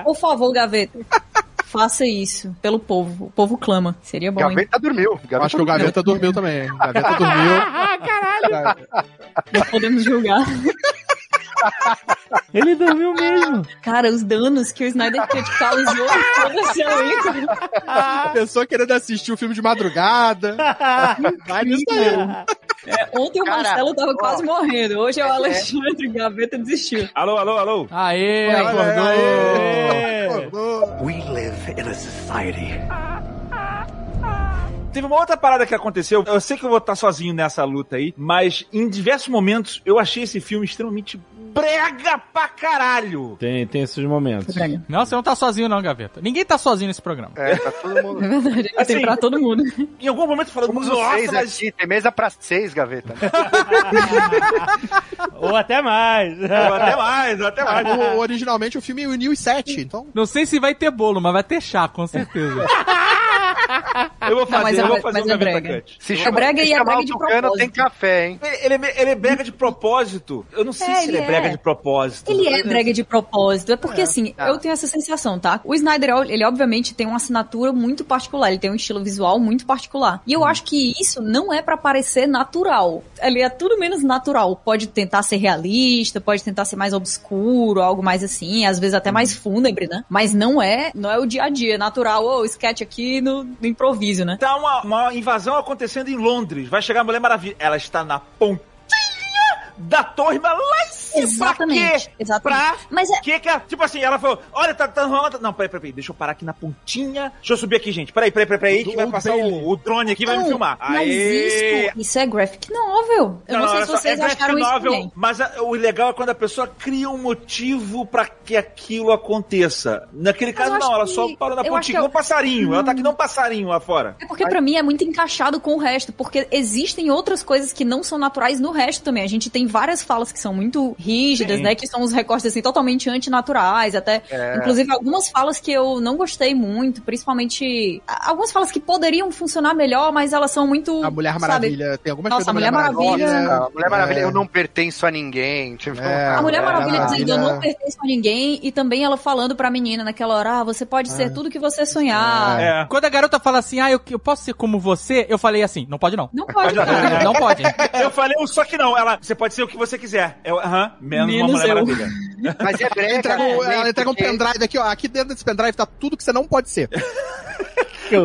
Por favor, Gaveta. Faça isso pelo povo. O povo clama. Seria bom, hein? Gaveta dormiu. Gaveta Acho que o Gaveta dormiu também. hein? O Gaveta dormiu. Não podemos julgar. Ele dormiu mesmo. Cara, os danos que o Snyder Cut causou todo esse elenco. A pessoa querendo assistir o filme de madrugada. Vai nisso aí. É, ontem o Cara, Marcelo tava ó, quase morrendo. Hoje é o Alexandre Gaveta desistiu. Alô, alô, alô. Aê, Olha acordou! aí. Acordou. We live in a society. Teve uma outra parada que aconteceu. Eu sei que eu vou estar sozinho nessa luta aí, mas em diversos momentos eu achei esse filme extremamente brega pra caralho. Tem, tem esses momentos. Não, você não tá sozinho não, Gaveta. Ninguém tá sozinho nesse programa. É, tá todo mundo. É verdade, Assim, tem pra todo mundo. Em algum momento falando, nossa, seis mas aqui, tem mesa pra seis, Gaveta. Ou até mais. até mais, até mais. O- originalmente o filme uniu os sete, então. Não sei se vai ter bolo, mas vai ter chá, com certeza. Eu vou Não, fazer, mas eu é- vou fazer mas um é gaveta brega. cut. Se É chama, brega se e é chamar brega o de Tucano, propósito. tem café, hein? Ele, ele, é- ele é brega de propósito. Eu não sei É, se ele é brega é. de propósito. Ele é brega de propósito. É porque, assim, tá. eu tenho essa sensação, tá? O Snyder, ele obviamente tem uma assinatura muito particular. Ele tem um estilo visual muito particular. E eu acho que isso não é pra parecer natural. Ele é tudo menos natural. Pode tentar ser realista, pode tentar ser mais obscuro, algo mais assim. Às vezes até mais fúnebre, né? Mas não é, não é o dia a dia. É natural. Ô, sketch aqui no, no improviso, né? Tá uma, uma invasão acontecendo em Londres. Vai chegar a Mulher Maravilha. Ela está na pontinha da torre, mas lá em cima. Exatamente, Pra quê? exatamente. Pra Mas é- que que ela... Tipo assim, ela falou, olha, tá, tá rolando... Não, peraí, peraí, deixa eu parar aqui na pontinha. Deixa eu subir aqui, gente. Peraí, peraí, peraí, peraí que vai passar o, o drone aqui e vai me Não, filmar. Mas Aê! isso, isso é graphic novel. Eu não, sei olha se vocês é graphic acharam isso novel, também. Mas a- o legal é quando a pessoa cria um motivo pra que aquilo aconteça. Naquele Mas caso, não, ela que- só parou na pontinha, que eu- um passarinho. Ela tá aqui não um passarinho lá fora. É porque pra mim é muito encaixado com o resto, porque existem outras coisas que não são naturais no resto também. A gente tem várias falas que são muito rígidas, Sim. né? Que são os recortes assim totalmente antinaturais, até É. inclusive algumas falas que eu não gostei muito, principalmente algumas falas que poderiam funcionar melhor, mas elas são muito A Mulher sabe? Maravilha. Tem algumas Nossa, coisas a Mulher Maravilha- Nossa, a Mulher Maravilha, É. eu não pertenço a ninguém. Tipo, É, A Mulher É, Maravilha dizendo, eu não pertenço a ninguém, e também ela falando pra menina naquela hora, ah, você pode ser tudo que você sonhar. É. Quando a garota fala assim, ah, eu, eu posso ser como você, eu falei assim, não pode não. Não pode, cara. Não pode. Eu falei, só que não. Ela, você pode ser o que você quiser. Eu, aham, menos, Menos uma Mulher eu. Maravilha. Mas é brega. Entrega, também, ela entrega um pendrive aqui, ó. Aqui dentro desse pendrive tá tudo que você não pode ser.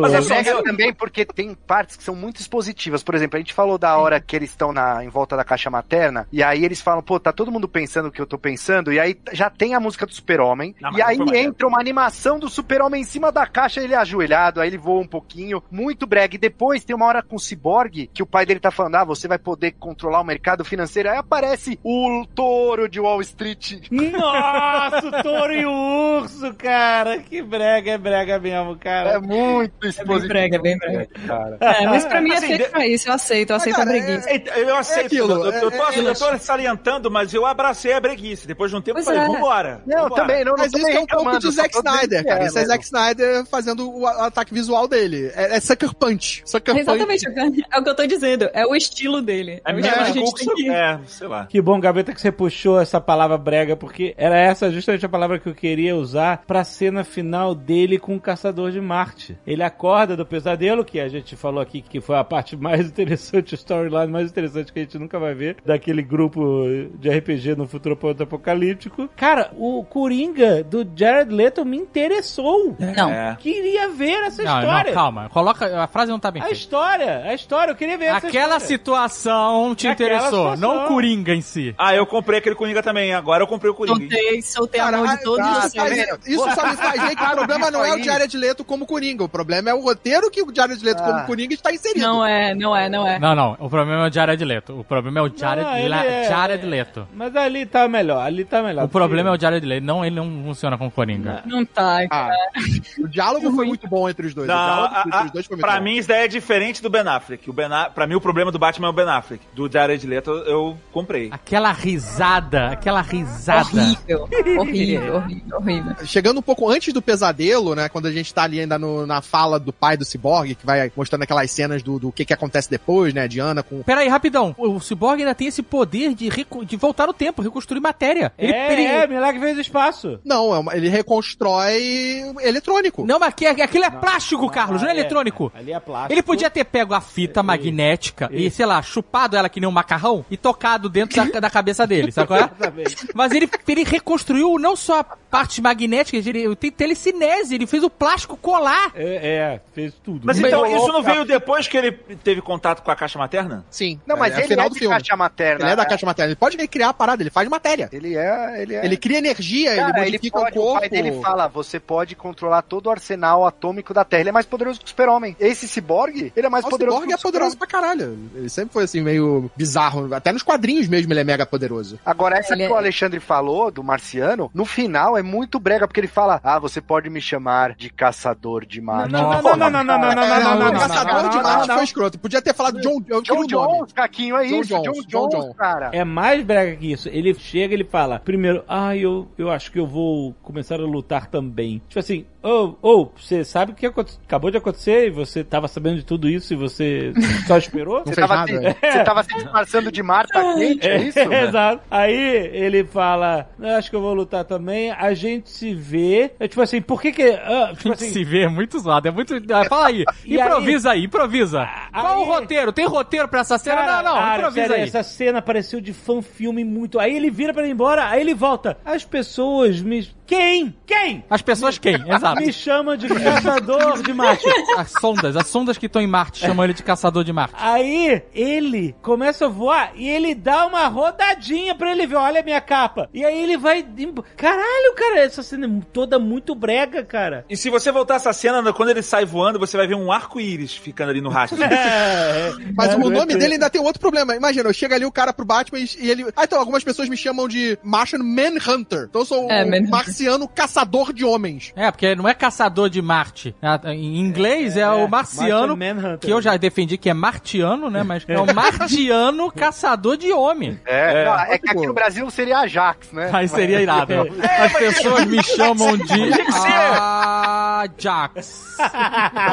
Mas É é só, brega eu- também porque tem partes que são muito expositivas. Por exemplo, a gente falou da hora que eles estão na, em volta da caixa materna, e aí eles falam, pô, tá todo mundo pensando o que eu tô pensando, e aí já tem a música do super-homem, e aí foi maneiro. entra uma animação do super-homem em cima da caixa, ele é ajoelhado, aí ele voa um pouquinho, muito brega. E depois tem uma hora com o Cyborg, que o pai dele tá falando, ah, você vai poder controlar o mercado financeiro, aí aparece o touro de Wall Street. Nossa, o touro e o urso, cara. Que brega, é brega mesmo, cara. É muito bem expositivo. brega, é bem brega. cara. É, mas pra mim é Assim, feito de- pra isso, eu aceito, eu aceito cara, a preguiça. Eita, Eu aceito, aquilo, eu, eu, tô, é- é- eu tô salientando, mas eu abracei a breguice. Depois de um tempo, eu Pois falei, é. vambora. Não, vambora. também, não, Mas isso é um pouco de Zack Snyder, cara. é Isso é. Zack Snyder fazendo o ataque visual dele. É, é Sucker Punch. Sucker Punch. Exatamente, é o que eu tô dizendo. É o estilo dele. É a gente que... É, sei lá. Que bom, Gaveta, que você puxou essa palavra brega, porque era essa justamente a palavra que eu queria usar pra cena final dele com o Caçador de Marte. Ele acorda do pesadelo, que a gente falou aqui que foi a parte mais interessante, o storyline mais interessante que a gente nunca vai ver, daquele grupo de RPG no futuro apocalíptico. Cara, o Coringa do Jared Leto me interessou. Não. É. Queria ver essa Não, história. não, calma. Coloca, a frase não tá bem A feita. história, a história, eu queria ver essa Aquela história. situação te Aquela interessou, situação. não o Coringa em si. Ah, eu comprei aquele Coringa também. Agora eu comprei o Coringa. Soltei, soltei a mão de todos vocês. faz- isso só me faz ver que o problema não é o. Jared Leto como Coringa. O problema é o roteiro que o Jared Leto Ah. como Coringa está inserido. Não é, não é, não é. Não, não. O problema é o Jared Leto. O problema é o Jared, Não, La- é- Jared Leto. Mas ali tá melhor, ali tá melhor. O problema é o Jared Leto. Não, ele não funciona com Coringa. Não tá. Ah, o diálogo foi muito bom entre os dois. Não, o diálogo a- entre a- os dois foi muito pra bom. mim isso daí é diferente do Ben Affleck. O ben A- pra mim o problema do Batman é o Ben Affleck. Do Jared Leto eu comprei. Aquela risada, aquela risada. Horrível, horrível, horrível, horrível. Chegando um pouco antes do pesadelo, né? Quando a gente tá ali ainda no- na fala do pai do Cyborg, que vai mostrando aquelas cenas do, do que, que acontece depois, né? Diana com. Pera aí, rapidão. O Cyborg ainda tem esse poder de, de voltar no tempo, reconstruir matéria. Ele, é, ele- é, milagre fez espaço. Não, é uma- ele reconstrói eletrônico. Não, mas aqui- aquilo é plástico, Carlos, não é ali eletrônico. Ali é plástico. Ele podia ter pego a fita magnética e, sei lá, chupado ela que nem um macarrão e tocado dentro da, da cabeça dele, sabe qual é? Exatamente. Mas ele, ele reconstruiu não só a parte magnética, ele tem telecinese, ele fez o plástico colar. É, é, fez tudo. Mas então, isso não veio depois que ele teve contato com a caixa materna? Sim. Não, mas é, é ele final é do de filme. caixa materna. Ele é da caixa materna. Ele pode criar a parada, ele faz matéria. Ele é, ele é. Ele cria energia, Cara, ele ele modifica pode, o o corpo. pai dele fala, você pode controlar todo o arsenal atômico da Terra. Ele é mais poderoso que o super-homem. Esse ciborgue, ele é mais O poderoso Cyborg que é o poderoso pra caralho. Ele sempre foi assim, meio bizarro. Até nos quadrinhos mesmo ele é mega poderoso. Agora, essa Ele que o é- Alexandre falou, do marciano, no final é muito brega, porque ele fala, ah, você pode me chamar de caçador de Marte. Não, não, não, não, não, não, não, não, não, não, O Caçador de Marte foi escroto. Podia ter falado John, John. Jones, Caquinho, é isso. John Jones, cara. É mais brega que isso. Ele chega ele fala, primeiro, ah, eu, eu acho que eu vou começar a lutar também. Tipo assim, ou, ou, você sabe o que acabou de acontecer e você tava sabendo de tudo isso e você só esperou? Não Você tava, nada. se, você tava se disfarçando de Marta Quente, é isso? Exato. Aí ele fala, eu acho que eu vou lutar também, a gente se vê. É tipo assim, por que que... ah, tipo A gente assim, se vê, é muito zoado, é muito... Ah, Fala aí, improvisa aí, improvisa. Qual o aí- roteiro? Tem roteiro pra essa cena? Cara, não, não, cara, improvisa sério, aí. Essa cena pareceu de fã-filme muito. Aí ele vira pra ir embora, aí ele volta. As pessoas me. Quem? Quem? As pessoas quem? Exato. Me chamam de caçador de Marte. As sondas, as sondas que estão em Marte chamam ele de caçador de Marte. Aí ele começa a voar e ele dá uma rodadinha pra ele ver, olha a minha capa. E aí ele vai. Caralho, cara, essa cena é toda muito brega, cara. E se você voltar essa cena, quando ele sai voando, você vai ver um arco-íris ficando ali no rastro. É, Mas é, o nome é, dele ainda tem outro problema. Imagina, chega ali o cara pro Batman e, ele. Ah, então, algumas pessoas me chamam de Martian Manhunter. Então eu sou É, um Manhunter. Marciano caçador de homens. É, porque não é caçador de Marte. Ah, Em inglês é, o marciano, Martian Manhunter. que eu já defendi que é martiano, né? Mas é o martiano caçador de homem. É, não, é que aqui no Brasil seria Ajax, né? Aí seria irado. É. As pessoas me chamam de Ajax.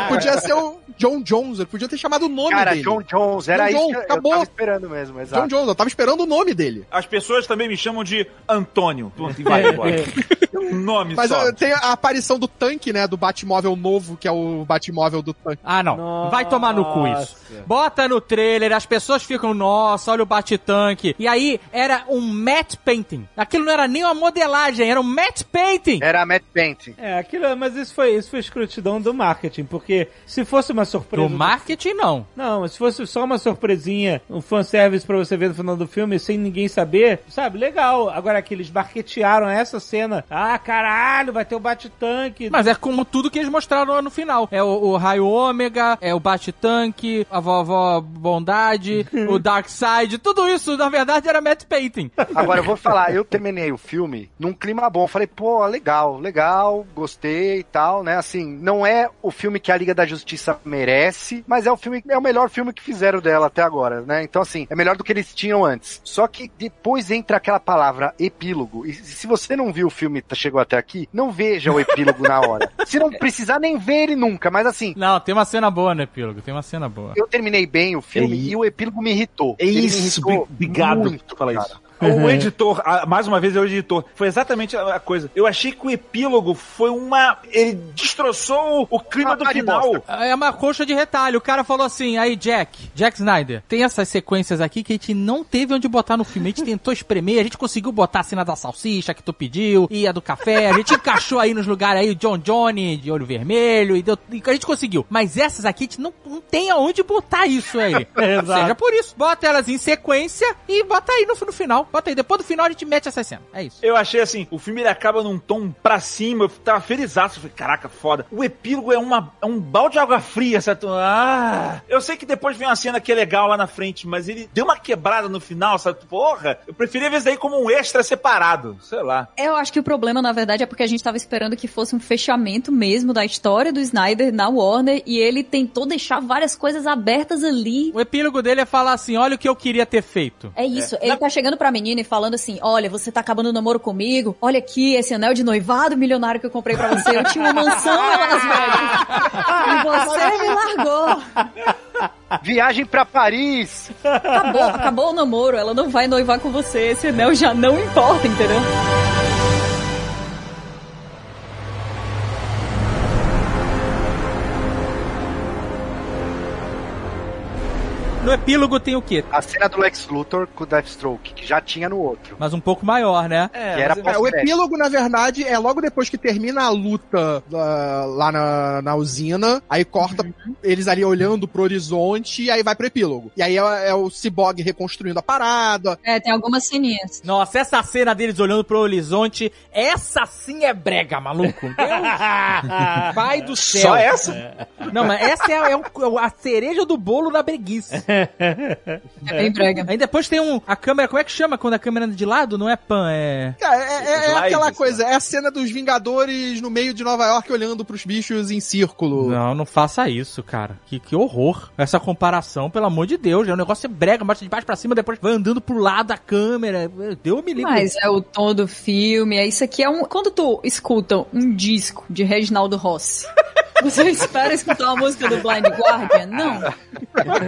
Podia ser o John Jones, ele podia ter chamado o nome Cara, dele. John Jones, era John isso que eu- eu acabou. tava esperando mesmo, exato. John Jones, eu tava esperando o nome dele. As pessoas também me chamam de Antônio. Pronto, e vai embora. Um nome Mas só. uh, tem a aparição do tanque, né? Do Batmóvel novo, que é o Batmóvel do tanque. Ah, não. Nossa. Vai tomar no cu isso. Bota no trailer, as pessoas ficam, nossa, olha o bate-tanque. E aí era um matte painting. Aquilo não era nem uma modelagem, era um matte painting. Era Matt Painting. É, aquilo, mas isso foi, isso foi escrotidão do marketing, porque se fosse uma surpresa. Do marketing, não. Não, se fosse só uma surpresinha, um fanservice pra você ver no final do filme sem ninguém saber, sabe? Legal. Agora que eles marketearam essa cena. Ah, caralho, vai ter o bate-tanque. Mas é como tudo que eles mostraram lá no final. É o, o raio ômega, é o bate-tanque, a vovó bondade, o Darkseid, tudo isso, na verdade, era matte painting. Agora eu vou falar, eu terminei o filme num clima bom. Falei, pô, legal, legal, gostei e tal, né? Assim, não é o filme que a Liga da Justiça merece, mas é o filme, é o melhor filme que fizeram dela até agora, né? Então, assim, é melhor do que eles tinham antes. Só que depois entra aquela palavra epílogo. E se você não viu o filme e chegou até aqui, não veja o epílogo na hora. Se não precisar nem ver ele nunca, mas assim, Não, tem uma cena boa no epílogo, tem uma cena boa. eu terminei bem o filme É i- e o epílogo me irritou. É isso, irritou obrigado muito, por falar cara. isso. O editor, ah, mais uma vez é o editor, foi exatamente a a coisa. Eu achei que o epílogo foi uma. Ele destroçou o clima Ah, do final. É uma coxa de retalho. O cara falou assim, aí Jack, Jack Snyder, tem essas sequências aqui que a gente não teve onde botar no filme. A gente tentou espremer, a gente conseguiu botar a cena da salsicha que tu pediu, e a do café, a gente encaixou aí nos lugares aí, o John Johnny de olho vermelho, e, deu, e a gente conseguiu. Mas essas aqui a gente não, não tem aonde botar isso aí. Exato. Seja por isso, bota elas em sequência e bota aí no, no final. Bota aí, depois do final a gente mete essa cena. É isso. Eu achei assim, o filme ele acaba num tom pra cima, eu tava felizaço, eu falei, caraca, foda. O epílogo é, uma, é um balde de água fria, sabe? Ah, eu sei que depois vem uma cena que é legal lá na frente, mas ele deu uma quebrada no final, sabe? Porra, eu preferia ver isso daí como um extra separado, sei lá. Eu acho que o problema, na verdade, é porque a gente tava esperando que fosse um fechamento mesmo da história do Snyder na Warner e ele tentou deixar várias coisas abertas ali. O epílogo dele é falar assim, olha o que eu queria ter feito. É isso, ele tá chegando pra menina e falando assim: Olha, você tá acabando o namoro comigo, olha aqui esse anel de noivado milionário que eu comprei pra você. Eu tinha uma mansão em Las Vegas. E você me largou. Viagem pra Paris! Acabou, acabou o namoro, ela não vai noivar com você, esse anel já não importa, entendeu? No epílogo tem o quê? A cena do Lex Luthor com o Deathstroke, que já tinha no outro. Mas um pouco maior, né? É, que era mas- É, o epílogo, na verdade, é logo depois que termina a luta ah, lá na, na usina, aí corta eles ali olhando pro horizonte e aí vai pro epílogo. E aí é, é o Cyborg reconstruindo a parada. É, tem algumas ceninhas. Nossa, essa cena deles olhando pro horizonte, essa sim é brega, maluco. Pai do céu. Só essa? Não, mas essa é, é o- é a cereja do bolo da breguice. É bem brega. Aí depois tem um. A câmera. Como é que chama quando a câmera anda de lado? Não é pan, é. Cara, é, é- é Slides, aquela né? coisa, é a cena dos Vingadores no meio de Nova York olhando pros bichos em círculo. Não, não faça isso, cara. Que, que horror. Essa comparação, pelo amor de Deus. É um negócio é brega, mostra de baixo pra cima, depois vai andando pro lado da câmera. Deu me livre. Mas é o tom do filme, é isso aqui é um. Quando tu escuta um disco de Reginaldo Rossi, você espera escutar uma música do Blind Guardian? Não.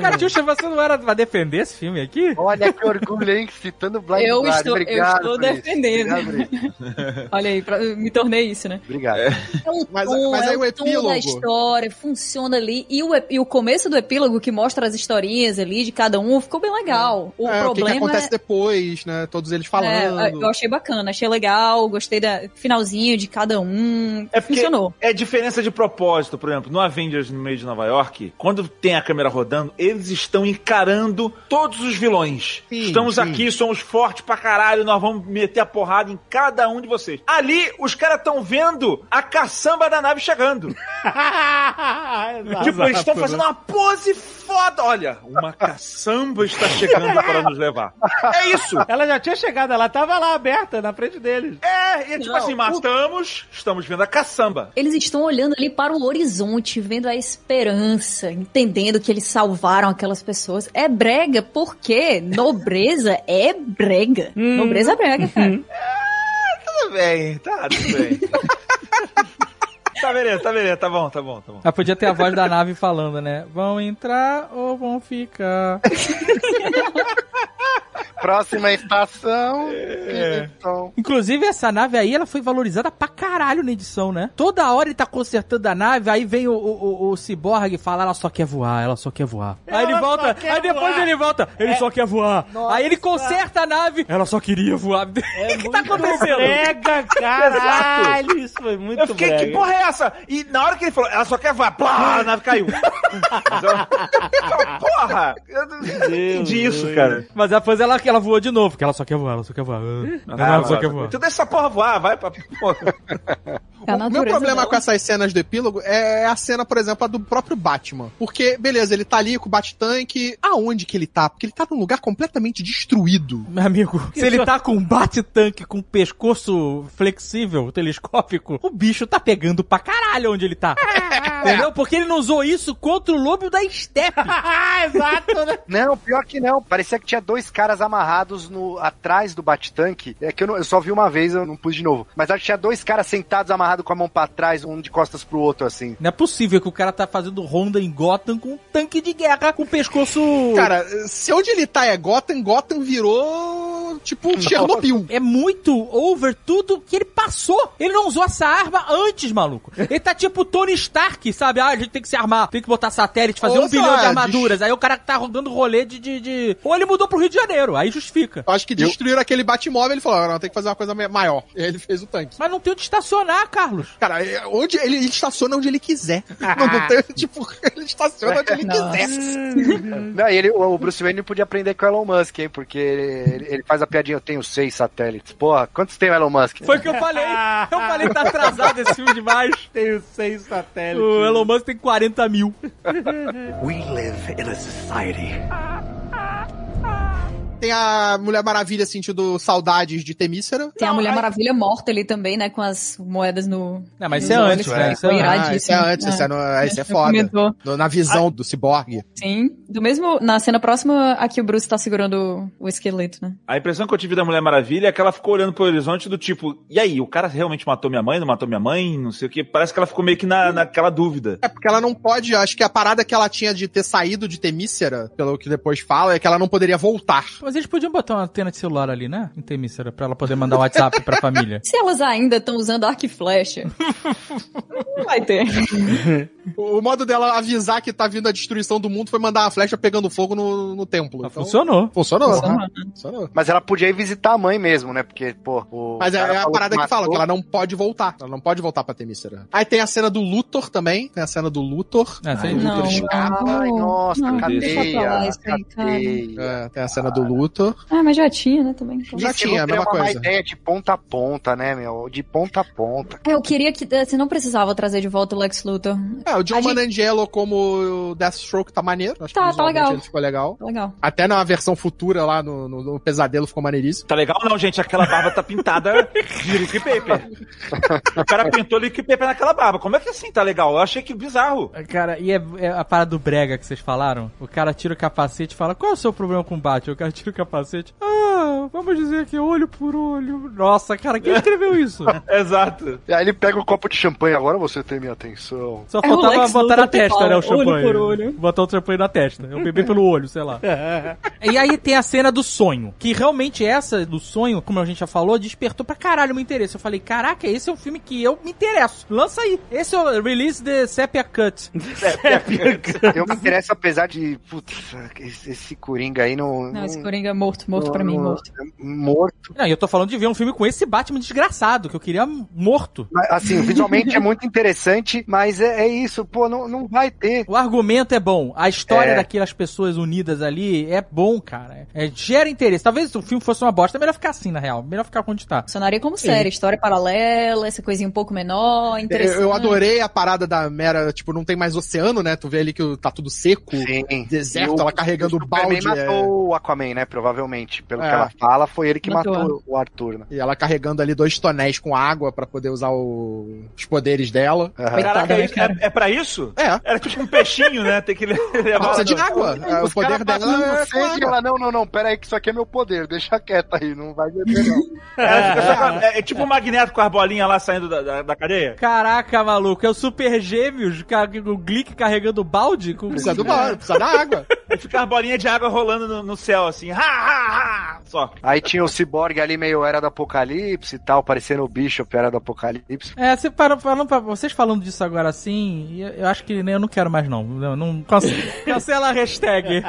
Catiuxa, você não era pra defender esse filme aqui? Olha que orgulho, hein? Citando Blind Eu Guardian. estou, eu Obrigado estou por isso. defendendo. Obrigado. Olha aí, pra- me tornei isso, né? Obrigado. É o Mas- tom, mas é aí o tom epílogo- da história, funciona ali. E o, e o começo do epílogo, que mostra as historinhas ali de cada um, ficou bem legal. O É, o que, que problema acontece é... depois, né? Todos eles falando. É, eu achei bacana, achei legal, gostei da finalzinho de cada um. É Funcionou. é diferença de propósito, por exemplo, no Avengers no meio de Nova York, quando tem a câmera rodando, eles estão encarando todos os vilões. Sim, Estamos sim. aqui, somos fortes pra caralho, nós vamos meter a porrada em cada um de vocês. Ali, os caras estão vendo a caçamba da nave chegando. tipo, eles estão fazendo uma pose foda. Olha, uma caçamba está chegando para nos levar. É isso. Ela já tinha chegado, ela tava lá aberta na frente deles. É, e é tipo Não, assim, o- matamos, estamos vendo a caçamba. Eles estão olhando ali para o horizonte, vendo a esperança, entendendo que eles salvaram aquelas pessoas. É brega, porque nobreza é brega. Nobreza é brega, cara. Tudo bem, tá, tudo bem. tá beleza, tá beleza, tá bom, tá bom, tá bom. Mas podia ter a voz da nave falando, né? Vão entrar ou vão ficar? Próxima estação. É. Inclusive, essa nave aí, ela foi valorizada pra caralho na edição, né? Toda hora ele tá consertando a nave, aí vem o, o, o, o ciborgue e fala, ela só quer voar, ela só quer voar. aí ele Ela volta, aí depois voar. ele volta, ele só quer voar. Nossa. Aí ele conserta a nave, ela só queria voar. O que tá acontecendo? Brega, caralho, isso foi muito Eu fiquei, brega. que porra é essa? E na hora que ele falou, ela só quer voar, plá, a nave caiu. Então, porra! Eu não entendi isso, cara. Mas depois ela, ela voou de novo, porque ela só quer voar, ela só quer voar. Ah, Ela só quer voar. então deixa essa porra voar, vai pra porra. É O meu problema dela. com essas cenas do epílogo é a cena, por exemplo, a do próprio Batman. Porque, beleza, ele tá ali com o Bat-Tank. Aonde que ele tá? Porque ele tá num lugar completamente destruído. Meu amigo, se ele tá com um bate-tanque com pescoço flexível, telescópico, o bicho tá pegando pra caralho onde ele tá. Entendeu? Porque ele não usou isso contra o lobo da steppe. Exato, né? Não, pior que não. Parecia que tinha dois caras amarrados no atrás do bate-tanque. É que eu, não- eu só vi uma vez, eu não pus de novo. Mas acho que tinha dois caras sentados amarrados com a mão pra trás, um de costas pro outro, assim. Não é possível que o cara tá fazendo ronda em Gotham com um tanque de guerra com pescoço... Cara, se onde ele tá é Gotham, Gotham virou tipo Chernobyl. É muito over tudo que ele passou. Ele não usou essa arma antes, maluco. Ele tá tipo Tony Stark, sabe? Ah, a gente tem que se armar, tem que botar satélite, fazer Ou um bilhão de armaduras. Aí o cara tá rodando rolê de, de, de- Ou ele mudou pro Rio de Janeiro, aí justifica. Eu acho que destruíram aquele Batmóvel ele falou, "Ah, não, tem que fazer uma coisa maior. E aí ele fez o tanque. Mas não tem onde estacionar, Carlos. Cara, é- onde ele, ele estaciona onde ele quiser. não, não tem, tipo, ele estaciona onde ele quiser. Não, e ele, o Bruce Wayne podia aprender com o Elon Musk, hein? Porque ele, ele faz a piadinha, eu tenho seis satélites. Porra, quantos tem o Elon Musk? Foi o que eu falei. Eu falei que tá atrasado esse filme demais. Tenho seis satélites. O Elon Musk tem 40 mil. We live in a society Tem a Mulher Maravilha sentindo saudades de Temícera. Tem a Mulher Maravilha morta ali também, né? Com as moedas no. Não, mas isso é antes, né? Isso é Foi antes. Ah, é antes, isso é, no, isso é Você foda. No- na visão do ciborgue. Sim. Do mesmo. Na cena próxima, aqui o Bruce tá segurando o esqueleto, né? A impressão que eu tive da Mulher Maravilha é que ela ficou olhando pro horizonte do tipo, e aí, o cara realmente matou minha mãe, não matou minha mãe, não sei o que. Parece que ela ficou meio que na, naquela dúvida. É porque ela não pode, acho que a parada que ela tinha de ter saído de Temícera, pelo que depois fala, é que ela não poderia voltar. Mas eles podiam botar uma antena de celular ali, né? Temícera, pra ela poder mandar um WhatsApp pra família. Se elas ainda estão usando arco e flecha. não vai ter. O, o modo dela avisar que tá vindo a destruição do mundo foi mandar uma flecha pegando fogo no, no templo. Então, Funcionou. Funcionou. Funcionou. né? Funcionou. Mas ela podia ir visitar a mãe mesmo, né? Porque, pô, o. Mas é, cara é a parada que matou. fala, que ela não pode voltar. Ela não pode voltar pra Temícera. Aí tem a cena do Luthor também. Tem a cena do Luthor. É, tem- Luthor Não, escapa. Ai, nossa, não, cadeia. aí, cara. cadeia. É, tem a cena do Luthor. Ah, mas já tinha, né, também. Já Esse tinha, a Luthor mesma é uma coisa. ideia de ponta a ponta, né, meu? De ponta a ponta. É, eu queria que. eh, Você não precisava trazer de volta o Lex Luthor. É, É, o John A gente- Manangelo como o Deathstroke tá maneiro. Acho Tá, que tá visualmente legal. ele ficou legal. Legal. Até na versão futura lá no, no- no Pesadelo ficou maneiríssimo. Tá legal não, gente? Aquela barba tá pintada de liquid paper. O cara pintou liquid paper naquela barba. Como é que assim tá legal? Eu achei que bizarro. Cara, e é, é a parada do brega que vocês falaram? O cara tira o capacete e fala, qual é o seu problema com o Batman? O cara tira o capacete, ah, vamos dizer que é olho por olho. Nossa, cara, quem escreveu isso? Exato. E aí ele pega o copo de champanhe, agora você tem minha atenção. Só É o faltava Lex botar na testa, fala, né, o olho champanhe. por olho. Botar o champanhe na testa. É o bebê pelo olho, sei lá. e aí tem a cena do sonho. Que realmente essa do sonho, como a gente já falou, despertou pra caralho meu interesse. Eu falei, caraca, esse é um filme que eu me interesso. Lança aí. Esse é o Release the Sepia Cut. Eu me interesso, apesar de. Putz, esse, Coringa aí não. Não, esse Coringa é morto, morto pra mim, morto. Morto. Não, e eu tô falando de ver um filme com esse Batman desgraçado, que eu queria morto. Assim, visualmente é muito interessante, mas é, é isso, pô, não, não vai ter. O argumento é bom. A história É. daquelas pessoas unidas ali é bom, cara. É, gera interesse. Talvez se o filme fosse uma bosta, é melhor ficar assim, na real. Melhor ficar onde tá. Funcionaria como série, história paralela, essa coisinha um pouco menor, Eu, interessante. eu adorei a parada da Mera, tipo, não tem mais oceano, né? Tu vê ali que tá tudo seco, Sim. deserto, E o- ela carregando o balde. é. matou o Aquaman, né? Provavelmente. Pelo É. que ela fala, foi ele que Matou. matou, o Arthur, né? E ela carregando ali dois tonéis com água pra poder usar o- os poderes dela. Aham. Caraca, né, isso- é, é pra isso? É. Era tipo um peixinho, né? Tem que levar. precisa de água. É, O Os poder caras dela é ela, não, não, não, pera aí que isso aqui é meu poder, deixa quieto aí, não vai beber não. É, fica só- é- é tipo um magneto com as bolinhas lá saindo da, da, da cadeia. Caraca, maluco. É o Super Gêmeos, o Glick carregando o balde. Com... Precisa do balde, precisa da água. E bolinhas de água rolando no, no céu, assim. Ha, ha, ha! Só. Aí tinha o Cyborg ali meio Era do Apocalipse e tal, parecendo o Bishop Era do Apocalipse. É, você parou, falando pra, vocês falando disso agora assim, eu, acho que nem eu não quero mais não. Não, não cance- cancela a hashtag.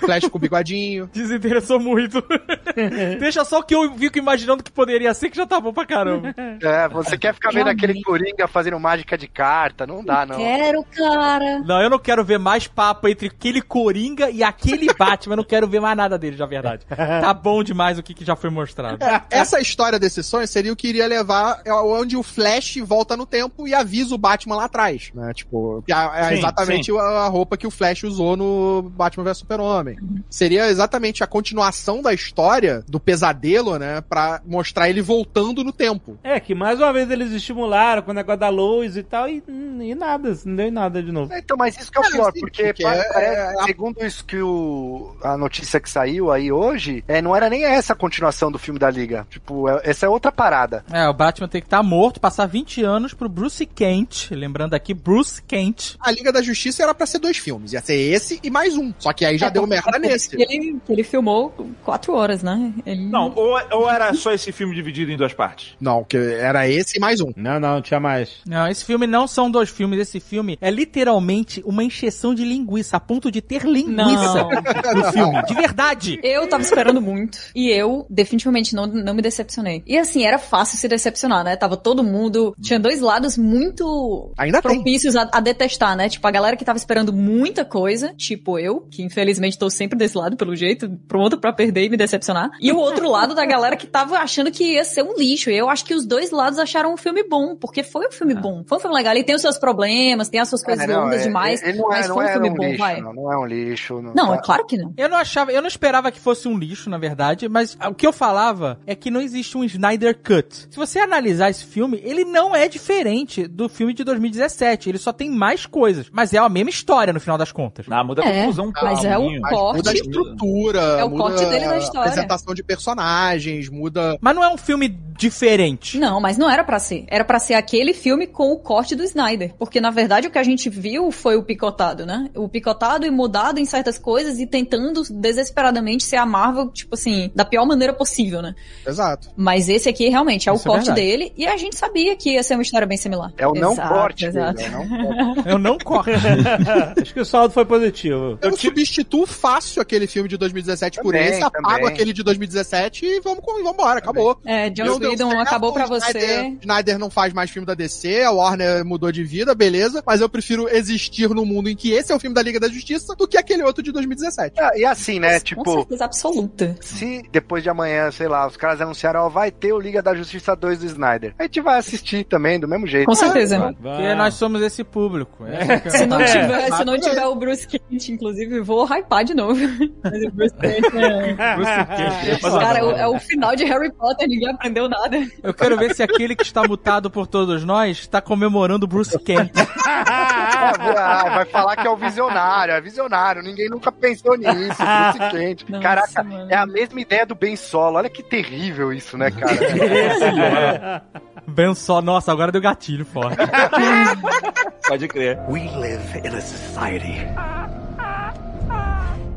Flash com bigodinho. Desinteressou muito. Deixa só o que eu fico imaginando que poderia ser, que já tá bom pra caramba. É, você quer ficar vendo Realmente. aquele Coringa fazendo mágica de carta, não dá não. Quero, cara. Não, eu não quero ver mais papo entre aquele Coringa e aquele Batman. Eu não quero ver mais nada dele, na verdade. Tá bom demais o que, que já foi mostrado. Essa história desse sonho seria o que iria levar onde o Flash volta no tempo e avisa o Batman lá atrás, né? Tipo, que é, é Sim, exatamente a a roupa que o Flash usou no Batman vs Super-Homem. Seria exatamente a continuação da história do pesadelo, né? Pra mostrar ele voltando no tempo. É, que mais uma vez eles estimularam com o negócio da luz e tal, e, hum, e nada, não deu em nada de novo. Então, mas isso que é o É, pior, sim, porque, porque é- parece- é- segundo isso que o, a notícia que saiu aí hoje, é, não era nem essa a continuação do filme da Liga. Tipo, é- essa é outra parada. É, o Batman tem que estar morto, passar 20 anos pro Bruce Kent. Lembrando aqui, Bruce Kent. A Liga da Justiça era pra ser dois filmes. Ia ser esse e mais um. Só que aí já É, deu merda nesse. Ele, ele filmou quatro horas, né? Ele... Não, ou, ou era só esse filme dividido em duas partes? Não, que era esse e mais um. Não, não, tinha mais. Não, esse filme não são dois filmes. Esse filme é literalmente uma encheção de linguiça, a ponto de ter linguiça no filme. De verdade. Eu tava esperando muito. E eu, definitivamente, não, não me decepcionei. E assim, era fácil se decepcionar, né? Tava todo mundo. Tinha dois lados muito Ainda propícios a, a detestar, né? Tipo, a galera que tava esperando muita coisa, tipo eu, que infelizmente tô sempre desse lado, pelo jeito, pronta pra perder e me decepcionar. E o outro lado da galera que tava achando que ia ser um lixo. E eu acho que os dois lados acharam um filme bom, porque foi um filme bom. Foi um filme legal. Ele tem os seus problemas, tem as suas coisas É, não, longas é- demais, não é, mas não foi um é filme um bom, lixo, vai. Não, não é um lixo. Não, Não, tá- é claro que não. Eu não achava, eu não esperava que fosse um lixo, na verdade, mas o que eu falava é que não existe um Snyder Cut. Se você analisar esse filme, ele não é diferente do filme de 2017. Ele só tem mais coisas, mas é a mesma história no final das contas. Ah, muda a É, conclusão um mas é o pouquinho. Mas muda a corte. estrutura, É o muda corte dele da a história. apresentação de personagens, muda Mas não é um filme diferente. Não, mas não era pra ser. Era pra ser aquele filme com o corte do Snyder. Porque, na verdade, o que a gente viu foi o picotado, né? O picotado e mudado em certas coisas e tentando desesperadamente ser a Marvel, tipo assim, da pior maneira possível, né? Exato. Mas esse aqui realmente é Isso o é corte verdade. dele e a gente sabia que ia ser uma história bem similar. É o não Exato, corte. dele, Exato. é o não corte. Eu não corto. Acho que o saldo foi positivo. Eu substituo fácil aquele filme de 2017 por Também, esse, apago aquele de 2017 e vamos, com- vamos embora, acabou. É, John Whedon acabou pra você. Snyder, Snyder não faz mais filme da DC, a Warner mudou de vida, beleza, mas eu prefiro existir num mundo em que esse é o filme da Liga da Justiça do que aquele outro de 2017. Ah, E assim, né? Com Tipo, certeza absoluta. se depois de amanhã, sei lá, os caras anunciaram, ó, vai ter o Liga da Justiça 2 do Snyder. A gente vai assistir também, do mesmo jeito. Com certeza. Porque nós somos esse público. É. Se não, tiver, se não tiver o Bruce Kent, inclusive, vou hypar de novo. Mas o Bruce Kent é... Bruce Kent. Cara, é o final de Harry Potter, ninguém aprendeu nada. Eu quero ver se aquele que está mutado por todos nós está comemorando o Bruce Kent. Ah, vai falar que é o visionário, é visionário. Ninguém nunca pensou nisso, Kent. Nossa, Caraca, mano. é a mesma ideia do Ben Solo. Olha que terrível isso, né, cara? Ben só, nossa, agora deu gatilho forte. Pode crer. We live in a society.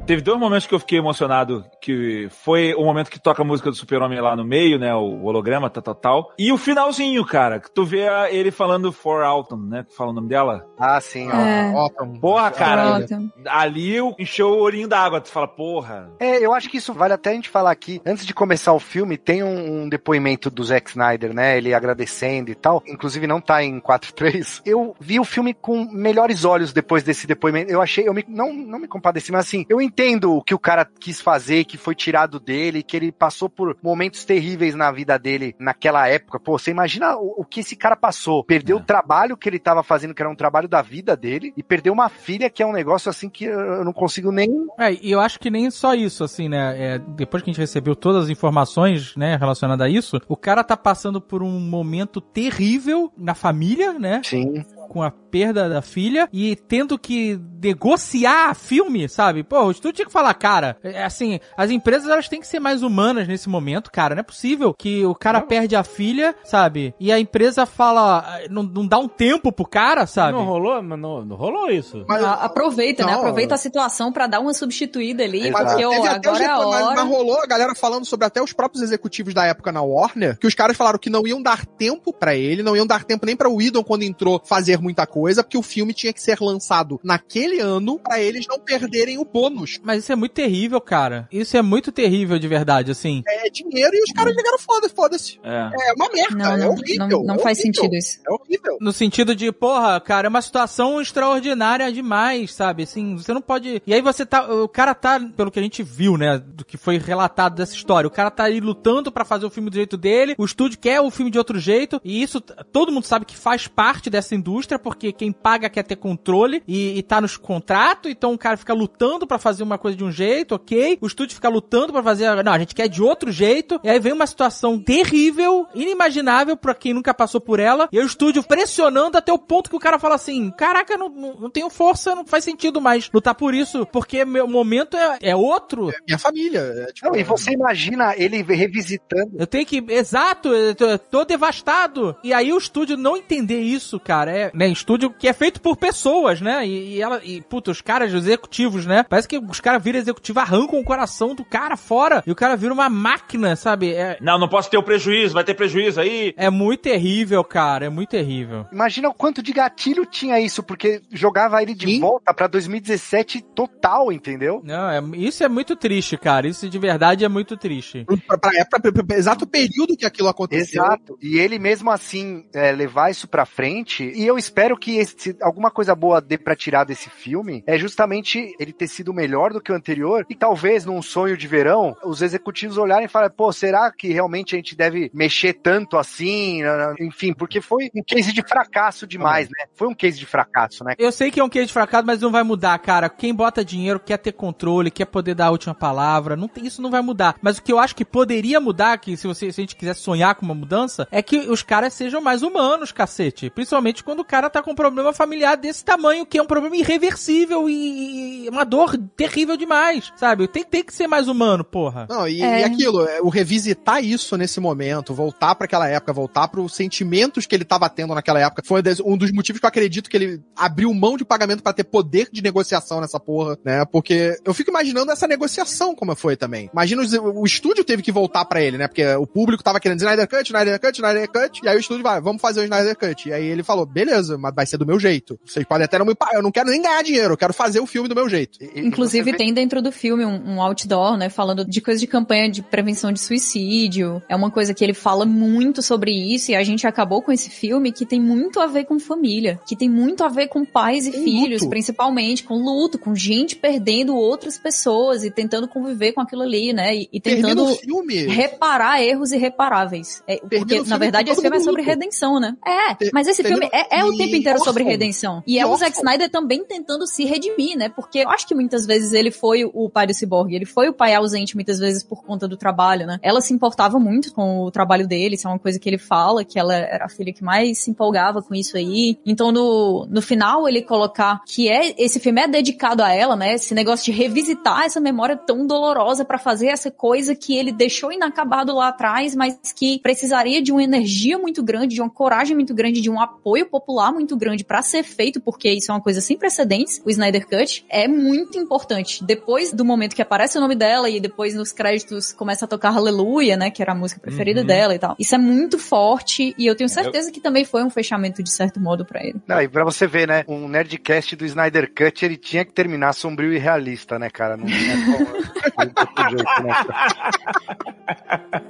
Teve dois momentos que eu fiquei emocionado, que foi o momento que toca a música do Super-Homem lá no meio, né, o holograma, tal, tal, tal. E o finalzinho, cara, que tu vê a- ele falando For Autumn, né, que fala o nome dela. Ah, sim, ó. É. Gotham. Porra, cara, Pronto. ali encheu o olhinho d'água, tu fala, porra. É, eu acho que isso vale até a gente falar aqui. Antes de começar o filme, tem um, um depoimento do Zack Snyder, né? Ele agradecendo e tal. Inclusive não tá em 4.3. Eu vi o filme com melhores olhos depois desse depoimento. Eu achei, eu me, não, não me compadeci, mas assim, eu entendo o que o cara quis fazer, que foi tirado dele, que ele passou por momentos terríveis na vida dele naquela época. Pô, você imagina o, o que esse cara passou. Perdeu o trabalho que ele tava fazendo, que era um trabalho da vida dele, e perdeu uma filha que é um negócio assim que eu eu não consigo nem É, e eu acho que nem só isso, assim, né? É, depois que a gente recebeu todas as informações, né, relacionadas a isso, o cara tá passando por um momento terrível na família, né? Sim. Com a perda da filha e tendo que negociar filme, sabe? Pô, o estúdio tinha que falar, cara, é assim, as empresas elas têm que ser mais humanas nesse momento, cara. Não é possível que o cara perde a filha, sabe? E a empresa fala, não, não dá um tempo pro cara, sabe? Não rolou, mas não, não rolou isso. Mas- A- Aproveita, né? Não. Aproveita a situação pra dar uma substituída ali, Exato. porque ó, até agora é a depois- mas, hora. mas rolou a galera falando sobre até os próprios executivos da época na Warner, que os caras falaram que não iam dar tempo pra ele, não iam dar tempo nem pra o Whedon quando entrou fazer muita coisa, porque o filme tinha que ser lançado naquele ano pra eles não perderem o bônus. Mas isso é muito terrível, cara. Isso é muito terrível de verdade, assim. É dinheiro e os caras ligaram foda-se, foda-se. É. É uma merda, Não, é não, horrível. não, não é faz horrível, sentido isso. É horrível. No sentido de, porra, cara, é uma situação extraordinária demais, sabe? Assim, você não pode. E aí você tá. O cara tá, pelo que a gente viu, né? Do que foi relatado dessa história. O cara tá aí lutando pra fazer o filme do jeito dele. O estúdio quer o filme de outro jeito. E isso, todo mundo sabe que faz parte dessa indústria, porque quem paga quer ter controle e, e tá nos contratos. Então o cara fica lutando pra fazer uma coisa de um jeito, ok? O estúdio fica lutando pra fazer. Não, a gente quer de outro jeito. E aí vem uma situação terrível, inimaginável pra quem nunca passou por ela. E aí o estúdio pressionando até o ponto que o cara fala assim: Caraca, não, não, não tenho força, não faz sentido mais lutar por isso, porque meu momento é, é outro. Minha família. É, tipo, Não, e você imagina ele revisitando. Eu tenho que. Exato, eu tô, eu tô devastado. E aí o estúdio não entender isso, cara. É, né? Estúdio que é feito por pessoas, né? E, e ela. E, puta, os caras, os executivos, né? Parece que os caras viram executivo, arrancam o coração do cara fora. E o cara vira uma máquina, sabe? É, Não, não posso ter o prejuízo, vai ter prejuízo aí. é muito terrível, cara. É muito terrível. Imagina o quanto de gatilho tinha isso, porque jogava ele de Sim. volta pra 2017 total, entendeu? Não, é, isso é muito triste, cara. Isso de verdade é muito triste. pra, pra, pra- pra- pra exato período que aquilo aconteceu. Exato. E ele mesmo assim é, levar isso pra frente. E eu espero que esse- alguma coisa boa dê pra tirar desse filme é justamente ele ter sido melhor do que o anterior. E talvez num sonho de verão, os executivos olharem e falarem: pô, será que realmente a gente deve mexer tanto assim? Enfim, porque foi um case de fracasso demais, né? Foi um case de fracasso, né? Eu sei que é um queijo de fracasso, mas não vai mudar, cara. Quem bota dinheiro quer ter controle, quer poder dar a última palavra. Não tem, isso não vai mudar. Mas o que eu acho que poderia mudar, que se, você, se a gente quiser sonhar com uma mudança, é que os caras sejam mais humanos, cacete. Principalmente quando o cara tá com um problema familiar desse tamanho, que é um problema irreversível e, e uma dor terrível demais, sabe? Tem, tem que ser mais humano, porra. Não, e, É. e aquilo, é, o revisitar isso nesse momento, voltar pra aquela época, voltar pros sentimentos que ele tava tendo naquela época, foi um dos motivos que eu acredito que ele abriu mão de pagamento pra ter poder de negociação nessa porra, né? Porque eu fico imaginando essa negociação como foi também. Imagina os- o estúdio teve que voltar pra ele, né? Porque o público tava querendo Snyder Cut, Snyder Cut, Snyder Cut, e aí o estúdio vai, vamos fazer o Snyder Cut. E aí ele falou, beleza, mas vai ser do meu jeito. Vocês podem até não me pagar, eu não quero nem ganhar dinheiro, eu quero fazer o filme do meu jeito. Inclusive tem dentro do filme um, um outdoor, né, falando de coisas de campanha de prevenção de suicídio. É uma coisa que ele fala muito sobre isso e a gente acabou com esse filme que tem muito a ver com família, que tem muito a ver com pais e Com filhos, luto. principalmente com luto, com gente perdendo outras pessoas e tentando conviver com aquilo ali, né? E, e tentando filme. reparar erros irreparáveis. É, porque, na filme verdade, esse filme é sobre luto. redenção, né? É, mas esse filme termina- é, é o tempo inteiro sobre órfão. redenção. E E é o Zack. Snyder também tentando se redimir, né? Porque eu acho que muitas vezes ele foi o pai do Cyborg, ele foi o pai ausente muitas vezes por conta do trabalho, né? Ela se importava muito com o trabalho dele, isso é uma coisa que ele fala, que ela era a filha que mais se empolgava com isso aí. Então, no, no final, ele colocar que é esse filme é dedicado a ela, né? Esse negócio de revisitar essa memória tão dolorosa pra fazer essa coisa que ele deixou inacabado lá atrás, mas que precisaria de uma energia muito grande, de uma coragem muito grande, de um apoio popular muito grande pra ser feito, porque isso é uma coisa sem precedentes, o Snyder Cut, é muito importante. Depois do momento que aparece o nome dela e depois nos créditos começa a tocar Aleluia, né, que era a música preferida Uhum. dela e tal. Isso é muito forte e eu tenho certeza que também foi um fechamento de certo modo pra ele. Não, e pra você ver, né? Um Nerdcast do Snyder Cut, ele tinha que terminar sombrio e realista, né, cara? Não como. de outro jeito, né, cara?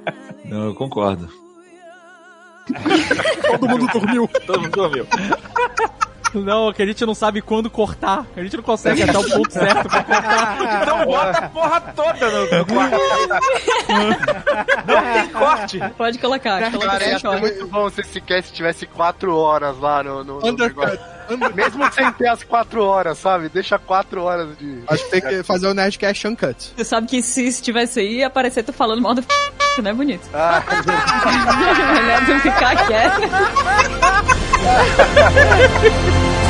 Não, eu concordo. Todo mundo dormiu. Todo mundo dormiu. Não, que a gente não sabe quando cortar. A gente não consegue até o ponto certo pra cortar. Então bota a porra toda no, no quarto. Não tem corte. Pode colocar, coloca choque. muito bom se esse cast tivesse quatro horas lá no, no, no. Mesmo sem ter as quatro horas, sabe? Deixa quatro horas de. Acho que tem que fazer o Nerdcast Uncut. Você sabe que se estivesse aí, ia aparecer tu falando mal do não é bonito. Ah, Melhor tu ficar quieto.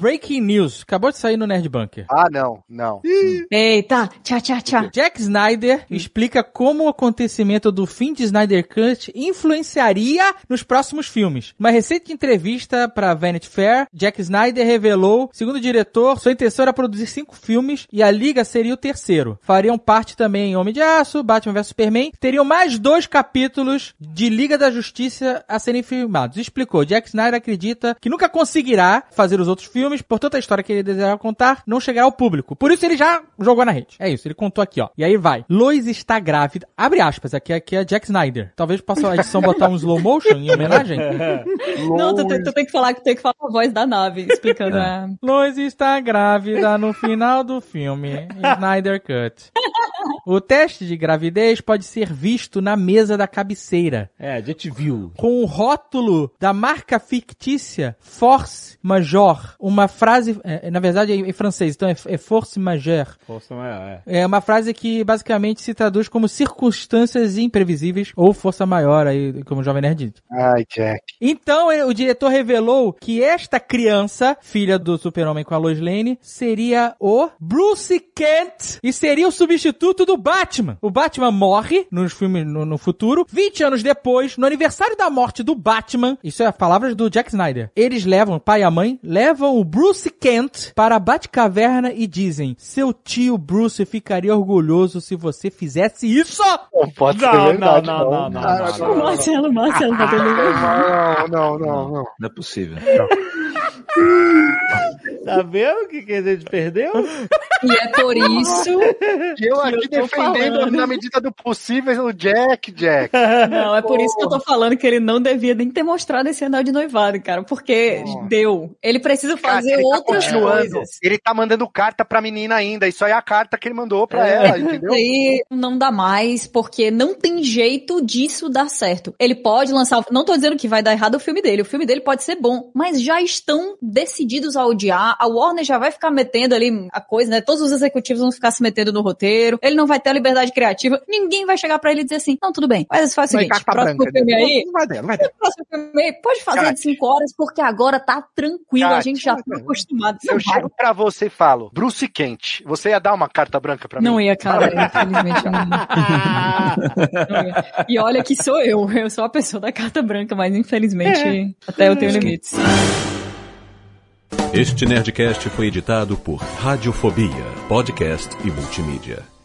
Breaking News. Acabou de sair no Nerd Bunker. ah, não, não. Eita, tchá, tchá, tchá. Jack Snyder explica como o acontecimento do fim de Snyder Cut influenciaria nos próximos filmes. Uma recente entrevista para Vanity Fair, Jack Snyder revelou, segundo o diretor, sua intenção era produzir cinco filmes e a Liga seria o terceiro. Fariam parte também Homem de Aço, Batman vs Superman. Teriam mais dois capítulos de Liga da Justiça a serem filmados. Explicou, Jack Snyder acredita que nunca conseguirá fazer os outros filmes, portanto a história que ele desejava contar não chegará ao público. Por isso ele já jogou na rede. É isso, ele contou aqui, ó. E aí vai. Lois está grávida. Abre aspas, aqui, aqui é Jack Snyder. Talvez possa a edição botar um slow motion em homenagem. Não, tu, tem- tu tem que falar que tem que falar a voz da nave, explicando a... Lois está grávida no final do filme Snyder Cut. O teste de gravidez pode ser visto na mesa da cabeceira. É, a gente viu. Com o rótulo da marca fictícia Force Major. Uma frase, é, na verdade é em francês, então é, é Force Majeure. Força maior, é. É uma frase que basicamente se traduz como circunstâncias imprevisíveis ou força maior, aí, como o Jovem Nerd diz. Ai, Jack. Então, eh, o diretor revelou que esta criança, filha do super-homem com a Lois Lane, seria o Bruce Kent e seria o substituto do Batman. O Batman morre nos filmes no, no futuro. 20 anos depois, no aniversário da morte do Batman, isso é as palavras do Jack Snyder, eles levam, o pai e a mãe, levam o Bruce Kent para a Batcaverna e dizem, seu tio Bruce ficaria orgulhoso se você fizesse isso! Não pode Não, ser não, verdade. não, não, não, Cara, não, O Marcelo, Marcelo tá tendo... Não, não, não, não. Não é possível. Tá vendo o que, que a gente perdeu? E é por isso... E eu aqui eu defendendo falando. na medida do possível o Jack, Jack. Não, é por isso que eu tô falando que ele não devia nem ter mostrado esse anel de noivado, cara, porque deu. Ele precisa Cara, fazer ele tá outras coisas. Ele tá mandando carta pra menina ainda. Isso aí é a carta que ele mandou pra É. ela, entendeu? Aí não dá mais, porque não tem jeito disso dar certo. Ele pode lançar. Não tô dizendo que vai dar errado o filme dele. O filme dele pode ser bom, mas já estão decididos a odiar. A Warner já vai ficar metendo ali a coisa, né? Todos os executivos vão ficar se metendo no roteiro. Ele não vai ter a liberdade criativa. Ninguém vai chegar pra ele e dizer assim: não, tudo bem. Mas faz o seguinte: próximo branca, filme né? aí. Não vai dar, não vai dar. Próximo filme aí, pode fazer Cara, de 5 horas, porque agora tá tranquilo. Cara, a gente já acostumado. Eu chego pra você e falo, Bruce Kent, você ia dar uma carta branca pra mim? Não ia, cara, infelizmente não. Não ia. E olha que sou eu, eu sou a pessoa da carta branca, mas infelizmente até eu tenho limites. Este Nerdcast foi editado por Radiofobia, podcast e multimídia.